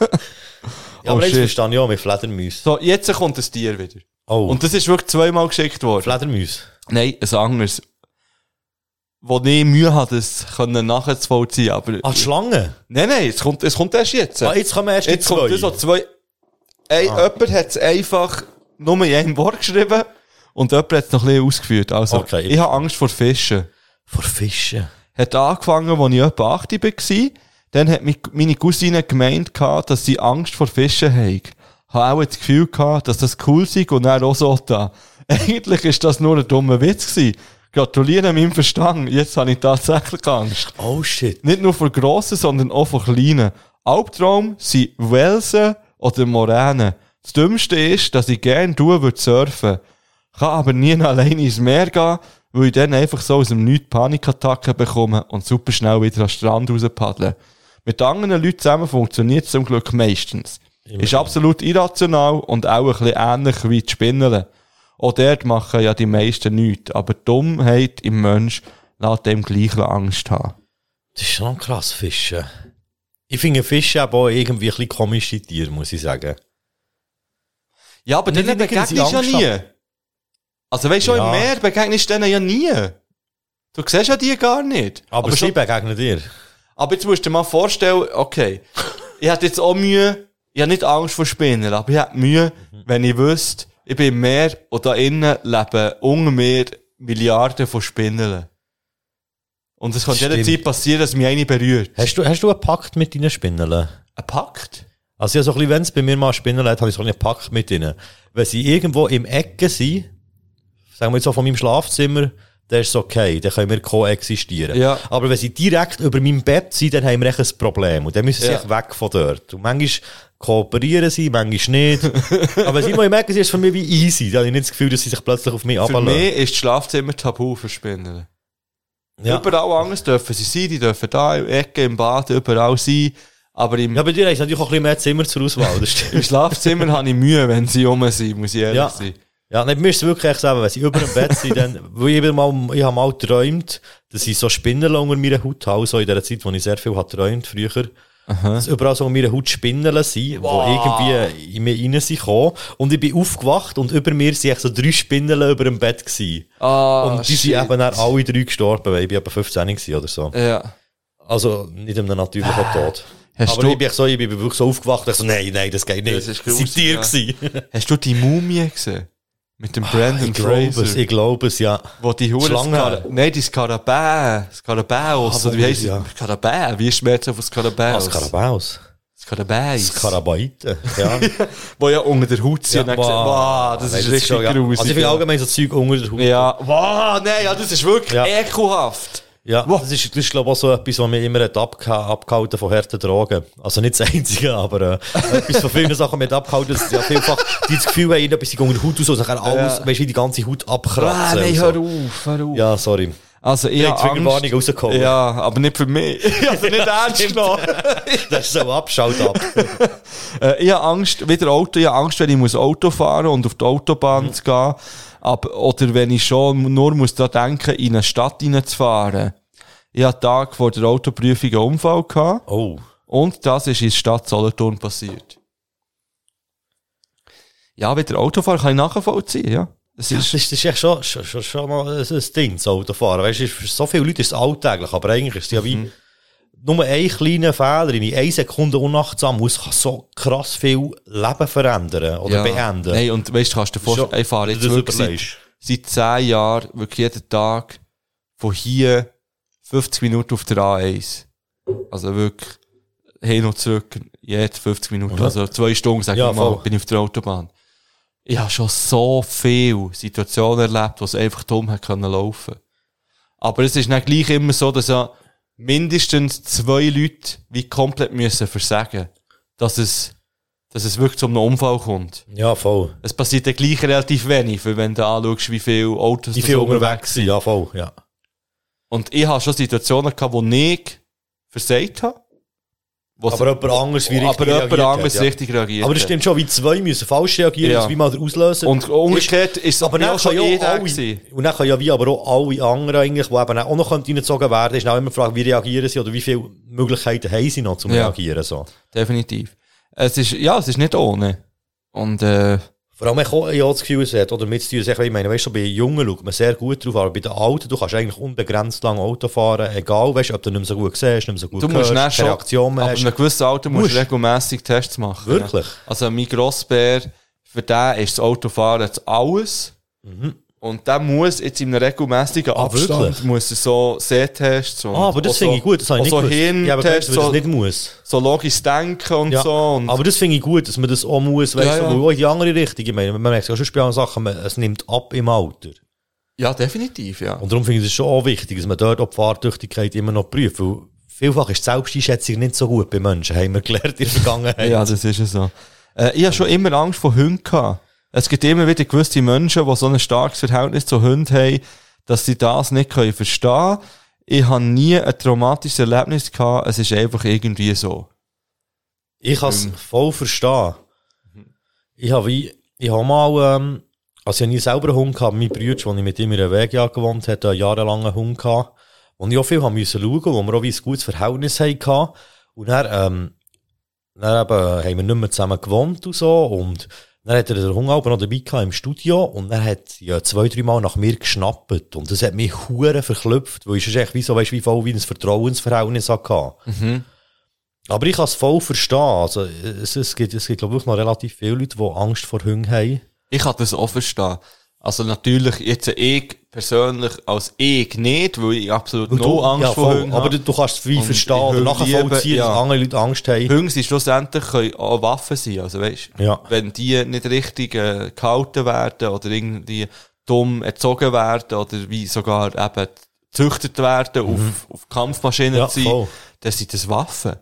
Oh, aber jetzt shit. verstehe ich auch mit Fledermäusen. So, jetzt kommt das Tier wieder. Oh, Und das ist wirklich zweimal geschickt worden. Fledermäuse. Nein, ein anderes. Wo ich Mühe habe, das können nachzuvollziehen, aber... Ah, die Schlange. Nein, nein, es kommt, es kommt erst jetzt. Ah, jetzt kommen erst die Jetzt kommt so zwei. zwei. Ey, jemand hat es einfach nur in einem Wort geschrieben und jemand hat es noch ein bisschen ausgeführt. Also, Okay. ich habe Angst vor Fischen. Vor Fischen. Hat angefangen, als ich etwa 8 war. Dann hat meine Cousine gemeint, dass sie Angst vor Fischen haben. Habe auch das Gefühl gehabt, dass das cool sei und dann auch so da. Eigentlich ist das nur ein dummer Witz gewesen. Gratuliere meinem Verstand. Jetzt habe ich tatsächlich Angst. Oh shit. Nicht nur vor grossen, sondern auch vor kleinen. Albtraum sind Welsen oder Moränen. Das Dümmste ist, dass ich gerne tun würde surfen. Kann aber nie alleine ins Meer gehen, weil ich dann einfach so aus dem Nichts Panikattacken bekomme und super schnell wieder am Strand rauspaddeln. Mit anderen Leuten zusammen funktioniert es zum Glück meistens. Ist absolut irrational und auch ein bisschen ähnlich wie die Spinnen. Auch dort machen ja die meisten nichts, aber die Dummheit im Mensch lässt dem gleich Angst haben. Das ist schon krass, Fischen. Ich finde Fische aber auch irgendwie ein bisschen komische Tiere, muss ich sagen. Ja, aber denen begegnest du ja nie. Also weißt du, schon Ja. im Meer begegnest du denen ja nie. Du siehst ja die gar nicht. Aber, schon, sie begegnen dir. aber jetzt musst du dir mal vorstellen, okay, ich hätte jetzt auch Mühe, ich habe nicht Angst vor Spinnen, aber ich hätte Mühe, wenn ich wüsste, ich bin im Meer und da innen leben unter mir Milliarden von Spinnen. Und es kann jederzeit passieren, dass mich eine berührt. Hast du, hast du einen Pakt mit deinen Spinnen? Ein Pakt? Also ja, so ein bisschen, wenn es bei mir mal Spinnen hat, habe ich so einen Pakt mit ihnen. Wenn sie irgendwo im Ecken sind, sagen wir jetzt so von meinem Schlafzimmer, dann ist es okay, dann können wir koexistieren. Ja. Aber wenn sie direkt über meinem Bett sind, dann haben wir echt ein Problem. Und dann müssen sie Ja. weg von dort. Und manchmal kooperieren sie, manchmal nicht. Aber sie immer im Ecken sind, ist für mich wie easy. Da habe ich nicht das Gefühl, dass sie sich plötzlich auf mich Für ablassen. mich ist das Schlafzimmer tabu für Spinnen. Ja. Überall anders dürfen sie sein, die dürfen da im Ecke, im Bad, überall sein. Aber im, Ja, bei dir hast du natürlich auch ein bisschen mehr Zimmer zur Auswahl, im Schlafzimmer habe ich Mühe, wenn sie rum sind, muss ich ehrlich Ja. sein. Ja, nicht, mir ist es wirklich so, wenn sie über dem Bett sind, dann, weil ich, mal, ich habe mal geträumt, dass ich so Spinnen unter meiner Haut habe, so in der Zeit, wo ich sehr viel habe geträumt früher. Dass überall so unter meiner Haut Spinnen sind, die irgendwie in mir rein sind gekommen. Und ich bin aufgewacht und über mir echt so drei Spinnen über dem Bett gewesen. Ah, und die shit. sind eben dann alle drei gestorben, weil ich bin etwa 15 gewesen oder so. Ja. Also, nicht in einem natürlichen Tod. Hast Aber du- ich bin so, ich bin wirklich so aufgewacht, ich so, nein, nein, das geht nicht. Das ist Das sind grusig, dir ja. gewesen. Hast du die Mumie gesehen? Mit dem Brandon Ah, Ich glaube Fraser? es, ich glaube es, ja. Wo die Hure Schlange. Nein, die Skarabäen. Skarabäus. Ah, oder wie heisst ja. es? Skarabäen. Wie schmeckt es auf Ah, Skarabäus? Skarabaus. Skarabäis. Skarabaiten, ja. Wo ja unter der Haut sind. Ja, gesehen, wow, das Nein, ist richtig ja. grusig. Also ich finde allgemein so Zeug unter der Haut. Ja, wow, nein, ja, das ist wirklich Ja. ekelhaft. Ja, das ist, das ist glaube ich auch so etwas, was mir immer hat abgeha abgehalten von harten Drogen. Also nicht das Einzige, aber äh, etwas von vielen Sachen mit abgehalten, dass ja vielfach die das Gefühl haben, etwas unter der Haut aus und dann alles, Ja. weißt du, die ganze Haut Ah, abkratzen. nein, und so. hör auf, hör auf. Ja, sorry. Also, ich habe Angst. rausgekommen. Ja, aber nicht für mich. Sie nicht ernst genommen. Das ist so abschaut ab. Äh, ich habe Angst, wieder Auto, ich habe Angst, wenn ich muss Auto fahren und auf die Autobahn Mhm. zu gehen. Aber, oder wenn ich schon nur muss da denken, in eine Stadt reinzufahren. Ich hatte Tag vor der Autoprüfung einen Unfall gehabt. Oh. Und das ist in der Stadt Solothurn passiert. Ja, wieder Autofahren kann ich nachvollziehen, ja. Das ist, ist, das ist echt schon, schon, schon, schon mal ein, ein Ding, das Autofahren. Weißt du, für so viele Leute ist es alltäglich, aber eigentlich ist es ja wie, Mhm. Nur ein kleiner Fehler in einer Sekunde unachtsam muss kann so krass viel Leben verändern oder ja. beenden. Nein, und weißt du, kannst du dir vorstellen, ich fahre jetzt wirklich seit, seit zehn Jahren, wirklich jeden Tag, von hier 50 Minuten auf der A1. Also wirklich, hin und zurück, jede 50 Minuten, also zwei Stunden, sag Ja, ich mal, voll. bin ich auf der Autobahn. Ich habe schon so viele Situationen erlebt, wo es einfach dumm hat können laufen. Aber es ist dann gleich immer so, dass ja mindestens zwei Leute wie komplett müssen versagen, dass es, dass es wirklich zu einem Unfall kommt. Ja, voll. Es passiert ja gleich relativ wenig, weil wenn du anschaust, wie viele Autos da viel unterwegs sind, ja, voll, ja. Und ich habe schon Situationen gehabt, wo ich versagt habe. Wo Aber jemand anderes wie richtig aber jemand reagiert anderes hat, ja. richtig reagiert Aber das stimmt schon, wie zwei müssen falsch reagieren, Ja. wie mal der Auslöser. Und umgekehrt ist es aber aber dann auch schon kann jeder alle, gewesen. und dann können ja wie aber auch alle anderen eigentlich, die eben auch noch reingezogen werden, ist auch immer die Frage, wie reagieren sie oder wie viele Möglichkeiten haben sie noch zum Ja. Reagieren, so. Definitiv. Es ist, ja, es ist nicht ohne. Und, äh, Vor allem, ich habe das Gefühl, es hat oder zu tun, ich meine, weißt du, bei Jungen schaut man sehr gut drauf, aber bei den Alten, du kannst eigentlich unbegrenzt lang Auto fahren, egal, weißt du, ob du nicht mehr so gut siehst, nicht mehr so gut du musst hörst, keine Reaktion mehr aber hast. in einem gewissen Alter musst du regelmässig Tests machen. Wirklich? Also mein Grossbär, für den ist das Autofahren alles. Und der muss jetzt in einem regelmäßigen. Ah, Abstand, muss er so Sehtests und Ah, aber das finde so- ich gut, das habe ich nicht so. Ja, Hirntests, du, weil so, nicht muss. so logisch denken und Ja, so. Und aber das finde ich gut, dass man das auch muss, weißt Ja, du, ja. weil auch in die andere Richtung, ich meine, man merkt ja schon bei anderen Sachen, man, es nimmt ab im Alter. ja, definitiv, ja. Und darum finde ich es schon auch wichtig, dass man dort auch die Fahrtüchtigkeit immer noch prüft, weil vielfach ist die Selbsteinschätzung nicht so gut bei Menschen, haben wir gelernt in der Vergangenheit. Ja, das ist ja so. Äh, ich habe schon immer Angst vor Hunden gehabt. Es gibt immer wieder gewisse Menschen, die so ein starkes Verhältnis zu Hunden haben, dass sie das nicht können verstehen Ich habe nie ein traumatisches Erlebnis gehabt. Es ist einfach irgendwie so. Ich kann es voll verstehen. Ich habe wie, ich habe mal, ähm, also ich habe nie selber einen Hund gehabt, mein Bruder, als ich mit ihm in einer Wege gewohnt hat, einen jahrelangen Hund gehabt. Und ich auch viel haben müssen schauen, wo wir auch wie ein gutes Verhältnis hatten. Und dann, ähm, dann eben, haben wir nicht mehr zusammen gewohnt und so. Und dann hat er den Hund aber noch dabei gehabt im Studio. Und dann hat ja zwei, drei Mal nach mir geschnappt. Und das hat mich hure verklüpft, weil ich echt wie so, weißt, wie voll wie ein Vertrauensverhältnis hatte. Aber ich kann es voll verstehen. Also, es, es gibt, es gibt, glaube ich, noch relativ viele Leute, die Angst vor Hunden haben. Ich kann das auch verstehen. Also natürlich, jetzt ich persönlich als ich nicht, weil ich absolut Weil no Angst ja, vor. Hunden Aber habe. du, du kannst es wie verstehen oder nachvollziehen, lieben, dass ja. andere Leute Angst haben. Hunde sind schlussendlich können auch Waffen sein. Also weißt, Ja. wenn die nicht richtig äh, gehalten werden oder irgendwie dumm erzogen werden oder wie sogar eben gezüchtet werden, auf, auf Kampfmaschinen Mhm. Ja, zu sein, voll. dann sind das Waffen.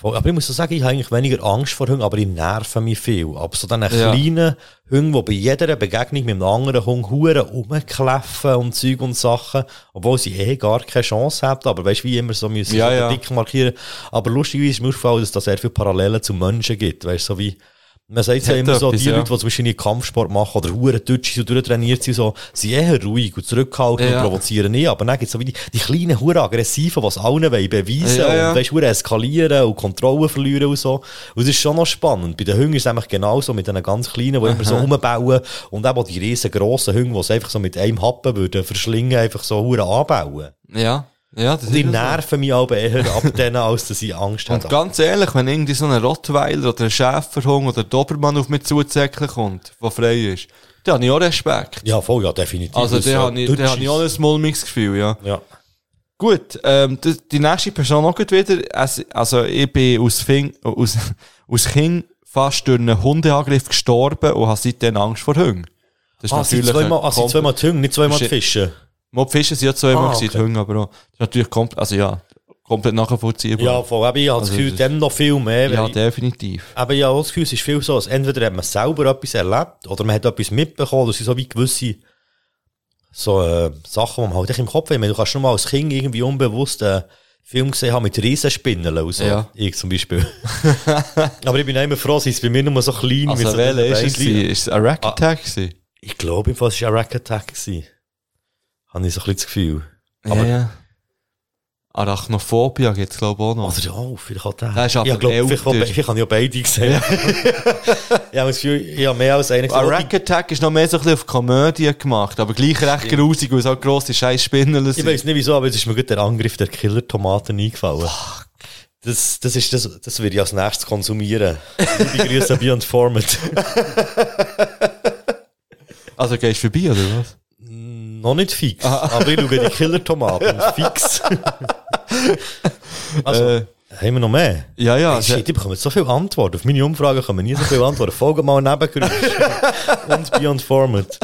Voll. Aber ich muss so sagen, ich habe eigentlich weniger Angst vor Hunden, aber ich nerve mich viel. Aber so dann einen Ja. kleinen Hund, der bei jeder Begegnung mit einem anderen Hund Huren rumkläffen und Zeug und Sachen, obwohl sie eh gar keine Chance haben, aber weißt du, wie immer so müssen Ja, so ja. dick markieren. Aber lustigerweise ist mir aufgefallen, dass da sehr viele Parallelen zu Menschen gibt, weißt du, so wie, man sagt ja immer so, die ja. Leute, die zum Beispiel Kampfsport machen oder Huren Deutsche so durchtrainiert sind, so, sind eher ruhig und zurückhaltend Ja. und provozieren nicht, aber dann gibt es so wie die, die kleinen Huren aggressiven, die es allen wollen beweisen Ja, ja. und weißt, Huren eskalieren und Kontrolle verlieren und so. Und das ist schon noch spannend. Bei den Hunden ist es einfach genauso mit den ganz kleinen, die immer so rumbauen und eben die riesengroßen Hunde, die es einfach so mit einem Happen würden verschlingen, einfach so Huren anbauen. Ja, ja, das Und die ja so. nerven mich aber eher ab denen, als dass ich Angst Und habe. ganz ehrlich, wenn irgendwie so ein Rottweiler oder ein Schäferhund oder ein Dobermann auf mich zuzäckeln kommt, der frei ist, dann habe ich auch Respekt. Ja, voll, ja, definitiv. Also, da habe ich, habe ich auch ein mulmiges Gefühl, ja. Ja. Gut, ähm, die, die nächste Person auch wieder. Also, also ich bin aus, Fing, aus, aus Kind fast durch einen Hundeangriff gestorben und habe seitdem Angst vor Hunden. Das ist Ah, natürlich zweimal, komplett- zweimal die Hunde, nicht zweimal die. Fische. Mal die Fische sind ja zweimal Ah, gewesen, okay. aber auch, das ist natürlich komplett, also ja, komplett nachvollziehbar. Ja, voll. Aber ich habe das Also, Gefühl, dem noch viel mehr. ja ich- definitiv. Aber auch das Gefühl, es ist viel so, dass entweder hat man selber etwas erlebt oder man hat etwas mitbekommen. Das sind so wie gewisse so, äh, Sachen, die man halt im Kopf hat. Du kannst schon mal als Kind irgendwie unbewusst einen Film gesehen haben mit Riesenspinnen und so. Ja. Ich zum Beispiel. Aber ich bin auch immer froh, sie ist bei mir nur so klein. Also so welcher ist es? Ist es ein Rack Attack? gewesen? Ich glaube, Fall war es ein Rack Attack. gewesen. Habe ich so ein bisschen das Gefühl. Ja, Aber- ja. Arachnophobia gibt's glaube ich auch noch. Oder ja, oh, vielleicht auch der. Ist ich glaube, vielleicht, vielleicht habe ich auch beide gesehen. ich habe das Gefühl, ich habe mehr als einen Ein gesehen. Rack Attack ist noch mehr so ein bisschen auf Komödie gemacht, aber gleich recht grusig, weil es auch grosse scheiß Spinnen Ich sind. weiß nicht wieso, aber jetzt ist mir gut der Angriff der Killer-Tomaten eingefallen. Das, das ist das, das würde ich als nächstes konsumieren. Liebe Grüße an Beyond Format. Also gehst du vorbei, oder was? Noch nicht fix, aber ich schaue die Killer-Tomaten. fix. also, Äh, haben wir noch mehr? ja, ja. Hey, also- shit, ich bekomme jetzt so viele Antworten. Auf meine Umfragen kommen nie so viele Antworten. Folge mal Nebengeräusch. Und Beyond Format.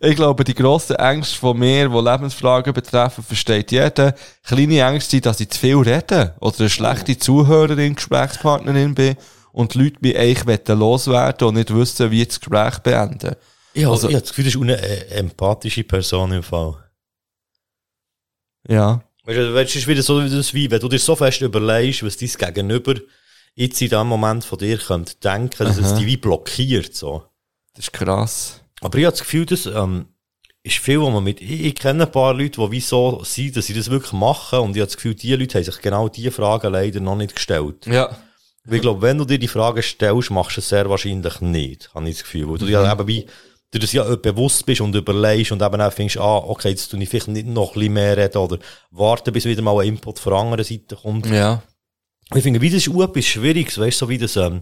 Ich glaube, die grossen Ängste von mir, die Lebensfragen betreffen, versteht jeder. Kleine Ängste sind, dass ich zu viel rede oder eine schlechte Zuhörerin, Gesprächspartnerin bin und die Leute mich eigentlich loswerden und nicht wissen, wie das Gespräch beenden. Ich Also- ich habe das Gefühl, das ist eine äh, empathische Person im Fall. Ja. Weißt du, es ist wieder so, wie das wie, wenn du dir so fest überlegst, was dein Gegenüber jetzt in dem Moment von dir könnte denken, dass es Aha. dich wie blockiert, so. Das ist krass. Aber ich habe das Gefühl, das, ähm, ist viel, wo man mit, ich, ich kenne ein paar Leute, die wie so sind, dass sie das wirklich machen, und ich habe das Gefühl, die Leute haben sich genau diese Fragen leider noch nicht gestellt. Ja. Weil ich glaube, wenn du dir die Fragen stellst, machst du es sehr wahrscheinlich nicht, habe ich das Gefühl. Weil du Mhm. ja eben wie, du das ja bewusst bist und überlegst und eben auch findest, ah, okay, jetzt tue ich vielleicht nicht noch ein bisschen mehr reden oder warten, bis wieder mal ein Input von der anderen Seite kommt. Ja. Ich finde, wie das ist etwas Schwieriges, weißt du, so wie das, ähm,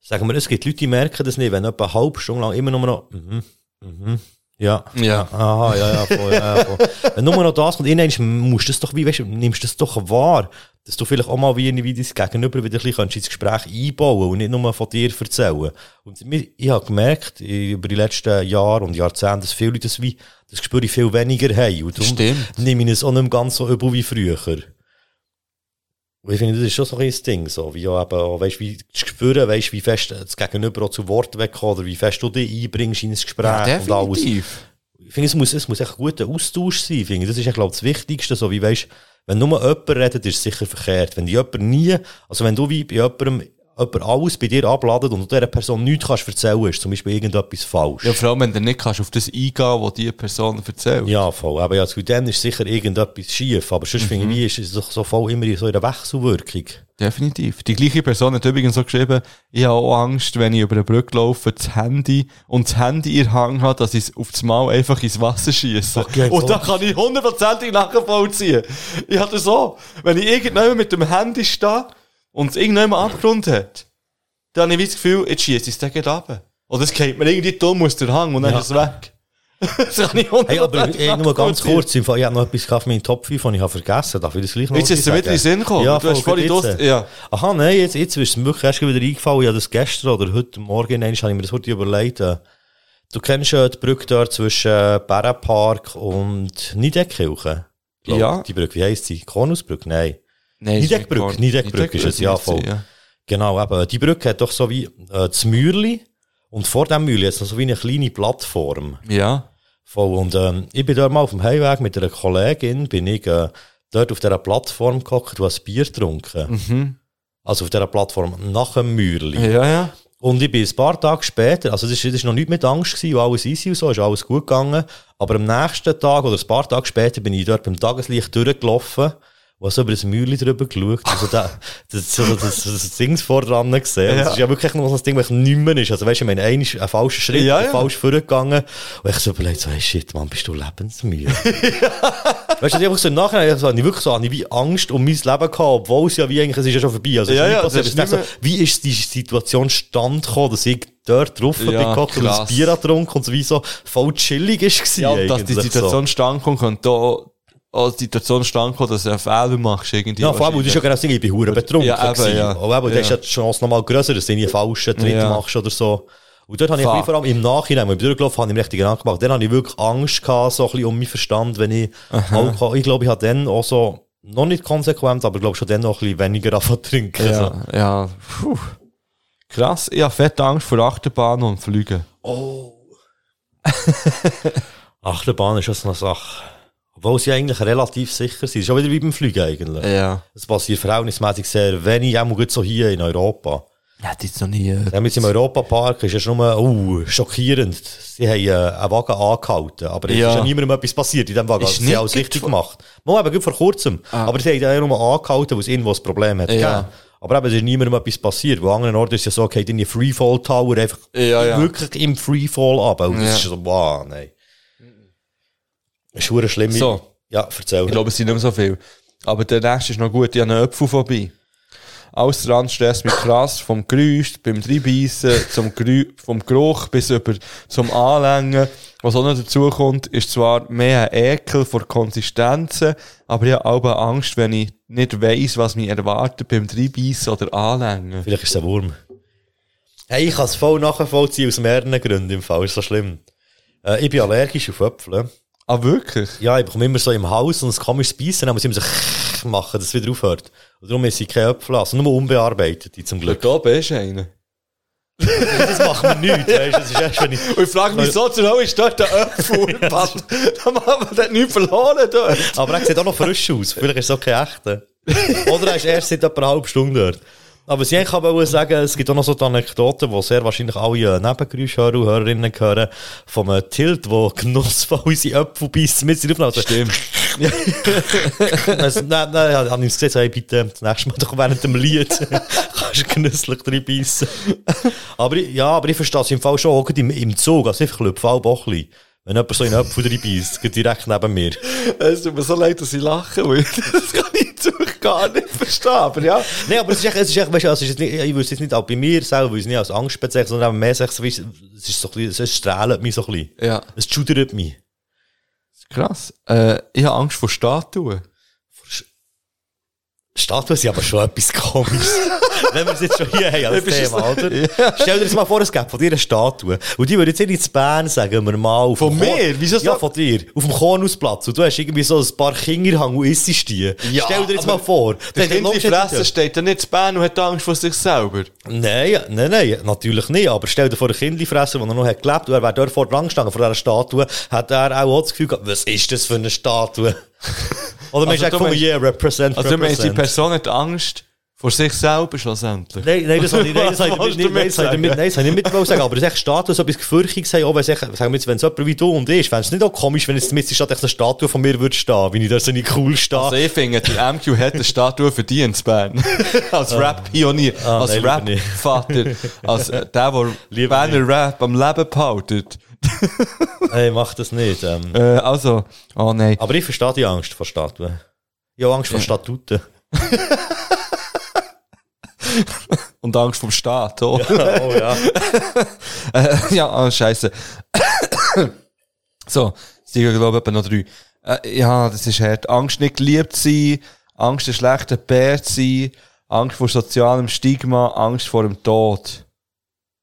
sagen wir, es gibt Leute, die merken das nicht, wenn etwa eine halbe Stunde lang immer nur noch, mhm, mhm, ja, Ja. aha, ja, ja, voll, ja, voll. Wenn nur noch das kommt, irgendwann musst du das doch, wie, weißt du, nimmst das doch wahr, dass du vielleicht auch mal wie, wie das Gegenüber wieder ein bisschen ins Gespräch einbauen und nicht nur von dir erzählen. Und ich habe gemerkt, über die letzten Jahre und Jahrzehnte, dass viele Leute das wie, das spüre ich viel weniger haben. Und darum Stimmt. nehme ich es auch nicht mehr ganz so übel wie früher. Und ich finde, das ist schon so ein bisschen das Ding, so, wie auch eben, auch, weißt, wie zu spüren, weißt, wie fest das Gegenüber auch zu Wort wegkommt, oder wie fest du dich einbringst in das Gespräch Ja, und alles. Ich finde, es muss, es muss echt ein guter Austausch sein, finde ich. Das ist, ja, glaube ich, das Wichtigste, so wie, weißt, wenn nur jemand redet, ist es sicher verkehrt. Wenn die jemand nie, also wenn du wie bei jemandem, jemand alles bei dir abladet und du dieser Person nichts kannst erzählen, ist zum Beispiel irgendetwas falsch. Ja, vor allem, wenn du nicht kannst auf das eingehen, was die Person erzählt. Ja, voll. Aber ja, zu dem ist sicher irgendetwas schief. Aber sonst finde ich, wie ist es doch so voll immer so in der Wechselwirkung. Definitiv. Die gleiche Person hat übrigens so geschrieben, ich habe auch Angst, wenn ich über eine Brücke laufe, das Handy und das Handy in Hang hat, dass ich es auf das Mal einfach ins Wasser schiesse. Okay, und so. da kann ich hundertprozentig nachvollziehen. Ich hatte so, wenn ich irgendjemand mit dem Handy stehe und es irgendjemand Abgrund hat, dann habe ich das Gefühl, jetzt schiesse ich es gleich runter. Oder es geht mir irgendwie dumm aus der Hang und dann Ja. ist es weg. das kann ich Hey, aber hundertprozentig ey, nur ganz kurz, im Fall, ich habe noch etwas für meinen Top 5, den ich habe vergessen Darf ich das gleich noch Jetzt ist es wieder in den Sinn gekommen. Ja, du hast voll, vorhin Durst, ja. Aha, nein, jetzt, jetzt ist es mir wirklich erst wieder eingefallen. Ich habe das gestern oder heute Morgen, habe ich mir das heute überlegt. Du kennst ja die Brücke dort zwischen äh, Bärenpark und Niederkirchen. Ja. Die Brücke, wie heisst sie? Konusbrücke? Nein. Nein, ist Niedeckbrücke, Niedeckbrücke ist es, ja, voll. ja. Genau, eben. Die Brücke hat doch so wie, äh, das Mühlli. Und vor dem Mühlli hat es noch so wie eine kleine Plattform. Ja. Voll. Und, ähm, ich bin dort mal auf dem Heimweg mit einer Kollegin, bin ich, äh, dort auf dieser Plattform gehockt, du hast Bier getrunken. Also auf dieser Plattform nach dem Mühlli. Ja, ja. Und ich bin ein paar Tage später, also das ist, ist noch nicht mit Angst gewesen, und alles easy und so, ist alles gut gegangen. Aber am nächsten Tag oder ein paar Tage später bin ich dort beim Tageslicht durchgelaufen und so über das Mühle drüber geschaut. Also da, das, so, das, das, das Ding vor dran gesehen. Und Das ist ja wirklich noch so ein Ding, das nicht mehr ist. Also weißt du, ich meine, einer ist ein falscher Schritt, Ja, ja, ja. falsch vorgegangen. Und ich so überlegt, so, hey shit, Mann, bist du lebensmüde? Weißt du, ich einfach so im Nachhinein, ich so, ich wirklich so, ich wie Angst um mein Leben gehabt, obwohl es ja wie eigentlich, es ist ja schon vorbei. Also, Ja, ja, das ist so, wie ist die Situation stand gekommen, dass ich dort drauf bin Ja, gehockt und ein. Bier getrunken und so wie so voll chillig ist Ja, gewesen dass die Situation stand kommt, könnte auch die Situation stand dass du einen Fehler machst, irgendwie. Ja, vor allem, du hast ja genau sagen, ich bin hure betrunken Ja, eben, ja. Aber eben, da ist ja die Chance nochmal grösser, dass du einen falschen Tritt Ja. machst oder so. Und dort habe ich vor allem im Nachhinein, wo ich durchgelaufen habe, ich mir richtig Gedanken gemacht. Dann habe ich wirklich Angst gehabt, so ein bisschen um meinen Verstand, wenn ich Alkohol, ich glaube, ich habe dann auch so, noch nicht konsequent, aber ich glaube schon dann noch ein bisschen weniger davon trinken. Ja, So. ja. Puh. Krass. Ich habe fette Angst vor Achterbahn und Flügen. Achterbahn ist ja so eine Sache. Obwohl sie eigentlich relativ sicher sind. Ist auch wieder wie beim Fliegen eigentlich. Ja. Das passiert verhältnismäßig sehr wenig, auch gut so hier in Europa. Ja, das ist noch nie. Äh, Wir haben jetzt im Europapark, ist ja schon mal, uh, schockierend. Sie haben äh, einen Wagen angehalten, aber es Ja. ist ja niemandem etwas passiert in diesem Wagen. Ist sie haben alles richtig vor- gemacht. Mal eben, vor kurzem. Aber sie haben ja nur angehalten, weil es irgendwo ein Problem hat. Ja. gegeben. Aber eben, es ist niemandem etwas passiert. Wo an anderen Orten ist es ja so, in die Freefall Tower einfach Ja, ja. wirklich im Freefall ab. Und das Ja. ist so, wow, nein. Das ist verdammt schlimm. So. Ja, erzähl. Ich glaube, es sind nicht mehr so viel. Aber der nächste ist noch gut. Ich habe einen Apfel vorbei. Alles dran stresst mich krass. Vom Geräusch, beim Dreibeissen, zum Gerü vom Geruch bis über zum Anlängen. Was auch noch dazu kommt, ist zwar mehr ein Ekel vor Konsistenzen, aber ich habe auch Angst, wenn ich nicht weiss, was mich erwartet beim Dreibeissen oder Anlängen. Vielleicht ist es ein Wurm. Hey, ich kann es voll nachvollziehen aus mehreren Gründen im Fall. Ist so schlimm. Äh, ich bin allergisch auf Äpfel. Ah, wirklich? Ja, ich bekomme immer so im Haus und ein komisches Beißen, dann muss ich immer so machen, dass es wieder aufhört. Und darum esse ich keine Äpfel, also nur unbearbeitete zum Glück. Da oben ist einer. Das macht mir nichts, weißt du, das ist erst, wenn ich... Und ich frage mich, so zur Hölle ist dort der Apfel. da haben wir nichts verloren dort. Aber er sieht auch noch frisch aus, vielleicht ist es auch kein echter. Oder er ist erst seit etwa einer halben Stunde dort. Aber was ich eigentlich wollte sagen, es gibt auch noch so die Anekdoten, wo sehr wahrscheinlich alle äh, Nebengeräuschhörer und Hörerinnen hören, vom äh, Tilt, der genussvoll unsere Äpfel beißt mit sich aufnehmen. Stimmt. Also, nein, nein, ich habe ihm gesagt, hey, bitte, das nächste Mal doch während dem Lied kannst du genüsslich drin beißen. aber ja, aber ich verstehe es im Fall schon, auch im, im Zug, also ich auch auch ein bisschen. Wenn jemand so in einen Apfel drin beißt, geht direkt neben mir. Es tut mir so leid, dass ich lache, weil das kann ich natürlich gar nicht verstehen. Aber ja. Nein, aber es ist echt, es ist echt, weißt du, also es ist nicht, ich würde es jetzt nicht auch bei mir selber, weil es nicht als Angst bezeichnen, sondern eben mehr so, es ist so ein bisschen, es strahlt mich so ein bisschen. Ja. Es schudert mich. Krass. Äh, ich habe Angst vor Statuen. Statuen sind aber schon etwas komisches. Wenn wir es jetzt schon hier haben als Thema, oder? Ja. Stell dir das mal vor, es gibt von dir eine Statue. Und die würde jetzt nicht in Bern, sagen wir mal. auf Von mir? Wieso Ja, von dir. Auf dem Kornusplatz. Und du hast irgendwie so ein paar Kinder hang und isst die. Ja, Stell dir jetzt mal vor. Der Dann- Kind dann- Fresse steht ja nicht zu Bern und hat Angst vor sich selber. Nein, nein, nein, natürlich nicht. Aber stell dir vor, ein Kindlifresser, der noch hat gelebt und er wäre dort vor dran gestanden, vor dieser Statue, hat er auch das Gefühl gehabt, was ist das für eine Statue? Oder man Also sagt du von meinst- yeah, represent, Also, meinst, die represent. Person hat Angst vor sich selber schlussendlich. Nein, nein, das habe ich, nein, das habe ich Was nicht, nein, das habe ich nicht, nein, das habe ich nicht sagen, aber es ist echt Statue, so etwas Gefürchtiges haben, auch wenn es echt, sagen wir jetzt, wenn es jemand wie du und ich, fände es nicht auch komisch, wenn jetzt mit Stadt echt eine Statue von mir würde stehen, wie ich da so nicht cool stehe. Also, ich finde, der MQ hat eine Statue verdient in Bern. als Rap-Pionier, Ah, als. Rap-Vater, als der, der Berner Rap am Leben behaltet. Hey, mach das nicht. Ähm. Äh, also, oh nein. Aber ich verstehe die Angst vor Statuen. Ich habe Angst vor Statuten. Und Angst vom Staat, oh. oh ja. Äh, ja, ah, scheiße. so, es sind, glaube ich, noch drei. Äh, ja, das ist hart. Angst, nicht geliebt zu sein, Angst, ein schlechter Bär zu sein, Angst vor sozialem Stigma, Angst vor dem Tod.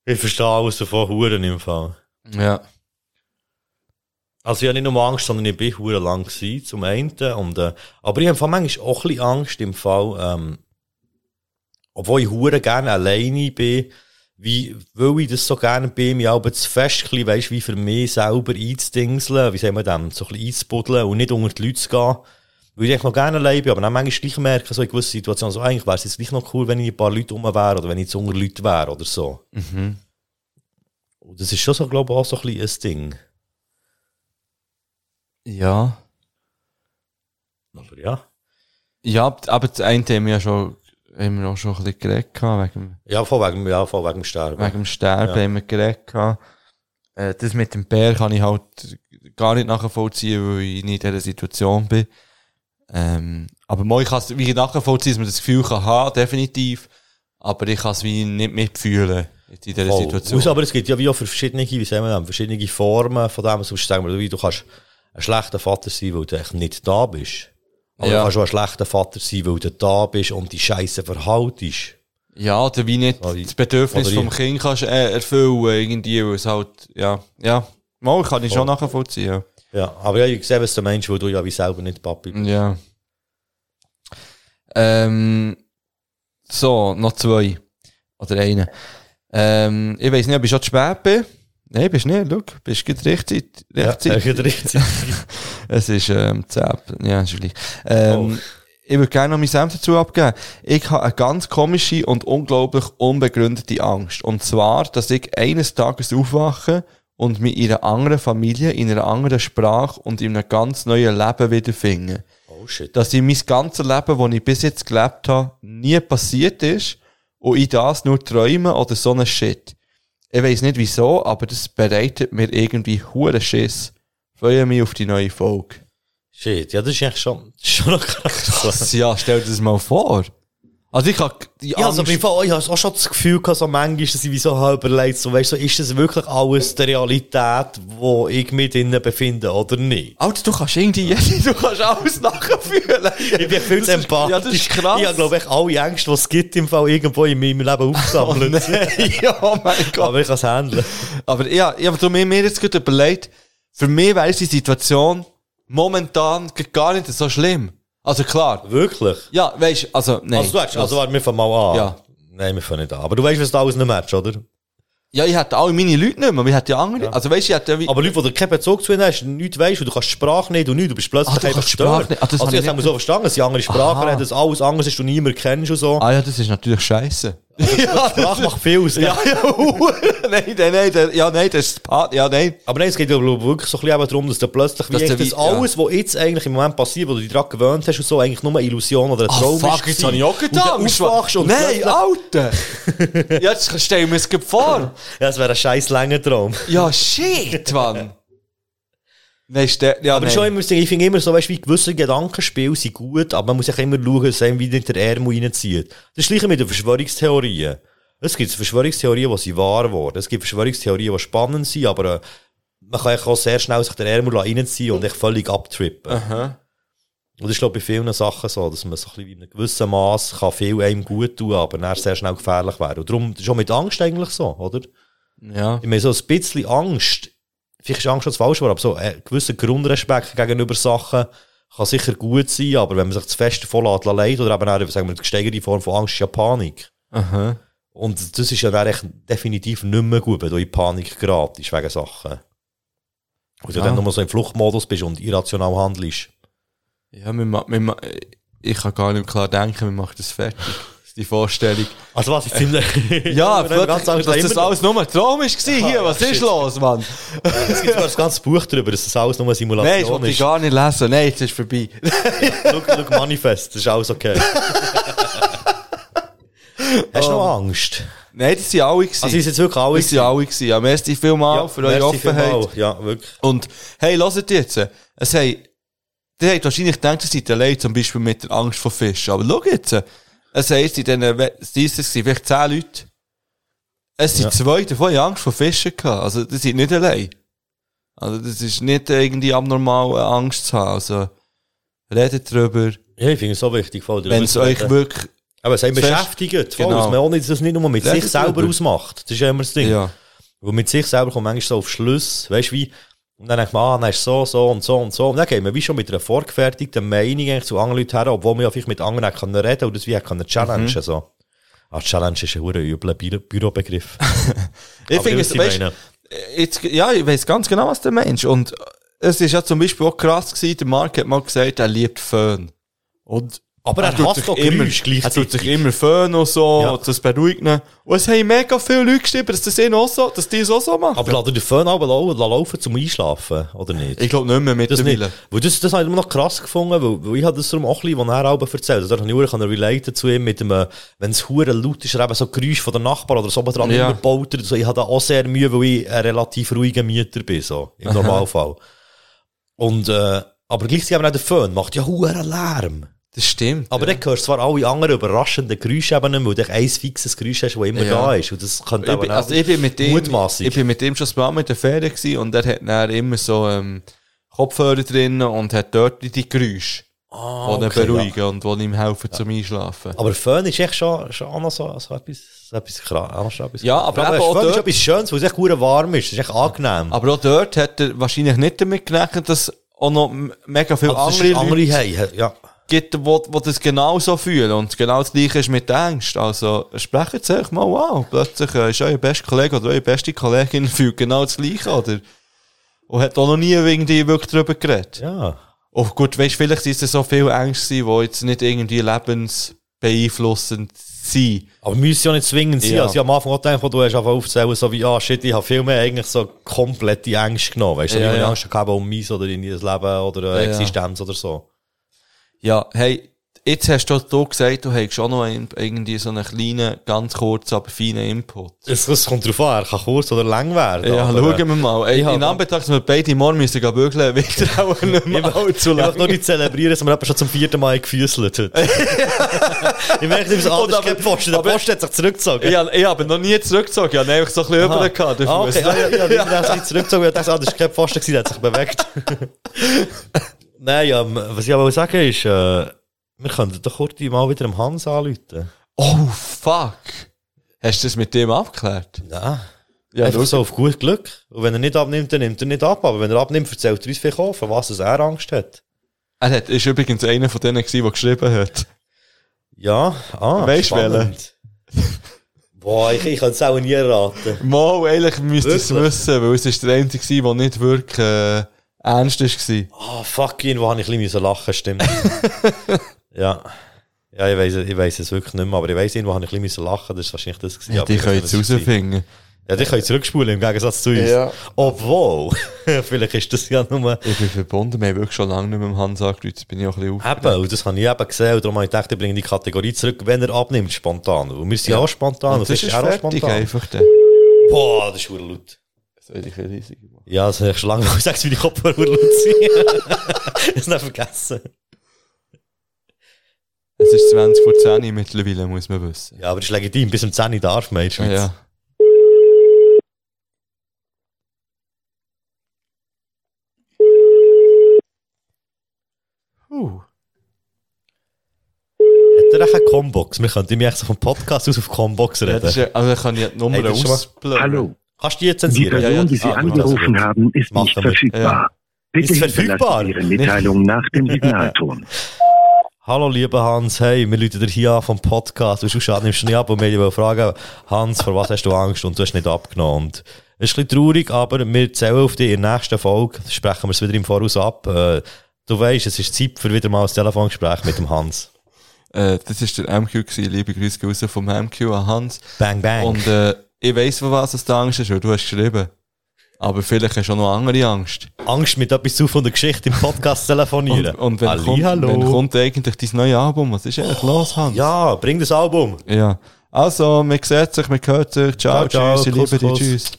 Ich verstehe alles davon, Huren im Fall. Ja. Also ich habe nicht nur Angst, sondern ich bin hure lang gewesen, zum einen. Und, äh, aber ich habe manchmal auch ein bisschen Angst im Fall, ähm, obwohl ich hure gerne alleine bin, wie, weil ich das so gerne bin, mich aber zu fest, weisst, wie für mich selber einzudingseln, wie sagen wir dem, so ein bisschen einzubuddeln und nicht unter die Leute zu gehen. Weil ich eigentlich noch gerne allein bin, aber dann manchmal gleich merke, so in gewissen Situationen, so, eigentlich wäre es jetzt gleich noch cool, wenn ich ein paar Leute rum wäre oder wenn ich zu unter Leute wäre oder so. Und das ist schon so, glaube ich, auch so ein bisschen ein Ding. Ja. Aber ja. Ja, aber das eine haben wir ja schon, haben wir auch schon ein bisschen geredet gehabt, wegen, Ja, von wegen, ja, von wegen dem Sterben. wegen dem Sterben Ja. haben wir geredet gehabt. Äh, das mit dem Bär kann ich halt gar nicht nachvollziehen, weil ich nicht in dieser Situation bin. Ähm, aber mal, ich kann es wie nachvollziehen, dass man das Gefühl kann haben, definitiv. Aber ich kann es wie nicht mitfühlen in dieser Voll. Situation. Aus, aber es gibt ja wie auch verschiedene, wie sagen wir das, verschiedene Formen von dem. Sonst sagen wir, du kannst ein schlechter Vater sein, weil du echt nicht da bist. Aber Ja. du kannst auch ein schlechter Vater sein, weil du da bist und die Scheiße verhaltest. Ja, oder wie nicht das Bedürfnis oder vom Kind kannst äh, erfüllen, irgendwie, weil es halt, ja, ja. Mal kann ich schon nachvollziehen, ja. Ja, aber ja, ich sehe, was du meinst, weil du ja wie selber nicht Papi bist. Ja. Ähm, so, noch zwei. Oder eine. Ähm, ich weiss nicht, ob ich schon zu spät bin. Nein, bist nicht, schau, bist gut richtig, Ja, rechtzeitig. richtig. Es ist, ähm, 10, ja, ist gleich. Ähm, Ich würde gerne noch mein Senf dazu abgeben. Ich habe eine ganz komische und unglaublich unbegründete Angst. Und zwar, dass ich eines Tages aufwache und mich in einer anderen Familie, in einer anderen Sprache und in einem ganz neuen Leben wiederfinde. Oh shit. Dass in mein ganzes Leben, das ich bis jetzt gelebt habe, nie passiert ist und ich das nur träume oder so ein Shit. Ich weiss nicht wieso, aber das bereitet mir irgendwie hure Schiss. Freue mich auf die neue Folge. Shit, ja, das ist eigentlich schon, schon noch krass. Ja, stell dir das mal vor. Also ich habe die Ja, also Angst... im Fall, ich habe auch schon das Gefühl gehabt, so manchmal, dass ich so halb überlegt, so, weißt du, so, ist das wirklich alles die Realität, wo ich mich drinnen befinde, oder nicht? Alter, du kannst irgendwie, du kannst alles nachfühlen. Ich bin viel zu empathisch. Ja, das ist krass. Ich habe, glaube ich, alle Ängste, die es gibt, im Fall irgendwo in meinem Leben aufgesammelt. ja, oh mein Gott. Aber ich kann es handeln. Aber ja, ich habe mir jetzt gerade überlegt, für mich wäre die Situation momentan gar nicht so schlimm. Also klar, Wirklich? ja, weißt also, nein. Also, du hast, also, warte, wir fangen mal an. Ja. Nein, wir fangen nicht an. Aber du weißt, was du alles nicht matcht, oder? ja, ich hätte alle meine Leute nicht mehr, wir hätten ja andere. Also weißt du, ich hätte ja wie, Aber Leute, die keinen Bezug zu ihnen hast, nichts weißt und du kannst die Sprache nicht und nichts, du bist plötzlich Ah, du einfach die gestört. Ah, das also, jetzt haben wir so verstanden, dass sie andere Sprachen reden, dass alles anderes ist, du niemand kennst und so. ah ja, das ist natürlich scheiße. ja, Sprache macht viel aus. ja, ja, nein, nein, nein, der- ja, nein, das ist Part, ja, nein. Aber nein, es geht ja wirklich so ein bisschen darum, dass du plötzlich, wie Dass dass du das wie- alles, was jetzt eigentlich im Moment passiert, wo du dich daran gewöhnt hast und so, eigentlich nur eine Illusion oder ein Ah, Traum fuck, ist jetzt habe ich auch Und gedacht. dann aufwachst und Nein, Alter. ja, jetzt stell ich mir das gerade vor. Ja, das wäre ein scheiß langer Traum. Ja, shit, Mann. Nein, ste ja, Aber nein. schon immer, ich finde immer so, weißt du, wie gewisse Gedankenspiele sind gut, aber man muss sich immer schauen, dass einem wieder in der Ärmel reinzieht. Das ist gleiche mit den Verschwörungstheorien. Es gibt Verschwörungstheorien, die sind wahr geworden. Es gibt Verschwörungstheorien, die spannend sind, aber äh, man kann auch sehr schnell sich der Ärmel reinziehen und echt völlig abtrippen. Aha. Und das ist, glaube ich, bei vielen Sachen so, dass man so ein bisschen in einem gewissen Maß kann viel einem gut tun, aber dann sehr schnell gefährlich werden. Und darum, auch mit Angst eigentlich so, oder? Ja. Ich meine, so ein bisschen Angst, vielleicht ist Angst schon das falsche Wort, aber so ein gewisser Grundrespekt gegenüber Sachen kann sicher gut sein, aber wenn man sich zu fest davon lässt, leiden oder eben auch, sagen wir, die gesteigerte Form von Angst ist ja Panik. Aha. Und das ist ja dann echt definitiv nicht mehr gut, wenn du in Panik geratest wegen Sachen. Und du Ja. dann nur so im Fluchtmodus bist und irrational handelst. Ja, wir wir ich kann gar nicht klar denken, wir machen das fertig. Ist die Vorstellung. Also was, ich finde... Ja, ganz dass das alles nur ein Traum war hier. ja, Was ist los, Mann? Es gibt sogar ein ganzes Buch darüber, dass das alles nur eine Simulation Nein, das wollte ich ist. gar nicht lesen. Nein, jetzt ist vorbei. Schau, Manifest, das ist alles okay. Hast du noch Angst? Nein, das sind alle gewesen. Also, ist jetzt wirklich alle das sind alle gewesen. Ja, merci vielmal für eure Offenheit. vielmals. Ja, wirklich. Und, hey, hört jetzt. Es haben, die haben wahrscheinlich gedacht, sie seid allein, zum Beispiel mit der Angst vor Fischen. Aber schau jetzt. Es heisst, in diesen, es waren vielleicht zehn Leute. Es sind Ja. zwei davon, die Angst vor Fischen gehabt. Also, die sind nicht allein. Also, das ist nicht irgendwie abnormal, Angst zu haben. Also, redet drüber, Ja, ich finde es so wichtig. wenn es euch wirklich, Aber es fest- beschäftigt. Voll, Genau. dass man auch nicht, das nicht nur mit Redet sich selber drüber. ausmacht. Das ist ja immer das Ding. ja. Wo mit sich selber kommt manchmal so auf Schluss. Weißt du, wie, Und dann denkt man, ah, dann ist so, so und so und so. Und dann gehen wir wie schon mit einer vorgefertigten Meinung eigentlich zu anderen Leuten her, obwohl wir ja vielleicht mit anderen können reden und das wie können challengen, Mhm. so. Ah, Challenge ist ein übler Bü Bürobegriff. Ich finde es, weißt, jetzt, ja, ich weiß ganz genau, was der Mensch. Und es ist ja zum Beispiel auch krass gewesen, der Mark hat mal gesagt, er liebt Föhn. Und Aber er tut hasst doch immer, er tut sich immer Föhn und so, Ja. das beruhigt ihn. Und es haben mega viele Leute geschrieben, dass das auch so, dass die es auch so machen. Aber lass den Föhn aber lau- la- laufen zum Einschlafen, oder nicht? ich glaube nicht mehr mittlerweile. Weil das, das habe ich immer noch krass gefunden, weil, weil ich habe das darum auch ein bisschen, was er auch erzählt hat. Da kann ich auch relaten zu ihm mit dem, äh, wenn es hure laut ist, eben so Geräusch von der Nachbarn oder so dran Ja. überbaut so. Ich habe da auch sehr Mühe, weil ich ein relativ ruhiger Mieter bin, so, im Normalfall. Und, äh, aber gleichzeitig eben auch der Föhn macht ja hure Lärm. Das stimmt. Aber dann hörst du zwar alle anderen überraschenden Geräusche eben nicht mehr, weil du ein fixes Geräusch hast, das immer Ja. da ist. Und das könnte ich bin, auch also ich bin mit dem, mutmaßig. ich bin mit dem schon Mal in der Ferien gewesen und er hat dann immer so, ähm, Kopfhörer drin und hat dort die Geräusche, Ah, die ihn okay, beruhigen und die ihm helfen zum Einschlafen. Aber Föhn ist echt schon, schon auch noch so, so etwas, so etwas krass. Ja, aber eben auch Föhn ist etwas Schönes, weil es echt hure warm ist. Es ist echt angenehm. Aber auch dort hat er wahrscheinlich nicht damit gerechnet, dass auch noch mega viele Also, andere, ist Leute andere haben, ja. Gibt, die, die das genauso fühlen. Und genau das Gleiche ist mit Angst. Also, sprechen jetzt einfach mal, wow, plötzlich äh, ist euer bester Kollege oder eure beste Kollegin fühlt genau das Gleiche, oder? Und hat auch noch nie irgendwie wirklich darüber geredet. Ja. Oh gut, weißt, vielleicht sind es so viele Ängste, die jetzt nicht irgendwie lebensbeeinflussend sind. Aber müssen ja nicht zwingend sein. Ja. Also, ich am Anfang auch gedacht, wo du hast einfach aufzählen, so wie, ah, shit, ich habe viel mehr eigentlich so komplette Angst genommen. Weißt du, Ja, ja, ich ja. habe Angst gehabt um mein oder in ihr Leben oder äh, Ja, ja. Existenz oder so. Ja, hey, jetzt hast du, du gesagt, du hast schon noch ein, irgendwie so einen kleinen, ganz kurzen, aber feinen Input. Es, es kommt drauf an, er kann kurz oder lang werden. Ja, aber, schauen wir mal. Ey, ich hab- in Anbetracht, dass wir beide morgen müssen gehen bügeln, wird auch nicht mehr allzu Ich lang. nur nicht zelebrieren, dass wir etwa schon zum vierten Mal gefüßelt hat. ich merke immer so, ah, das ist kein Posten. Der Posten hat sich zurückgezogen. Ich, hab- ich habe noch nie zurückgezogen, ich habe einfach so ein bisschen Aha. über gehabt, Ah, okay, ah, ja, ja, ja, ja. ich zurückgezogen, ich dachte, ah, das ist kein gewesen, der hat sich bewegt. Nein, ja, was ich aber sagen ist, äh, wir könnten doch kurz mal wieder dem Hans anrufen. Oh, fuck. Hast du das mit dem abgeklärt? Ja. Ja, Einfach so auf gut Glück. Und wenn er nicht abnimmt, dann nimmt er nicht ab. Aber wenn er abnimmt, erzählt er uns auch, von was er Angst hat. Er hat, ist übrigens einer von denen gewesen, der geschrieben hat. Ja, ah, Weisst du spannend. Boah, ich, ich kann es auch nie erraten. Mal, eigentlich müsste ich es wissen, weil es ist der einzige der nicht wirklich, äh, ernst war. Ah, fuck ihn, wo habe ich ein bisschen lachen stimmt. ja. Ja, ich weiss, ich weiss es wirklich nicht mehr, aber ich weiss ihn, wo habe ich ein bisschen lachen Das ist wahrscheinlich das gewesen. Ja, die ich können jetzt rausfinden. Ja, die können zurückspulen im Gegensatz zu uns. Ja. Obwohl, vielleicht ist das ja nur... Ich bin verbunden, wir haben wirklich schon lange nicht mit dem Hans angerufen, jetzt bin ich auch ein bisschen auf. Eben, und das habe ich eben gesehen, und darum habe ich gedacht, ich bringe die Kategorie zurück, wenn er abnimmt, spontan. Und wir sind ja auch spontan, Und und das ist er auch fertig spontan. einfach dann. Boah, das ist verdammt laut. Soll ich ein riesig? Ja, das habe ich schon lange gesagt, wie die Kopfhörer sind. das nicht vergessen. Es ist 20 vor 10 Uhr mittlerweile, muss man wissen. Ja, aber das ist legitim, bis um 10 Uhr darf man in der Ja, Schweiz. ja. Uh. Hat er eine Combox? Wir könnten mich echt so vom Podcast aus auf Combox Ja, reden. das ist, ja- also kann ich die Nummer Hey, ausblenden. Hallo, Kannst du die jetzt die zensieren? Person, ja, die Sie ah, angerufen gut. haben, ist Machen nicht verfügbar. Ja. Bitte Ist verfügbar? Ihre Mitteilung nach dem Signalton. Hallo, lieber Hans. Hey, wir rufen dir hier an vom Podcast. Du schaust nimmst du nicht ab und wir wollen fragen, Hans, vor was hast du Angst? Und du hast nicht abgenommen. Und es ist ein bisschen traurig, aber wir zählen auf dich in der nächsten Folge. Sprechen wir es wieder im Voraus ab. Äh, du weißt, es ist Zeit für wieder mal ein Telefongespräch mit dem Hans. Äh, das ist der MQ gewesen, liebe Grüße raus vom MQ an Hans. Bang, bang. Und äh, ich weiss, von was da Angst ist, weil du hast geschrieben. Aber vielleicht hast du auch noch andere Angst. Angst mit etwas zu von der Geschichte im Podcast telefonieren. Und, und wenn, Halli, kommt, hallo. wenn kommt eigentlich dein neues Album? Was ist eigentlich los, Hans? Ja, bring das Album. Ja. Also, man sieht sich, man hört sich. Ciao, Ciao, ciao, tschüss, ich Kuss, liebe dich, tschüss.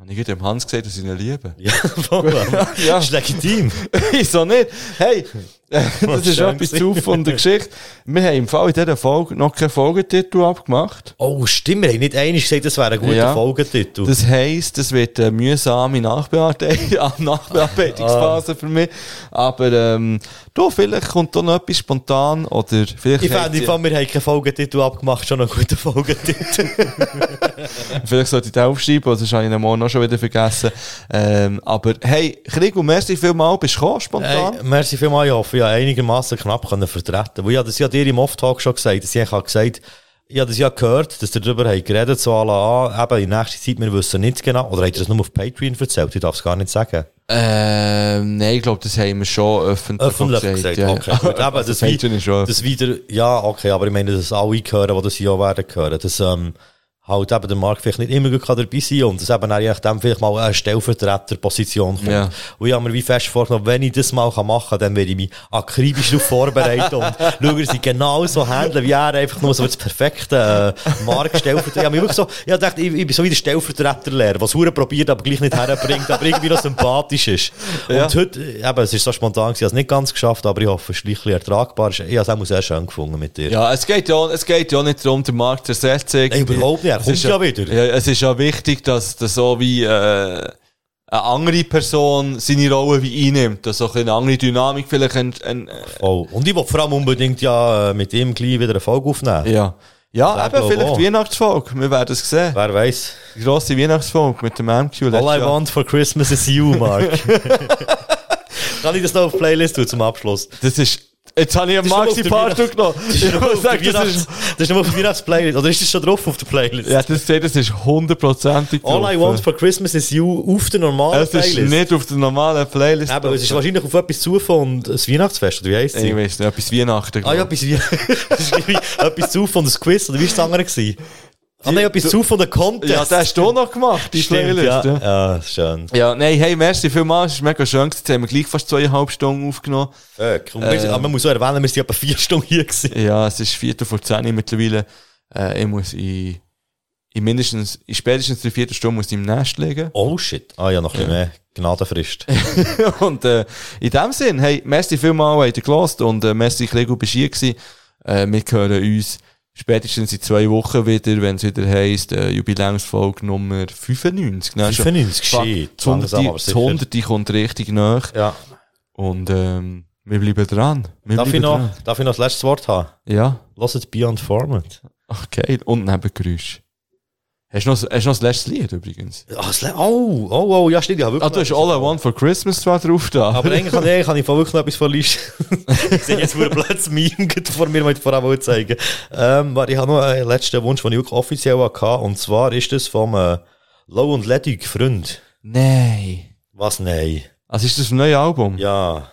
Habe ich gerade dem Hans gesagt, dass ich ihn liebe? Ja, voll. Ja. Das ist legitim. Wieso nicht? Hey, das ist etwas zu von der Geschichte. Wir haben im Fall in dieser Folge noch keinen Folgetitel abgemacht. Oh, stimmt. Wir haben nicht einig gesagt, das wäre ein guter Ja. Folgetitel. Das heisst, es wird eine mühsame Nachbearbeitung, Nachbearbeitungsphase für mich. Aber ähm, du, vielleicht kommt da noch etwas spontan, oder vielleicht, Ich habt fände, von wir haben keinen Folgetitel abgemacht, schon einen guten Folgetitel. vielleicht sollte ich den aufschreiben, oder sonst habe ich morgen auch schon wieder vergessen. Ähm, aber hey, Krieg und merci vielmal, bist du gekommen, spontan? Hey, merci vielmals, ich hoffe, ich habe einigermaßen knapp können vertreten. Weil habe das ja dir im Off-Talk schon gesagt, dass ich habe gesagt, ich habe das ja gehört, dass ihr darüber habt geredet, so à la, eben in nächster Zeit, wir wissen nicht genau, oder habt ihr das nur auf Patreon erzählt? Ich darf es gar nicht sagen. Ähm, nein, ich glaube, das haben wir schon öffentlich, Öffentlich gesagt, ja. okay. Gut, eben, das, das wie, das wieder, ja, okay, aber ich meine, dass alle hören, die das ja werden hören, dass, ähm, halt eben der Markt vielleicht nicht immer gut kann dabei sein und dass eben je nachdem vielleicht mal eine Stellvertreterposition kommt. Ja. Und ich habe mir wie fest vorgenommen, wenn ich das mal kann machen kann, dann werde ich mich akribisch darauf vorbereiten und schaue, dass ich genau so handeln, wie er einfach nur so das perfekte äh, Marktstellvertreter. Ich habe mich wirklich so, ich dachte, ich, ich bin so wie der Stellvertreterlehrer, was Huren probiert, aber gleich nicht herbringt, aber irgendwie noch sympathisch ist. Ja. Und heute, eben, es ist so spontan ich habe es nicht ganz geschafft, aber ich hoffe, es ist ein bisschen ertragbar. Ich habe es auch sehr schön gefunden mit dir. Ja, es geht ja, es geht ja nicht darum, den Markt zu ersetzen. Überhaupt nicht. Er Es kommt ist ja wieder. Ja, es ist ja wichtig, dass, dass so wie, äh, eine andere Person seine Rolle wie einnimmt, dass auch eine andere Dynamik vielleicht, ein, ein, Oh. Und ich will vor allem unbedingt ja äh, mit ihm gleich wieder eine Folge aufnehmen. ja. Ja, eben, vielleicht auch. Weihnachtsfolge. Wir werden es sehen. Wer weiß. Die grosse Weihnachtsfolge mit dem MQ. All I Jahr. want for Christmas is you, Mark. Kann ich das noch auf Playlist tun zum Abschluss? Das ist, jetzt habe ich einen Das ist nur auf Maxi der Part Weihnachts- genommen. Das ist Ich muss auf der sagen, das ist, das ist nur auf der Weihnachtsplaylist. Oder ist das schon drauf auf der Playlist? ja, das, das ist hundertprozentig All I drauf. want for Christmas is you auf der normalen Es ist Playlist. nicht auf der normalen Playlist. Aber es ist wahrscheinlich auf etwas zu und ein Weihnachtsfest, oder wie heisst Ich sie? weiss nicht, etwas Weihnachten. Ah ja, etwas irgendwie etwas zu von das Quiz, oder wie war das andere? Ah nein, etwas zu von der Contest. Ja, das hast du noch gemacht, die Stimmt, Playlist. ja. Ja. Ja, schön. ja, nein, hey, merci vielmals, es ist mega schön. Jetzt haben wir gleich fast zweieinhalb Stunden aufgenommen. Wir sind- aber man muss auch erwähnen, wir sind etwa vier Stunden hier gewesen. Ja, es ist Viertel vor zehn Uhr mittlerweile. Äh, ich muss in, in mindestens, in spätestens der vierten Stunde muss ich im Nest liegen. Oh shit. Ah ja, noch ein bisschen mehr Gnadenfrist. und äh, in dem Sinn, hey, merci vielmal, habt ihr gelost und äh, merci, Klego, bist hier gewesen. Äh, wir hören uns spätestens in zwei Wochen wieder, wenn es wieder heisst, äh, Jubiläumsfolge Nummer 95. Ne? Schon- 95, shit. Das 100. Langsam, aber Das sicher. 100. kommt richtig nach. Ja. Und ähm, wir bleiben dran. Wir Darf ich, bleiben noch, dran. darf ich noch das letzte Wort haben? Ja. Lass es Beyond Format. Ach, geil. Und Nebengeräusch. Hast du noch, hast du noch das letzte Lied übrigens? Ah, das Le- oh, oh, oh, ja, stimmt. Ja, wirklich Ah, du hast All I Want for Christmas zwar drauf da. Aber eigentlich kann ich, kann ich wirklich noch etwas verlischen. ich sehe jetzt, wo plötzlich Meme geht vor mir, wollte ich vor allem zeigen. Ähm, ich habe noch einen letzten Wunsch, den ich wirklich offiziell hatte. Und zwar ist das vom äh, Low und Ledig Freund. Nein. Was? Nein. Also ist das ein neues Album? Ja.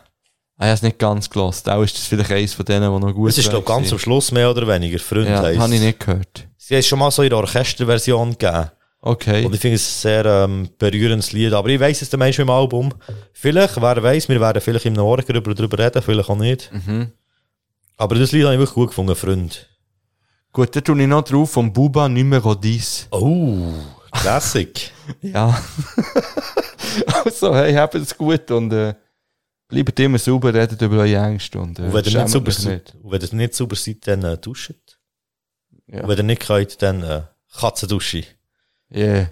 Ah, ich habe es nicht ganz gelost. Auch ist das vielleicht eines von denen, die noch gut Es ist, glaube ich, ganz am Schluss mehr oder weniger. Freund Ja, heisst. habe ich nicht gehört. Sie haben es schon mal so in der Orchesterversion gegeben. Okay. Und ich finde es ein sehr ähm, berührendes Lied. Aber ich weiss es der Mensch im Album. Vielleicht, wer weiß, wir werden vielleicht im Morgen darüber, darüber reden, vielleicht auch nicht. Mhm. Aber das Lied habe ich wirklich gut gefunden, Freund. Gut, dann tue ich noch drauf vom Buba Numero 10. Oh, Classic. Ja. also, hey, habt es gut und äh, bleibt immer sauber, redet über eure Ängste und, äh, Und wenn ihr schämt nicht sauber seid, wenn ihr nicht sauber seid, dann äh, duscht. Ja. Und wenn ihr nicht könnt, dann äh, Katzendusche. Yeah.